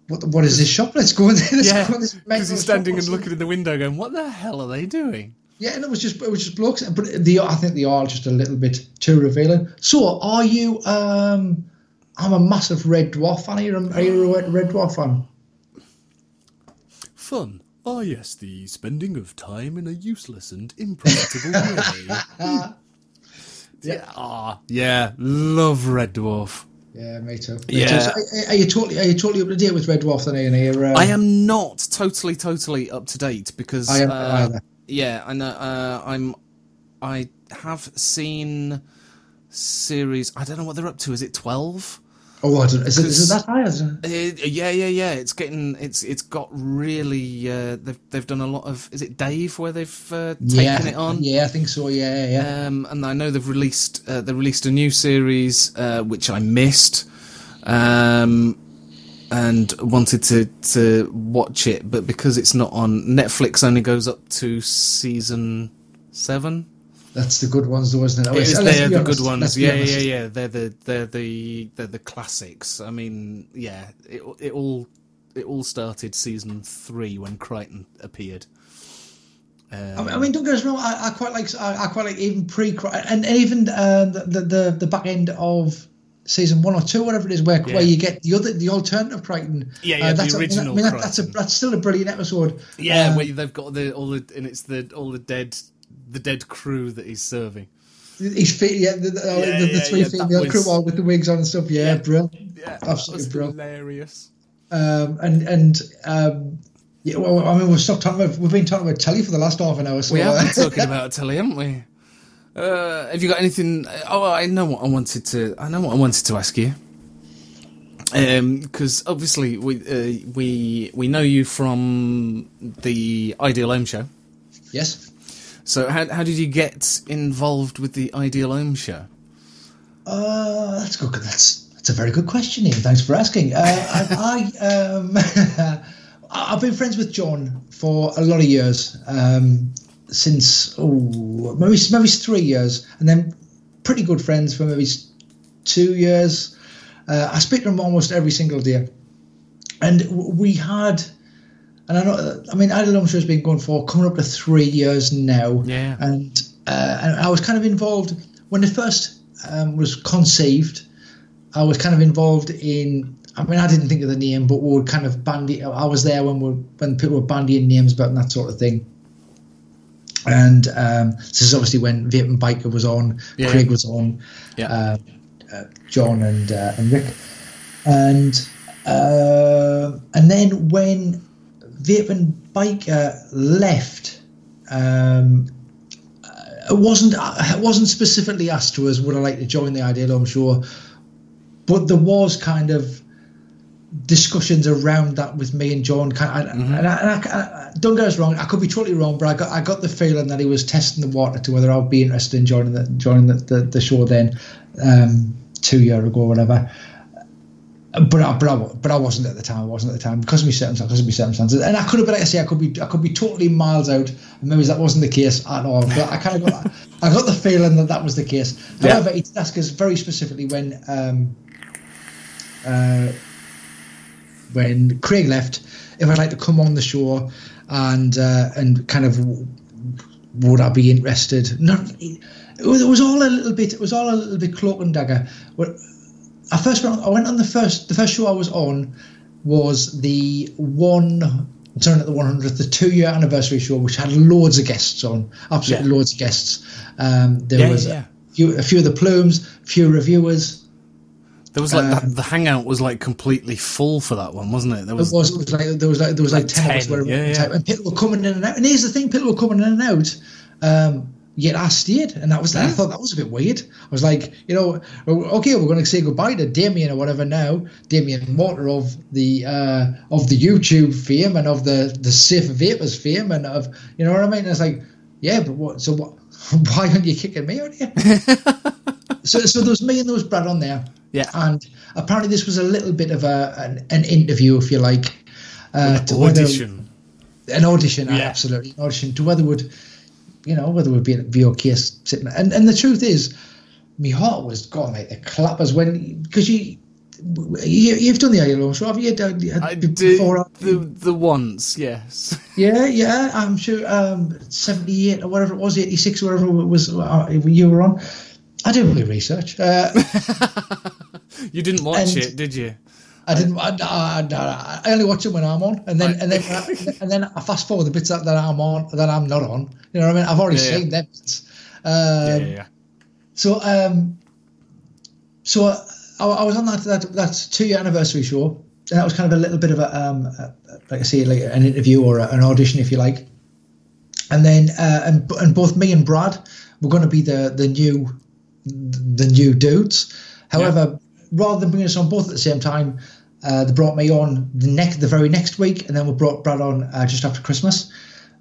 what what is this shop? Let's go in there. Let's Yeah, go in this (laughs) because he's standing and looking in the window, going, "What the hell are they doing?" Yeah, and it was just it was just blokes, but the I think they are just a little bit too revealing. So, are you? um I'm a massive Red Dwarf fan. Are you a, are you a Red Dwarf fan? Fun. Ah, yes, the spending of time in a useless and impractical (laughs) way. (laughs) yeah. Ah, yeah. Love Red Dwarf. Yeah, me too. Me Yeah. too. So, are, you totally are you totally up to date with Red Dwarf then? Ian? Are you, uh, I am not totally, totally up to date because I am uh, either. yeah, I know. Uh, I'm. I have seen series. I don't know what they're up to. Is it twelve? Oh, I don't, is, it, is it that high? Is it? Uh, yeah, yeah, yeah. It's getting. It's it's got really. Uh, they've they've done a lot of. Is it Dave where they've uh, taken Yeah, it on? yeah, I think so. Yeah, yeah. Um, and I know they've released uh, they released a new series uh, which I missed, um, and wanted to to watch it, but because it's not on Netflix, only goes up to season seven. That's the good ones, though, isn't it? It is, they're the honest, good ones. Yeah, yeah, yeah. They're the they're the they're the classics. I mean, yeah. It it all it all started season three when Kryten appeared. I mean, I mean, don't get us wrong. I, I quite like. I, I quite like even pre and, and even uh, the, the the the back end of season one or two, whatever it is, where Yeah. where you get the other the alternative Kryten. Yeah, yeah, uh, the that's a- original I mean, that, that's a that's still a brilliant episode. Yeah, Uh, where they've got the all the and it's the all the dead the dead crew that he's serving. He's fit, yeah, the, the, Yeah, the, the yeah, three yeah, female was- crew all with the wigs on and stuff. Yeah, Yeah. brilliant. Yeah, Absolutely bro. hilarious. Um, and and um, yeah, well, I mean, we've stopped talking about we've been talking about telly for the last half an hour. So We have uh, been (laughs) talking about telly, haven't we? Uh, have you got anything? Oh, I know what I wanted to. I know what I wanted to ask you. Because obviously we uh, we we know you from the Ideal Ohm Show. yes. So how how did you get involved with the Ideal Ohm Show? Uh, that's good. That's that's a very good question, Ian. Thanks for asking. Uh, I, (laughs) I um, (laughs) I've been friends with John for a lot of years, um, since oh maybe maybe three years, and then pretty good friends for maybe two years. Uh, I speak to him almost every single day, and we had. And I know, I mean, Ideal Ohm Show has been going for coming up to three years now. Yeah. And, uh, and I was kind of involved when it first um, was conceived. I was kind of involved in. I mean, I didn't think of the name, but we were kind of bandy. I was there when we when people were bandying names about and that sort of thing. And um, this is obviously when Vaping Biker was on, Yeah. Craig was on, Yeah. uh, uh, John and uh, and Rick, and uh, and then when Vaping Biker left, um, it wasn't it wasn't specifically asked to us would I like to join the Ideal Ohm Show, but there was kind of discussions around that with me and John. Kind of, Mm-hmm. and, I, and I, I, don't get us wrong, I could be totally wrong, but I got I got the feeling that he was testing the water to whether I'd be interested in joining the joining the, the, the show then um, two year ago or whatever. But I, but, I, but I wasn't at the time. I wasn't at the time because of my circumstances. Because of my circumstances, and I could have been. Like I say, I could be. I could be totally miles out. And maybe that wasn't the case at all. But I kind of got. I got the feeling that that was the case. Yeah. However, he did ask us very specifically when um, uh, when Craig left, if I'd like to come on the show and uh, and kind of would I be interested? Not. It was, it was all a little bit. It was all a little bit cloak and dagger. Well, I first went. On, I went on the first. The first show I was on was the one. Turn at the 100th, the two-year anniversary show, which had loads of guests on, absolutely Yeah. loads of guests. Um, there Yeah, was yeah. A, few, a few of the plumes, a few reviewers. There was like Um, that, the hangout was like completely full for that one, wasn't it? There It was, was, it was like there was like there was like, Like ten, of us 10, were yeah, yeah. and people were coming in and out. And here's the thing: people were coming in and out. Um, yet I stayed, and that was I thought that was a bit weird. I was like, you know, okay, we're going to say goodbye to Damien or whatever now, Damien Motor of the uh, of the YouTube fame and of the the Safe Vapors fame and of you know what I mean. And it's like, yeah, but what? So what? (laughs) Why aren't you kicking me out here? (laughs) so so there was me and there was Brad on there. Yeah. And apparently this was a little bit of a an, an interview, if you like. Uh, to whether- an audition, Yeah. absolutely, an audition to whether would, you know, whether we'd be be okay sitting. And and the truth is, my heart was gone like the clappers when because you. You, you've done the ILO show, have you? Done- I before- the the once, yes. (laughs) yeah, yeah, I'm sure. Um, seventy-eight or whatever it was, eighty-six, or whatever it was uh, you were on. I did my research. Uh, (laughs) You didn't watch And- it, did you? I didn't. I, I, I only watch it when I'm on, and then and then and then I fast forward the bits that, that I'm on that I'm not on. You know what I mean? I've already Yeah, yeah. seen them. Um, yeah, yeah, yeah. So um, so I, I was on that that that two year anniversary show, and that was kind of a little bit of a um, a, like I say, like an interview or a, an audition, if you like. And then uh, and and both me and Brad were going to be the the new the new dudes. However, rather than bringing us on both at the same time, uh, they brought me on the next the very next week, and then we brought Brad on uh, just after Christmas,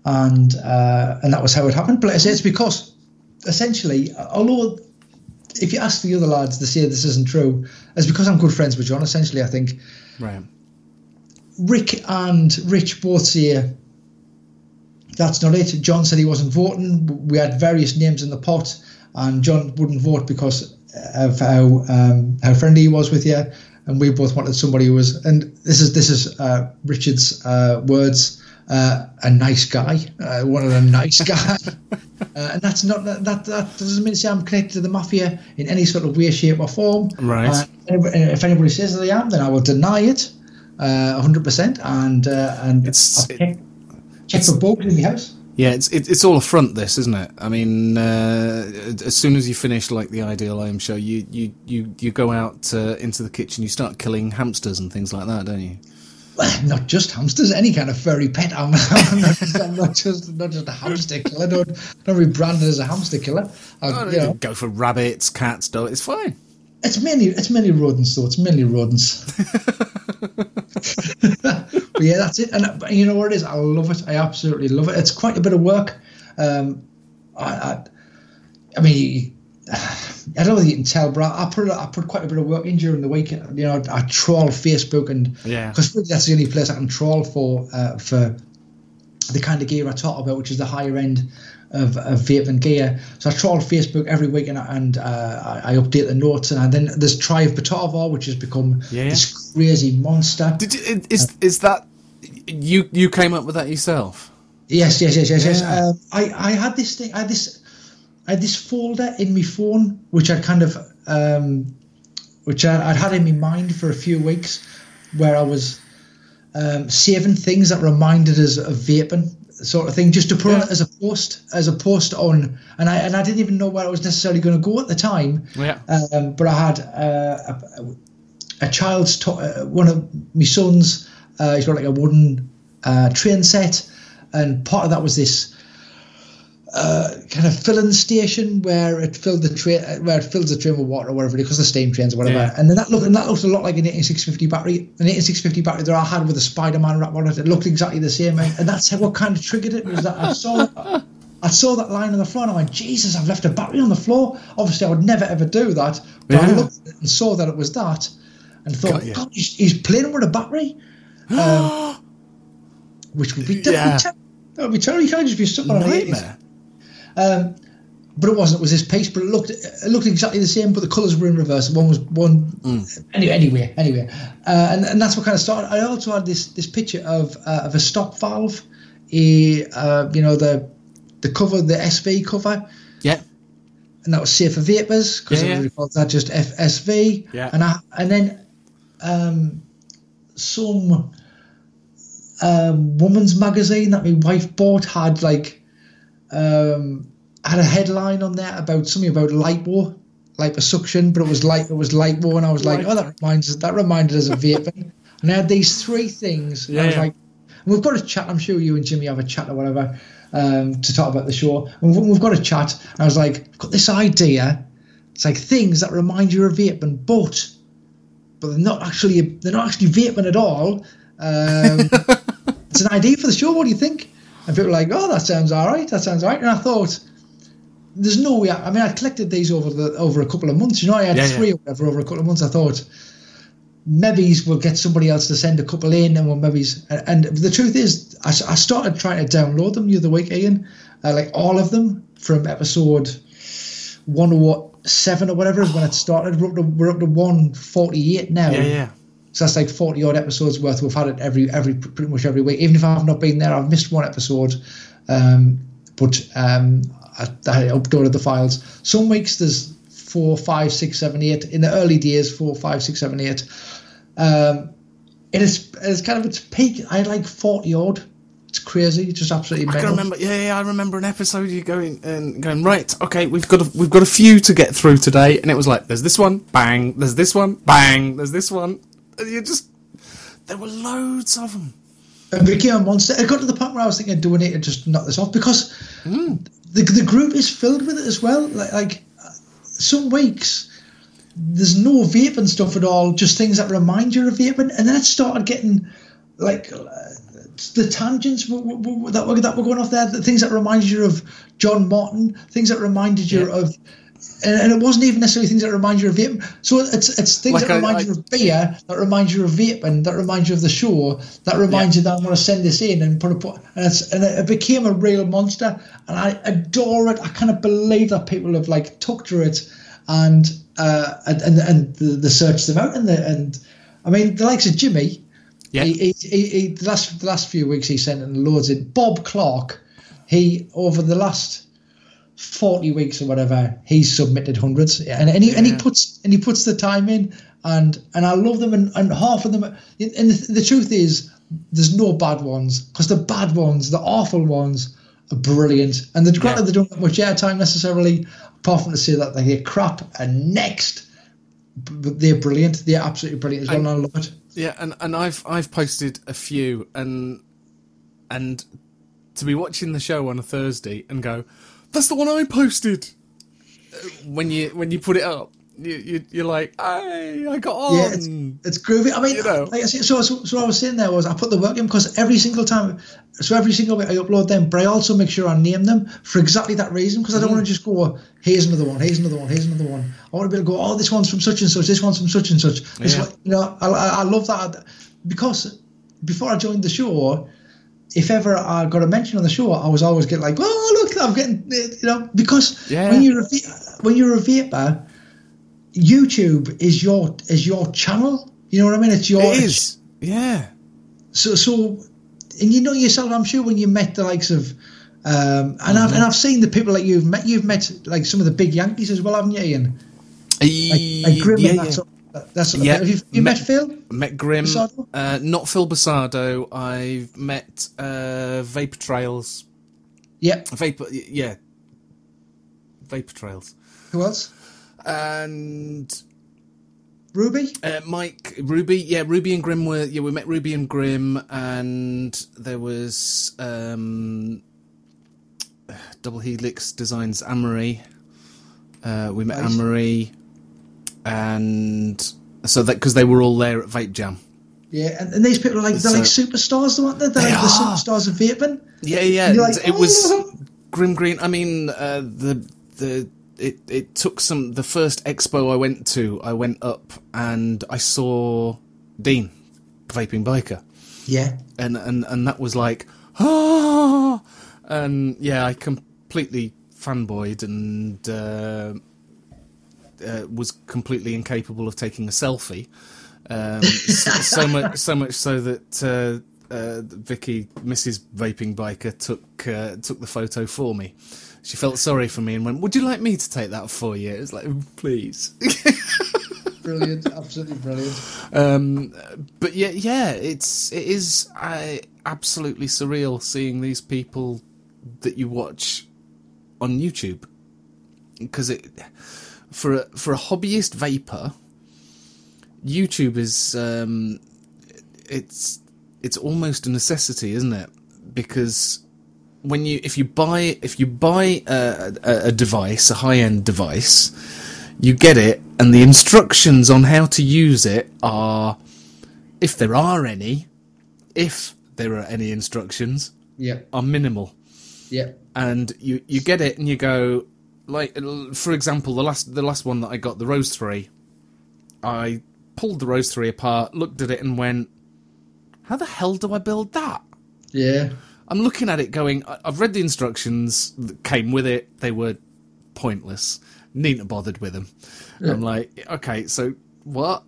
and uh, and that was how it happened. But like I say it's because essentially, although if you ask the other lads, they say this isn't true. It's because I'm good friends with John. Essentially, I think Right. Rick and Rich both say that's not it. John said he wasn't voting. We had various names in the pot, and John wouldn't vote because of how um, how friendly he was with you. And we both wanted somebody who was. And this is this is uh, Richard's uh, words. Uh, a nice guy. Uh, of a nice (laughs) guy. Uh, and that's not that, that that doesn't mean to say I'm connected to the mafia in any sort of way, shape, or form. Right. Uh, if anybody says that I am, then I will deny it, uh, hundred percent. And uh, and It's- I'll check, check for bugs in the house. Yeah, it's it, it's all a front. This, isn't it? I mean, uh, as soon as you finish like the Ideal Ohm show, you you you you go out uh, into the kitchen, you start killing hamsters and things like that, don't you? (laughs) Not just hamsters, any kind of furry pet. I'm, (laughs) I'm, not, just, I'm not just not just a hamster killer. Don't don't be branded as a hamster killer. I, Oh, you know, Go for rabbits, cats, dogs. It's fine. it's mainly it's mainly rodents though. It's mainly rodents. (laughs) but yeah, that's it. And uh, you know what it is? I love it. I absolutely love it. It's quite a bit of work. Um, I, I, I mean, (sighs) I don't know whether you can tell, but I put I put quite a bit of work in during the week. You know, I troll Facebook and Yeah. because really that's the only place I can troll for uh, for the kind of gear I talk about, which is the higher end of, of vape and gear. So I troll Facebook every week and, and uh, I, I update the notes. And then there's Trive Batava, which has become Yeah, this crazy monster. Did you, is is that you you came up with that yourself? Yes, yes, yes, yes, yes. Um, I, I had this thing. I had this, I had this folder in my phone, which I kind of, um, which I, I'd had in my mind for a few weeks, where I was um, saving things that reminded us of vaping, sort of thing, just to put Yeah. on as a post, as a post on. And I and I didn't even know where I was necessarily going to go at the time. Yeah. Um, but I had uh, a, a child's to- uh, one of my sons. Uh, he's got like a wooden uh, train set, and part of that was this uh, kind of filling station where it filled the train, where it fills the train with water or whatever, because the steam trains or whatever. Yeah. And then that looked, and that looked a lot like an 18650 battery, an 18650 battery that I had with a Spider-Man wrap on it. It looked exactly the same, and, and that's what kind of triggered it. Was that I saw, I saw that line on the floor, and I went, Jesus, I've left a battery on the floor. Obviously, I would never ever do that, but I looked at it and saw that it was that, and thought, you. God, he's, he's playing with a battery. Um, (gasps) which would be Yeah. that would be terrible. You can't just be stuck on an 80s. Nightmare. Um, but it wasn't. It was this piece, but it looked it looked exactly the same, but the colours were in reverse. One was one. Anyway, anyway, anyway, uh, and and that's what kind of started. I also had this this picture of uh, of a stop valve, a uh, you know the the cover, the SV cover, Yeah. and that was safe for vapors because Yeah, yeah. everybody called that just FSV. Yeah. And I and then um, some um, woman's magazine that my wife bought had like um, had a headline on there about something about light lipo, liposuction, but it was light it was lipo, and I was like, oh, that reminds us that reminded us of vaping. and I had these three things. and I Yeah, was yeah. like, and we've got a chat. I'm sure you and Jimmy have a chat or whatever um, to talk about the show. And we've, we've got a chat. And I was like, I've got this idea. It's like things that remind you of vaping, but but they're not actually they're not actually vaping at all. Um, (laughs) it's an idea for the show. What do you think? And people were like, oh, that sounds all right. That sounds all right. And I thought, there's no way. I mean, I collected these over the over a couple of months. You know, I had Yeah, yeah. three or whatever over a couple of months. I thought maybe we'll get somebody else to send a couple in, and we'll maybe. And the truth is, I, I started trying to download them the other week, Ian, uh, like all of them from episode one or seven or whatever is when it started. We're up to, we're up to one forty eight now. Yeah, yeah. So that's like forty odd episodes worth. We've had it every every pretty much every week. Even if I've not been there, I've missed one episode. Um, but um, I, I uploaded the files. Some weeks there's four, five, six, seven, eight. In the early days, four, five, six, seven, eight. Um, it is it's kind of its peak. I like forty odd. It's crazy. It's just absolutely I can remember. Yeah, yeah. I remember an episode you going and going right. Okay, we've got a, we've got a few to get through today, and it was like, there's this one, bang. There's this one, bang. There's this one. And you just there were loads of them. It became a monster. It got to the point where I was thinking, do we need to just knock this off? Because Hmm. the the group is filled with it as well. Like, like some weeks, there's no vaping stuff at all. Just things that remind you of vaping, and then it started getting like. Uh, the tangents that were that were going off there, the things that reminded you of John Martin, things that reminded you Yeah. of, and, and it wasn't even necessarily things that remind you of vaping. So it's it's things Like that I- remind I- you of beer, that remind you of vaping, that remind you of the show, that reminds you that I'm going to send this in and put a put, and it's and it became a real monster, and I adore it. I cannot believe that people have like took to it, and uh and and, and the, the searched them out, and the and I mean the likes of Jimmy. Yeah. He, he, he, he, the last the last few weeks he sent in loads in. Bob Clark, he over the last forty weeks or whatever, he's submitted hundreds, and and he, and he puts and he puts the time in, and and I love them, and, and half of them, and the, the truth is, there's no bad ones because the bad ones, the awful ones, are brilliant, and the granted Yeah. they don't get much airtime necessarily, apart from to say that they get crap, and next. But they're brilliant. They're absolutely brilliant as well. and I love it. Yeah, and, and I've I've posted a few, and and to be watching the show on a Thursday and go, that's the one I posted. Uh, When you when you put it up, you, you you're like, hey, I got on. Yeah, it's, it's groovy. I mean, You know. like I said, so, so, so what I was saying there was I put the work in because every single time, so every single week I upload them, but I also make sure I name them for exactly that reason because I don't want to just go, here's another one, here's another one, here's another one. I want to be able to go, oh, this one's from such and such, this one's from such and such. This Yeah. one, you know, I, I, I love that because before I joined the show, if ever I got a mention on the show, I was always getting like, oh look, I'm getting, you know, because Yeah. when you're a va- when you're a vapor, YouTube is your is your channel. You know what I mean? It's your it is. Yeah. so so, and you know yourself. I'm sure when you met the likes of, um, and I've and I've seen the people that you've met. You've met like some of the big Yankees as well, haven't you, Ian? Like, like Grimm yeah, and that yeah. sort of, that sort of Yeah. Have you, you met, Met- Phil? Met Grimm, uh, not Phil Busardo. I've met uh, Vapor Trails. Yeah. Vapor, yeah. Vapor Trails. Who else? And Ruby. Uh, Mike, Ruby, yeah, Ruby and Grimm were yeah. We met Ruby and Grimm, and there was um, Double Helix designs Amory. Uh, we met Nice. Amory, and so that because they were all there at Vape Jam. Yeah, and, and these people are like they're like superstars, aren't they? They're They like the superstars of vaping. Yeah, yeah. Like, it was "Oh." Grimm Green. I mean, uh, the the it it took some. The first expo I went to, I went up and I saw Dean, vaping biker, Yeah, and and and that was like ah, and yeah, I completely fanboyed and. Uh, uh, was completely incapable of taking a selfie. Um, (laughs) so, so much, so much so that uh, uh, Vicky, Mrs. Vaping Biker, took uh, took the photo for me. She felt sorry for me and went, "Would you like me to take that for you?" It was like, "Please." (laughs) brilliant, absolutely brilliant. um, but yeah, yeah, it's it is uh, absolutely surreal seeing these people that you watch on YouTube because it for a, for a hobbyist vapor, YouTube is um, it's it's almost a necessity, isn't it? Because when you if you buy if you buy a, a, a device, a high end device, you get it, and the instructions on how to use it are, if there are any, if there are any instructions, Yeah, are minimal. Yeah, and you you get it and you go like for example the last the last one that I got the Rose 3 I pulled the Rose 3 apart looked at it and went how the hell do I build that? Yeah. I'm looking at it going I've read the instructions that came with it. They were pointless. Needn't have bothered with them I'm like okay so what?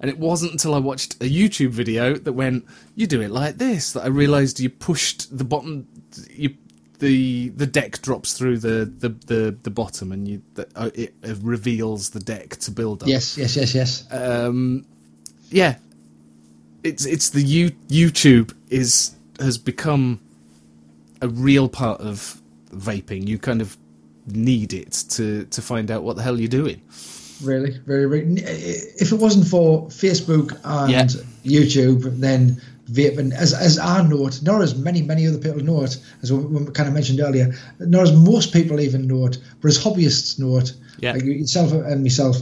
And it wasn't until I watched a YouTube video that went, "You do it like this," that I realised you pushed the bottom, you the the deck drops through the the the, the bottom, and you the, uh, it uh, reveals the deck to build up. Yes, yes, yes, yes. Um, yeah, it's it's the U, YouTube is has become a real part of vaping. You kind of need it to to find out what the hell you're doing. Really, very, very. If it wasn't for Facebook and Yeah. YouTube, then vaping, as as I know it, nor as many many other people know it, as we, we kind of mentioned earlier, nor as most people even know it, but as hobbyists know it, Yeah. like yourself and myself,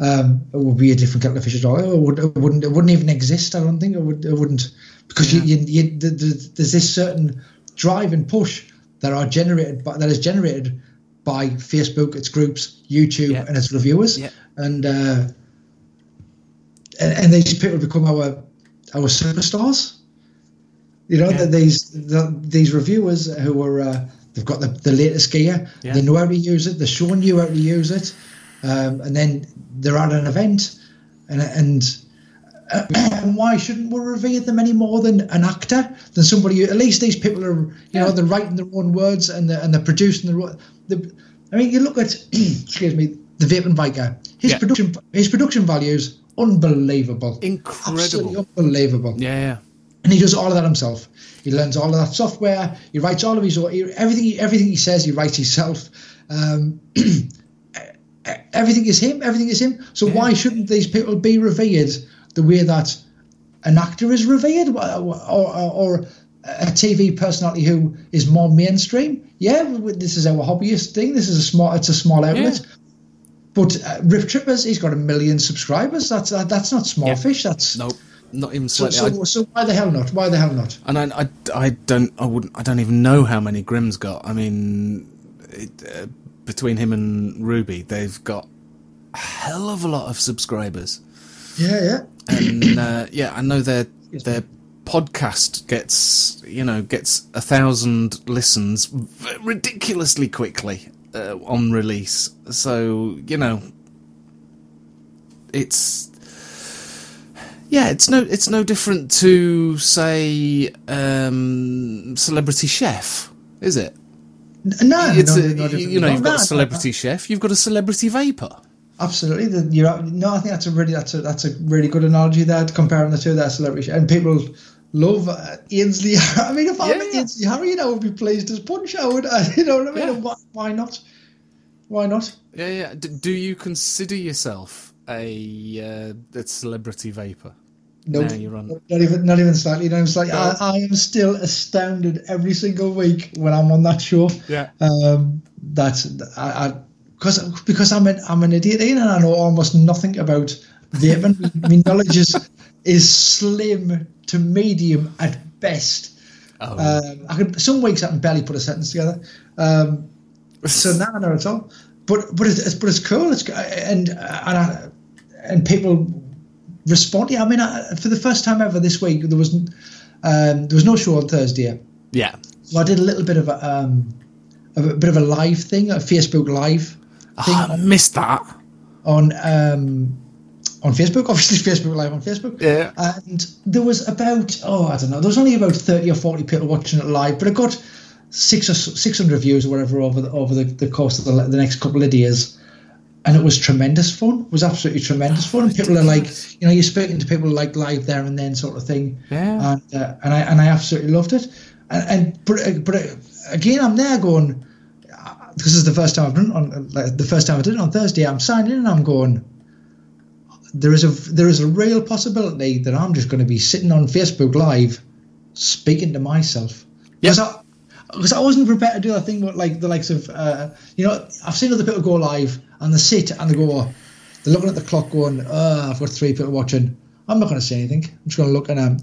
um, it would be a different kettle of fish at all. It, would, it wouldn't, it wouldn't even exist. I don't think it would. It wouldn't because you, you, you, the, there's this certain drive and push that are generated by, that is generated by Facebook, its groups, YouTube, Yeah. and its reviewers, Yeah. and uh, and, and these people become our our superstars. You know, Yeah. that these the, these reviewers who are uh, they've got the, the latest gear, Yeah. they know how to use it, they're showing you how to use it, um, and then they're at an event, and and. uh, (clears throat) And why shouldn't we revere them any more than an actor, than somebody? Who, at least these people are, you know, they're writing their own words and they're, and they're producing their. own- The, I mean, you look at, (clears throat) excuse me, the Vaping Biker. His Yeah. production, his production values, unbelievable, Incredible. absolutely unbelievable. Yeah, yeah. And he does all of that himself. He learns all of that software. He writes all of his everything. Everything he says, he writes himself. Um, (clears throat) everything is him. Everything is him. So why shouldn't these people be revered the way that an actor is revered, or, or, or a TV personality who is more mainstream? Yeah, this is our hobbyist thing. This is a small. It's a small outlet. Yeah. But uh, Rip Trippers, he's got a million subscribers. That's that, that's not small Yeah. fish. That's No, not even so, slightly. so, so why the hell not? Why the hell not? And I, I, I don't, I wouldn't, I don't even know how many Grimm's got. I mean, it, uh, between him and Ruby, they've got a hell of a lot of subscribers. Yeah, yeah. and uh, yeah, I know their their podcast gets you know gets a thousand listens ridiculously quickly uh, on release. So you know, it's yeah, it's no it's no different to say um, Celebrity Chef, is it? No, It's no, a, no you know you've got a Celebrity Chef, you've got a Celebrity Vapor. Absolutely, the, you're no. I think that's a really that's a that's a really good analogy there. Comparing the two, that celebrity and people love uh, Ainsley. (laughs) I mean, if I Yeah, met yeah. Ainsley Harry, I would be pleased as punch. I would, (laughs) you know what I mean? Yeah. Why, why not? Why not? Yeah, yeah. D- do you consider yourself a, uh, a celebrity vapor? Nope. now you're on. Not even, not even slightly. Not even slightly. I, I am still astounded every single week when I'm on that show. Yeah. Um, that I, I because because I'm an I'm an idiot and I know almost nothing about vaping. (laughs) My knowledge is is slim to medium at best. Oh, Um, I can some weeks I can barely put a sentence together. Um, so I know it's all. But but it's but it's cool. It's and and I, and people respond. Yeah, I mean, I, for the first time ever this week, there was um, there was no show on Thursday. yeah. So I did a little bit of a, um, a bit of a live thing, a Facebook live Ah, I missed that. on um, on Facebook. (laughs) Obviously, Facebook live on Facebook. Yeah. And there was about oh I don't know, there was only about thirty or forty people watching it live, but it got six or six hundred views or whatever over the, over the, the course of the, the next couple of days. And it was tremendous fun. It was absolutely tremendous fun. And people are like, you know, you're speaking to people like live there and then sort of thing. Yeah. And uh, and I and I absolutely loved it. And, and but uh, but uh, again, I'm there going uh, this is the first time I've done it on like, the first time I did it on Thursday. I'm signing in and I'm going. There is a there is a real possibility that I'm just going to be sitting on Facebook Live, speaking to myself. Because I, because I wasn't prepared to do that thing with like the likes of uh, you know I've seen other people go live and they sit and they go they're looking at the clock going oh I've got three people watching. I'm not going to say anything. I'm just going to look and um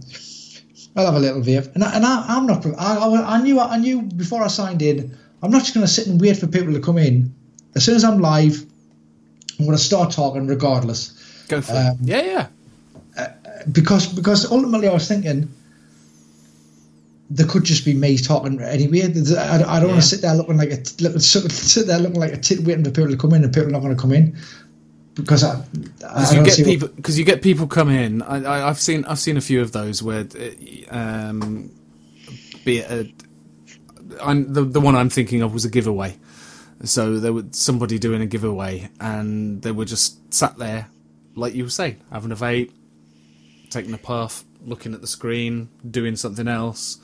I'll have a little vape and, I, and I, I'm not I, I, I knew I knew before I signed in I'm not just going to sit and wait for people to come in. As soon as I'm live I'm going to start talking regardless Go for Um, it. Yeah, yeah. because because ultimately I was thinking there could just be me talking anyway. I, I don't want to sit there looking like a look, sit there looking like a tit waiting for people to come in and people are not going to come in because I, I, you get people. Because you get people come in. I, I've seen. I've seen a few of those where, uh, um, be it a, I'm, the the one I'm thinking of was a giveaway. So there was somebody doing a giveaway, and they were just sat there, like you were saying, having a vape, taking a puff, looking at the screen, doing something else,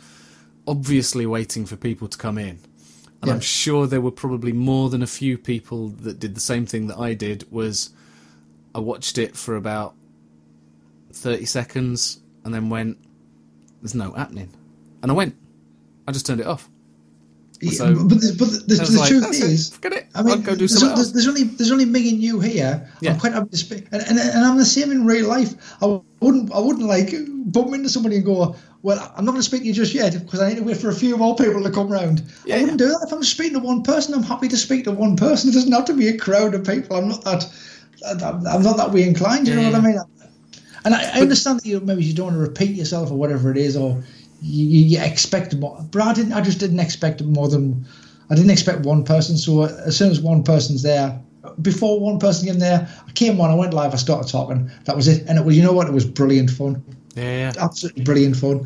obviously waiting for people to come in. And I'm sure there were probably more than a few people that did the same thing that I did. Was I watched it for about thirty seconds and then went, "There's no happening," and I went. I just turned it off. So- Yeah, but the, but the, the, the like, truth is, it, is, forget it. I mean, I'll go do there's, there's, there's only there's only me and you here. Yeah. I'm quite happy to speak, and, and, and I'm the same in real life. I wouldn't I wouldn't like bump into somebody and go, well, I'm not going to speak to you just yet because I need to wait for a few more people to come round. Yeah, I wouldn't do that if I'm speaking to one person. I'm happy to speak to one person. It doesn't have to be a crowd of people. I'm not that I'm I'm not that way inclined. You know what I mean? And I, I understand that you maybe you don't want to repeat yourself or whatever it is, or you, you expect more. But I didn't. I just didn't expect more than. I didn't expect one person. So uh, as soon as one person's there, before one person came there, I came on. I went live. I started talking. That was it. And it was. You know what? It was brilliant fun. yeah, yeah. Absolutely brilliant fun.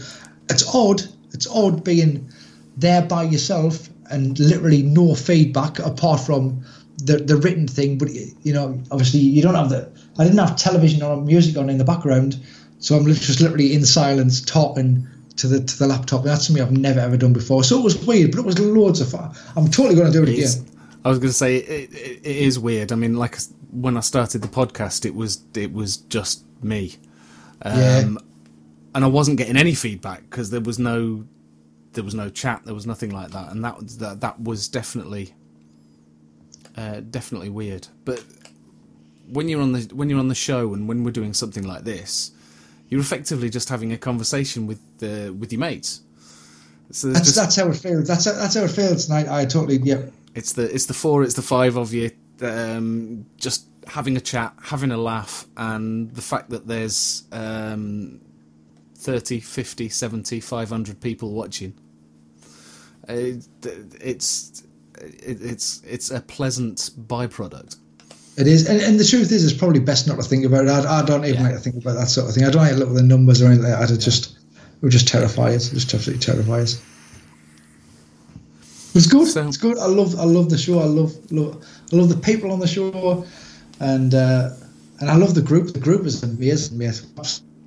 It's odd. It's odd being there by yourself and literally no feedback apart from the the written thing. But you know, obviously, you don't have the. I didn't have television or music on in the background, so I'm just literally in silence talking to the to the laptop. That's something I've never ever done before. So it was weird, but it was loads of fun. I'm totally going to do it again. I was going to say it, it, it is weird. I mean, like when I started the podcast, it was it was just me, um, Yeah. and I wasn't getting any feedback because there was no there was no chat, there was nothing like that, and that that that was definitely uh, definitely weird. But when you're on the when you're on the show and when we're doing something like this, you're effectively just having a conversation with the with your mates. So That's just- that's how it feels. That's that's how it feels tonight. I totally yeah. It's the it's the four, it's the five of you, um, just having a chat, having a laugh, and the fact that there's um, 30, 50, 70, 500 people watching. Uh, it's it, it's it's a pleasant byproduct. It is, and, and the truth is, it's probably best not to think about it. I, I don't even Yeah. like to think about that sort of thing. I don't like to look at the numbers or anything like that. It just, it would just terrify us. It just absolutely terrify us. It's good. So- it's good. I love, I love the show. I love, love, I love the people on the show, and uh, and I love the group. The group is amazing, mate.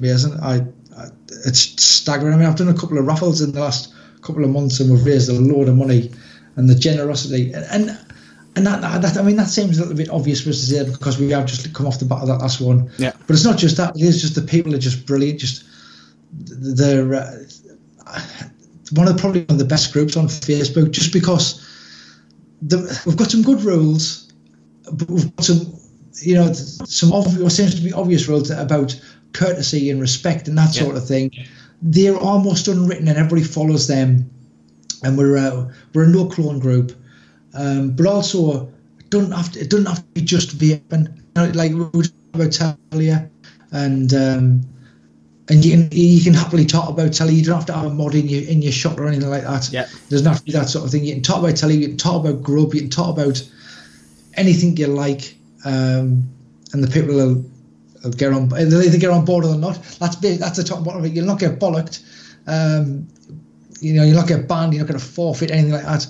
Amazing. I, I, it's staggering. I mean, I've done a couple of raffles in the last couple of months, and we've raised a load of money, and the generosity, and, and and that, that I mean that seems a little bit obvious for us to say because we have just come off the back of that last one. Yeah. But it's not just that; it is just the people are just brilliant. Just they're uh, one of the, probably one of the best groups on Facebook, just because the, we've got some good rules, but we've got some you know some obvious, seems to be obvious rules about courtesy and respect and that Yeah. sort of thing. They're almost unwritten, and everybody follows them. And we're uh, we're a no clone group, um, but also it doesn't have to it doesn't have to be just vaping. You know, like we were talking about Talia, and um, and you can you can happily talk about telly. You don't have to have a mod in your in your shot or anything like that. Yeah. It doesn't have to be that sort of thing. You can talk about telly. You can talk about grub. You can talk about anything you like, um, and the people will, will get on. They'll either get on board or not. That's big, that's the top bottom of it. You'll not get bollocked. Um, you know, you'll not get banned. You're not going to forfeit anything like that.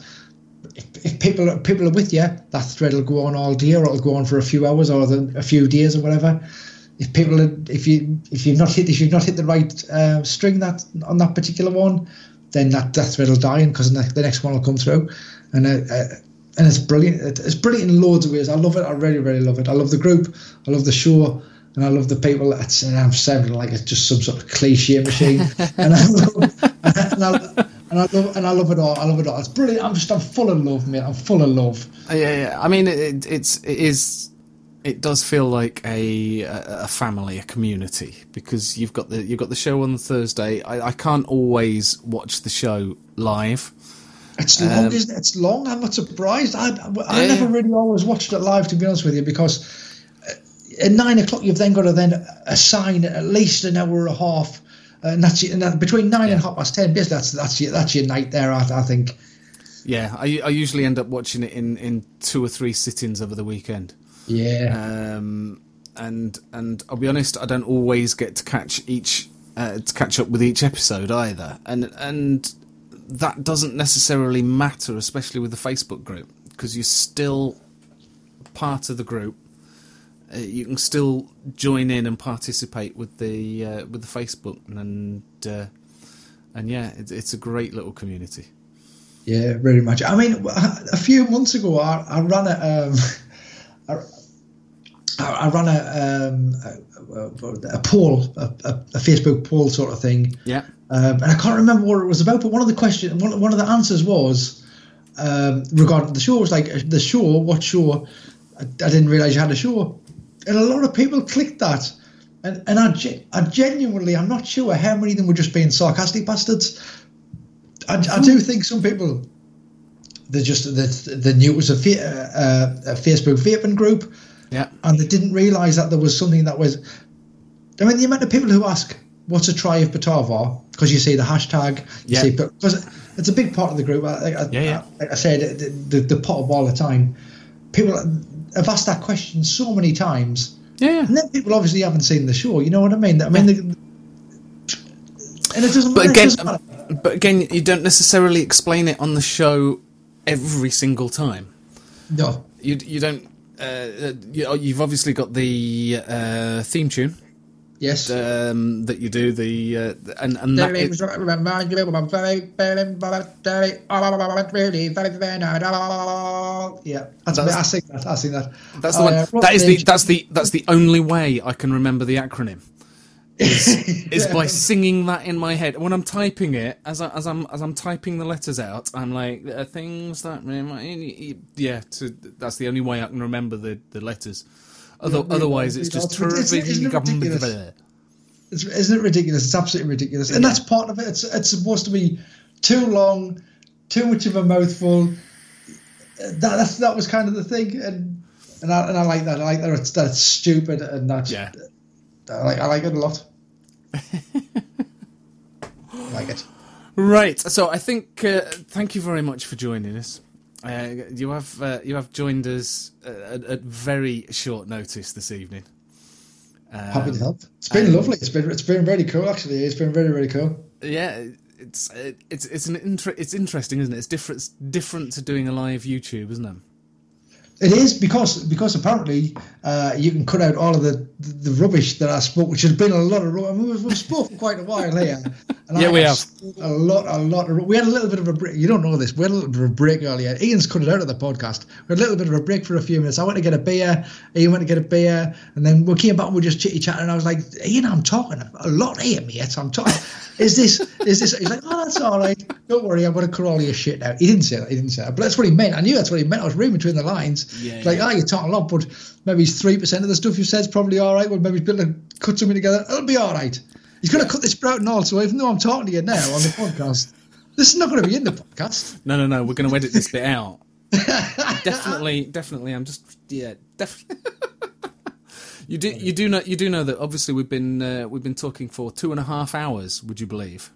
If, if people are, people are with you, that thread will go on all day, or it'll go on for a few hours or the, a few days or whatever. If people, are, if you if you've not hit if you've not hit the right uh, string that on that particular one, then that, that thread will die because the, the next one will come through, and uh, uh, and it's brilliant. It's brilliant in loads of ways. I love it. I really really love it. I love the group. I love the show. And I love the people. It's, and I'm sounding like it's just some sort of cliche machine. (laughs) and, I love, (laughs) and, I, and I love and I love it all. I love it all. It's brilliant. I'm just I'm full of love, mate. I'm full of love. Uh, Yeah, yeah. I mean, it, it, it's it is it does feel like a a family, a community, because you've got the you've got the show on Thursday. I, I can't always watch the show live. It's long, isn't it? It's long. I'm not surprised. I, I Um, Yeah, never really always watched it live, to be honest with you, because uh, at nine o'clock you've then got to then assign at least an hour and a half, and that's and that, between nine and half past ten. Basically, that's that's your, that's your night there. I, I think. Yeah, I, I usually end up watching it in, in two or three sittings over the weekend. Yeah. Um, and and I'll be honest, I don't always get to catch each uh, to catch up with each episode either, and and that doesn't necessarily matter, especially with the Facebook group, because you're still part of the group. Uh, you can still join in and participate with the uh, with the Facebook, and uh, and yeah, it's, it's a great little community. Yeah, very much. I mean, a few months ago, I, I ran a, um, (laughs) I, I ran a, um, a, a poll, a, a, a Facebook poll sort of thing, Yeah, um, and I can't remember what it was about. But one of the questions, one, one of the answers was um, regarding the show. It was like the show, what show? I, I didn't realize you had a show, and a lot of people clicked that. And, and I, I genuinely, I'm not sure how many of them were just being sarcastic bastards. I, I do think some people they just the the knew it was a, fa- uh, a Facebook vaping group, yeah, and they didn't realise that there was something that was. I mean, the amount of people who ask, "What's a try of Batava?" because you see the hashtag, you Yeah. because it's a big part of the group. I, I, Yeah, yeah. I, like I said the, the, the pot of all the time. People have asked that question so many times, yeah, and then people obviously haven't seen the show. You know what I mean? I mean, the, and it doesn't. But again, doesn't matter. but again, you don't necessarily explain it on the show every single time. no. You you don't. Uh, you, you've obviously got the uh, theme tune Yes. um, that you do the uh, and and that it, Yeah, that's, That's- I sing that. I sing that. that's the Uh, one. Rock That is the that's the that's the only way I can remember the acronym. Is, is by singing that in my head when I'm typing it as I, as I'm as I'm typing the letters out. I'm like uh, things that yeah. To, that's the only way I can remember the, the letters. Yeah, otherwise, it's just it's- isn't it ridiculous? It's, isn't it ridiculous? It's absolutely ridiculous, and that's part of it. It's it's supposed to be too long, too much of a mouthful. That that's, that was kind of the thing, and and I, and I like that. I like that it's that's stupid, and that's Yeah. I like I like it a lot. (laughs) I like it. Right. So I think uh, thank you very much for joining us. Uh, you have uh, you have joined us uh, at, at very short notice this evening. Happy Um, to help. It's been lovely. It's been it's been very cool actually. It's been really really cool. Yeah, it's it, it's it's an inter- it's interesting, isn't it? It's different it's different to doing a live YouTube, isn't it? It is because because apparently uh, you can cut out all of the, the, the rubbish that I spoke, which has been a lot of. I mean, we've, we've spoken quite a while here. And Yeah, I we have. A lot, a lot. Of, we had a little bit of a break. You don't know this. We had a little bit of a break earlier. Ian's cut it out of the podcast. We had a little bit of a break for a few minutes. I went to get a beer. Ian went to get a beer, and then we came back and we were just chitty chatting. And I was like, Ian, I'm talking a lot here, mate. I'm talking. Is this? Is this? He's like, oh, that's all right. Don't worry, I'm going to cut all your shit out. He didn't say that. He didn't say that. But that's what he meant. I knew that's what he meant. I was reading between the lines. Yeah, like, yeah. oh, you're talking a lot, but maybe three percent of the stuff you said is probably all right. Well, maybe he's able to cut something together. It'll be all right. He's going to cut this out and all. So even though I'm talking to you now on the podcast, this is not going to be in the podcast. No, no, no. We're going to edit this bit out. (laughs) definitely, definitely. I'm just yeah, definitely. (laughs) you do, you do know, you do know that obviously we've been uh, we've been talking for two and a half hours. Would you believe?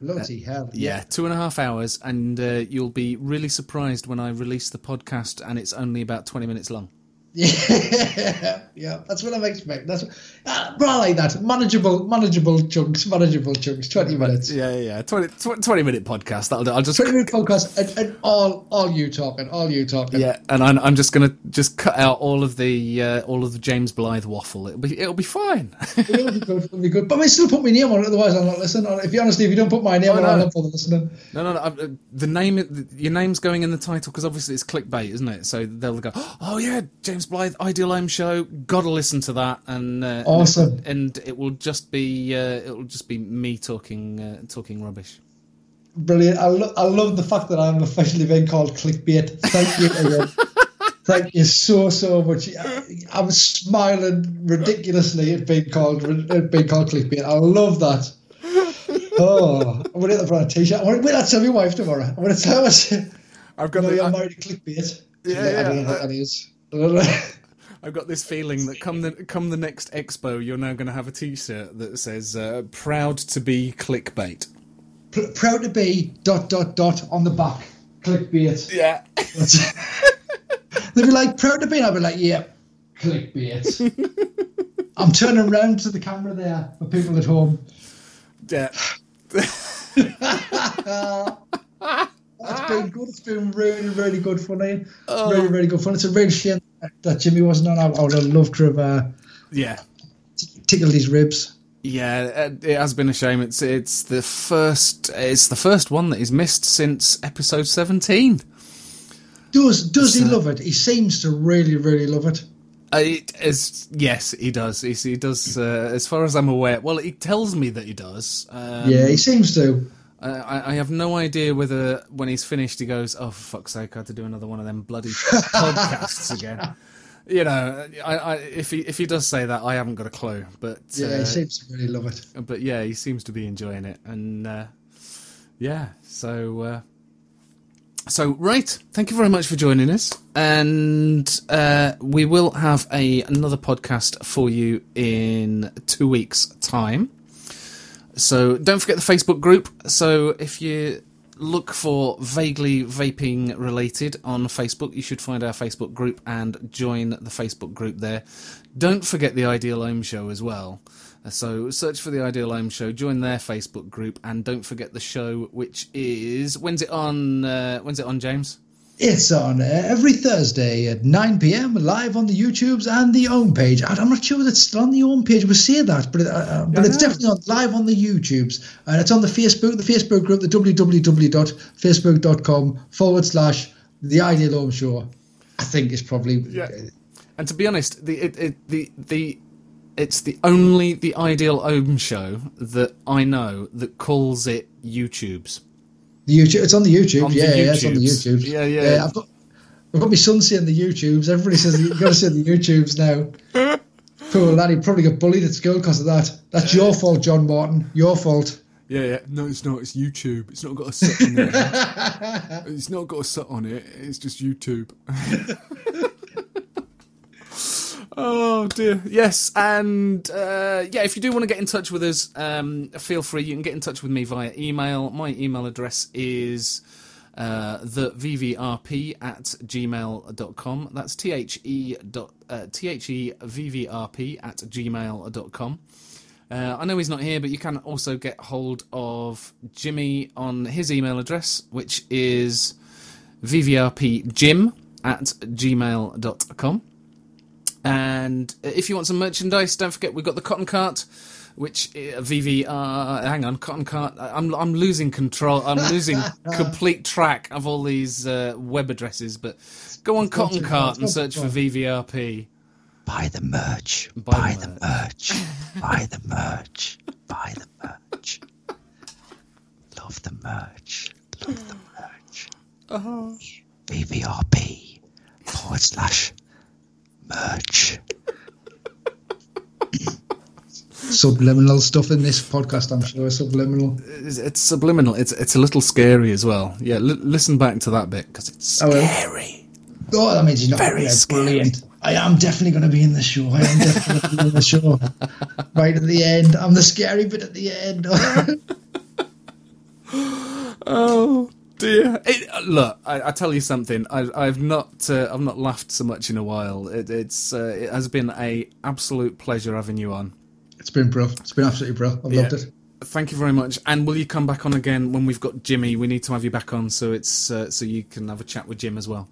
Bloody hell. Yeah, two and a half hours, and uh, you'll be really surprised when I release the podcast, and it's only about twenty minutes long. (laughs) Yeah, yeah, that's what I'm expecting. That's uh, I like that. Manageable, manageable chunks, manageable chunks. Twenty minutes. Yeah, yeah, yeah. 20, tw- 20 minute podcast. That'll do. I'll just Twenty minute podcast, and, and all, all you talking, all you talking. yeah, and I'm, I'm just gonna just cut out all of the uh, all of the James Blyth waffle. It'll be it'll be fine. It'll be good. It'll be good. But I still put my name on it. Otherwise, I'm not listen. Or If you honestly, if you don't put my name Oh, on, no. I'll not listening. No, no, no. uh, The name, your name's going in the title because obviously it's clickbait, isn't it? So they'll go, (gasps) "Oh yeah, James Blyth, Ideal Ohm Show. Gotta listen to that." And uh, Awesome. And it will just be, uh, it will just be me talking, uh, talking rubbish. Brilliant. I, lo- I love the fact that I'm officially being called clickbait. Thank you, Ian. (laughs) Thank you so so much. I- I'm smiling ridiculously at being called at being called clickbait. I love that. Oh, I'm gonna get that for a t-shirt. I'm gonna, wait, I'll tell my wife tomorrow. I'm gonna tell her. I've got, No, the, you're I, married to clickbait. Yeah, I don't yeah. know what that is. I don't know. I've got this feeling that come the come the next expo, you're now going to have a T-shirt that says uh, "Proud to be clickbait." Pr- proud to be dot dot dot on the back. Clickbait. Yeah. (laughs) They'd be like, proud to be. I'd be like, yeah, clickbait. (laughs) I'm turning around to the camera there for people at home. Yeah. (laughs) It's been good. It's been really, really good fun. Ian. Oh. Really, really good fun. It's a real shame that Jimmy wasn't on. I, I would have loved to have uh, Yeah. tickled his ribs. Yeah, uh, it has been a shame. It's it's the first it's the first one that he's missed since episode seventeen. Does does he love it? He seems to really, really love it. Uh, it is yes, he does. He, he does. Uh, as far as I'm aware, well, he tells me that he does. Um, yeah, he seems to. I, I I have no idea whether when he's finished he goes, "Oh, for fuck's sake, I had to do another one of them bloody (laughs) podcasts again." You know, I, I, if he if he does say that, I haven't got a clue. But Yeah, uh, he seems to really love it. but yeah, he seems to be enjoying it, and uh, yeah, so uh, so right. Thank you very much for joining us, and uh, we will have a another podcast for you in two weeks' time. So don't forget the Facebook group. So if you look for vaguely vaping related on Facebook, you should find our Facebook group and join the Facebook group there. Don't forget the Ideal Ohm Show as well. So search for the Ideal Ohm Show, join their Facebook group, and don't forget the show, which is when's it on? Uh, when's it on, James? It's on every Thursday at 9 p.m. live on the YouTubes and the home page. I'm not sure that it's still on the home page. We say that, but it, uh, uh, but Yeah, it's definitely on live on the YouTubes and it's on the Facebook, the Facebook group, the www.facebook.com forward slash the Ideal Ohm Show. I think is probably Yeah. And to be honest, the it, it, the the it's the only the Ideal Ohm Show that I know that calls it YouTubes. The YouTube. It's on the YouTube. On the yeah, yeah, it's on the YouTubes. YouTubes. Yeah, yeah. I've got I've got my son saying the YouTubes. Everybody says you've got to see the YouTubes now. (laughs) Poor lad, he probably got bullied at school because of that. That's your fault, John Martin. Your fault. Yeah, yeah. No, it's not. It's YouTube. It's not got a set on it. (laughs) it's not got a set on it. It's just YouTube. (laughs) oh dear. Yes, and uh, yeah, if you do want to get in touch with us, um, feel free. You can get in touch with me via email. My email address is uh, the vvrp at gmail.com. That's T H E dot uh, T H E V V R P at gmail.com. Uh, I know he's not here, but you can also get hold of Jimmy on his email address, which is vvrpjim at gmail.com. And if you want some merchandise, don't forget we've got the cotton cart, which uh, VVR. Hang on, cotton cart. I'm I'm losing control. I'm (laughs) losing complete track of all these uh, web addresses. But go on cotton cart and search for VVRP. Buy the merch. Buy Buy, the the merch. (laughs) Buy the merch. Buy the merch. Love the merch. Love the merch. Uh-huh. VVRP forward slash merch. (laughs) Subliminal stuff in this podcast, I'm sure. Subliminal. It's, it's subliminal. It's it's a little scary as well. Yeah, li- listen back to that bit because it's oh, I will. scary. Oh, that means he's not Very yeah, scary. brilliant. I am definitely going to be in the show. I am definitely going to be in the show. (laughs) Right at the end. I'm the scary bit at the end. (laughs) Oh It, look, I, I tell you something. I, I've not uh, I've not laughed so much in a while. It, it's uh, it has been a absolute pleasure having you on. it's been bro. It's been absolutely bro. I've loved it. Thank you very much. And will you come back on again when we've got Jimmy? We need to have you back on so it's uh, so you can have a chat with Jim as well.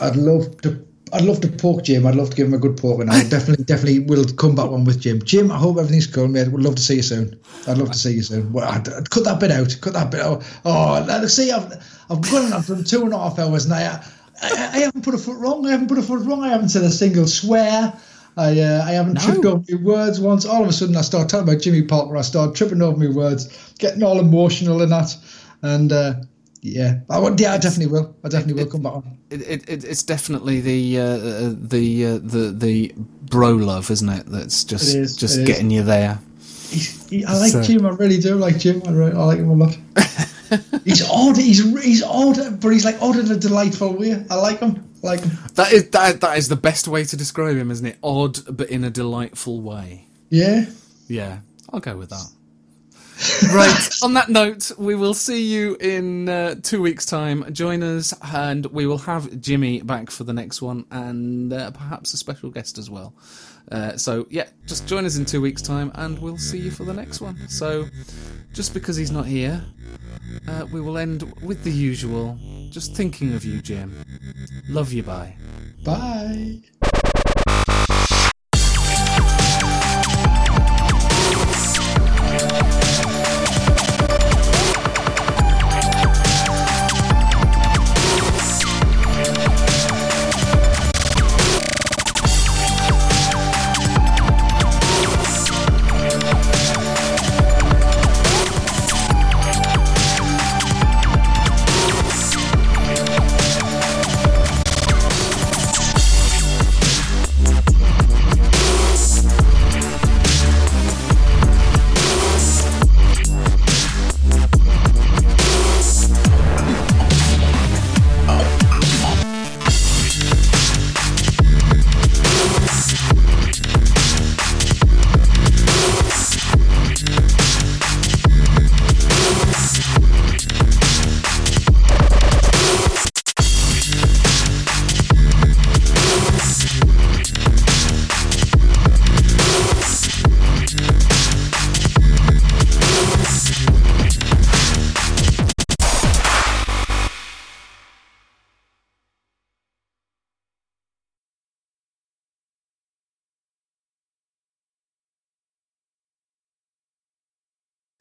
I'd love to. I'd love to poke Jim. I'd love to give him a good poke, and I definitely, definitely will come back one with Jim. Jim, I hope everything's cool, mate. Would love to see you soon. I'd love to see you soon. Well, I'd, I'd cut that bit out. Cut that bit out. Oh, let- see, I've I've gone on from two and a half hours now. I, I, I haven't put a foot wrong. I haven't put a foot wrong. I haven't said a single swear. I uh, I haven't tripped over my words once. All of a sudden, I start talking about Jimmy Parker. I start tripping over my words, getting all emotional and that. And uh, yeah, I would, yeah, I definitely will. I definitely will come back on. It, it, it it's definitely the uh, uh, the uh, the the bro love, isn't it? That's just It is, just it getting you there. He, I like So- Jim. I really do like Jim. I, re- I like him a lot. (laughs) he's odd. He's he's odd, but he's like odd in a delightful way. I like him. I like him. That is that that is the best way to describe him, isn't it? Odd but in a delightful way. Yeah. Yeah, I'll go with that. (laughs) right. On that note, we will see you in uh, two weeks' time. Join us, and we will have Jimmy back for the next one, and uh, perhaps a special guest as well. Uh, so yeah, just join us in two weeks' time, and we'll see you for the next one. So, just because he's not here, uh, we will end with the usual. Just thinking of you, Jim. Love you. Bye. Bye.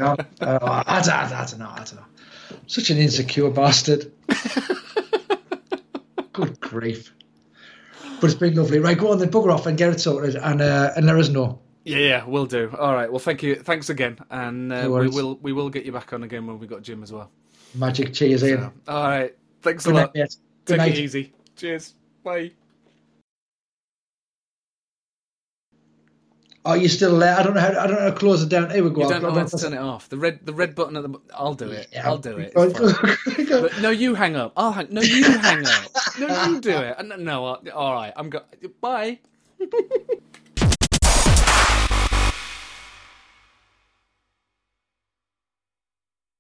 Uh, I, don't, I don't know. I don't know. Such an insecure bastard. (laughs) Good grief. But it's been lovely. Right, go on then, bugger off and get it sorted and uh, and let us know. Yeah, yeah, we'll do. All right. Well, thank you. Thanks again, and uh, No we will we will get you back on again when we got Jim as well. Magic cheers, Ian. So, all right. Thanks Good a lot. Take night. it easy. Cheers. Bye. Are you still there? I don't know how. I don't know how to close it down. Here we go. You I'll don't know how to turn it off. The red the red button at the. I'll do it. Yeah. I'll do it. Go- It's fine. go- go- But no, you hang up. I'll hang. No, you hang up. No, you do it. No, no. All right. I'm go. Bye. (laughs)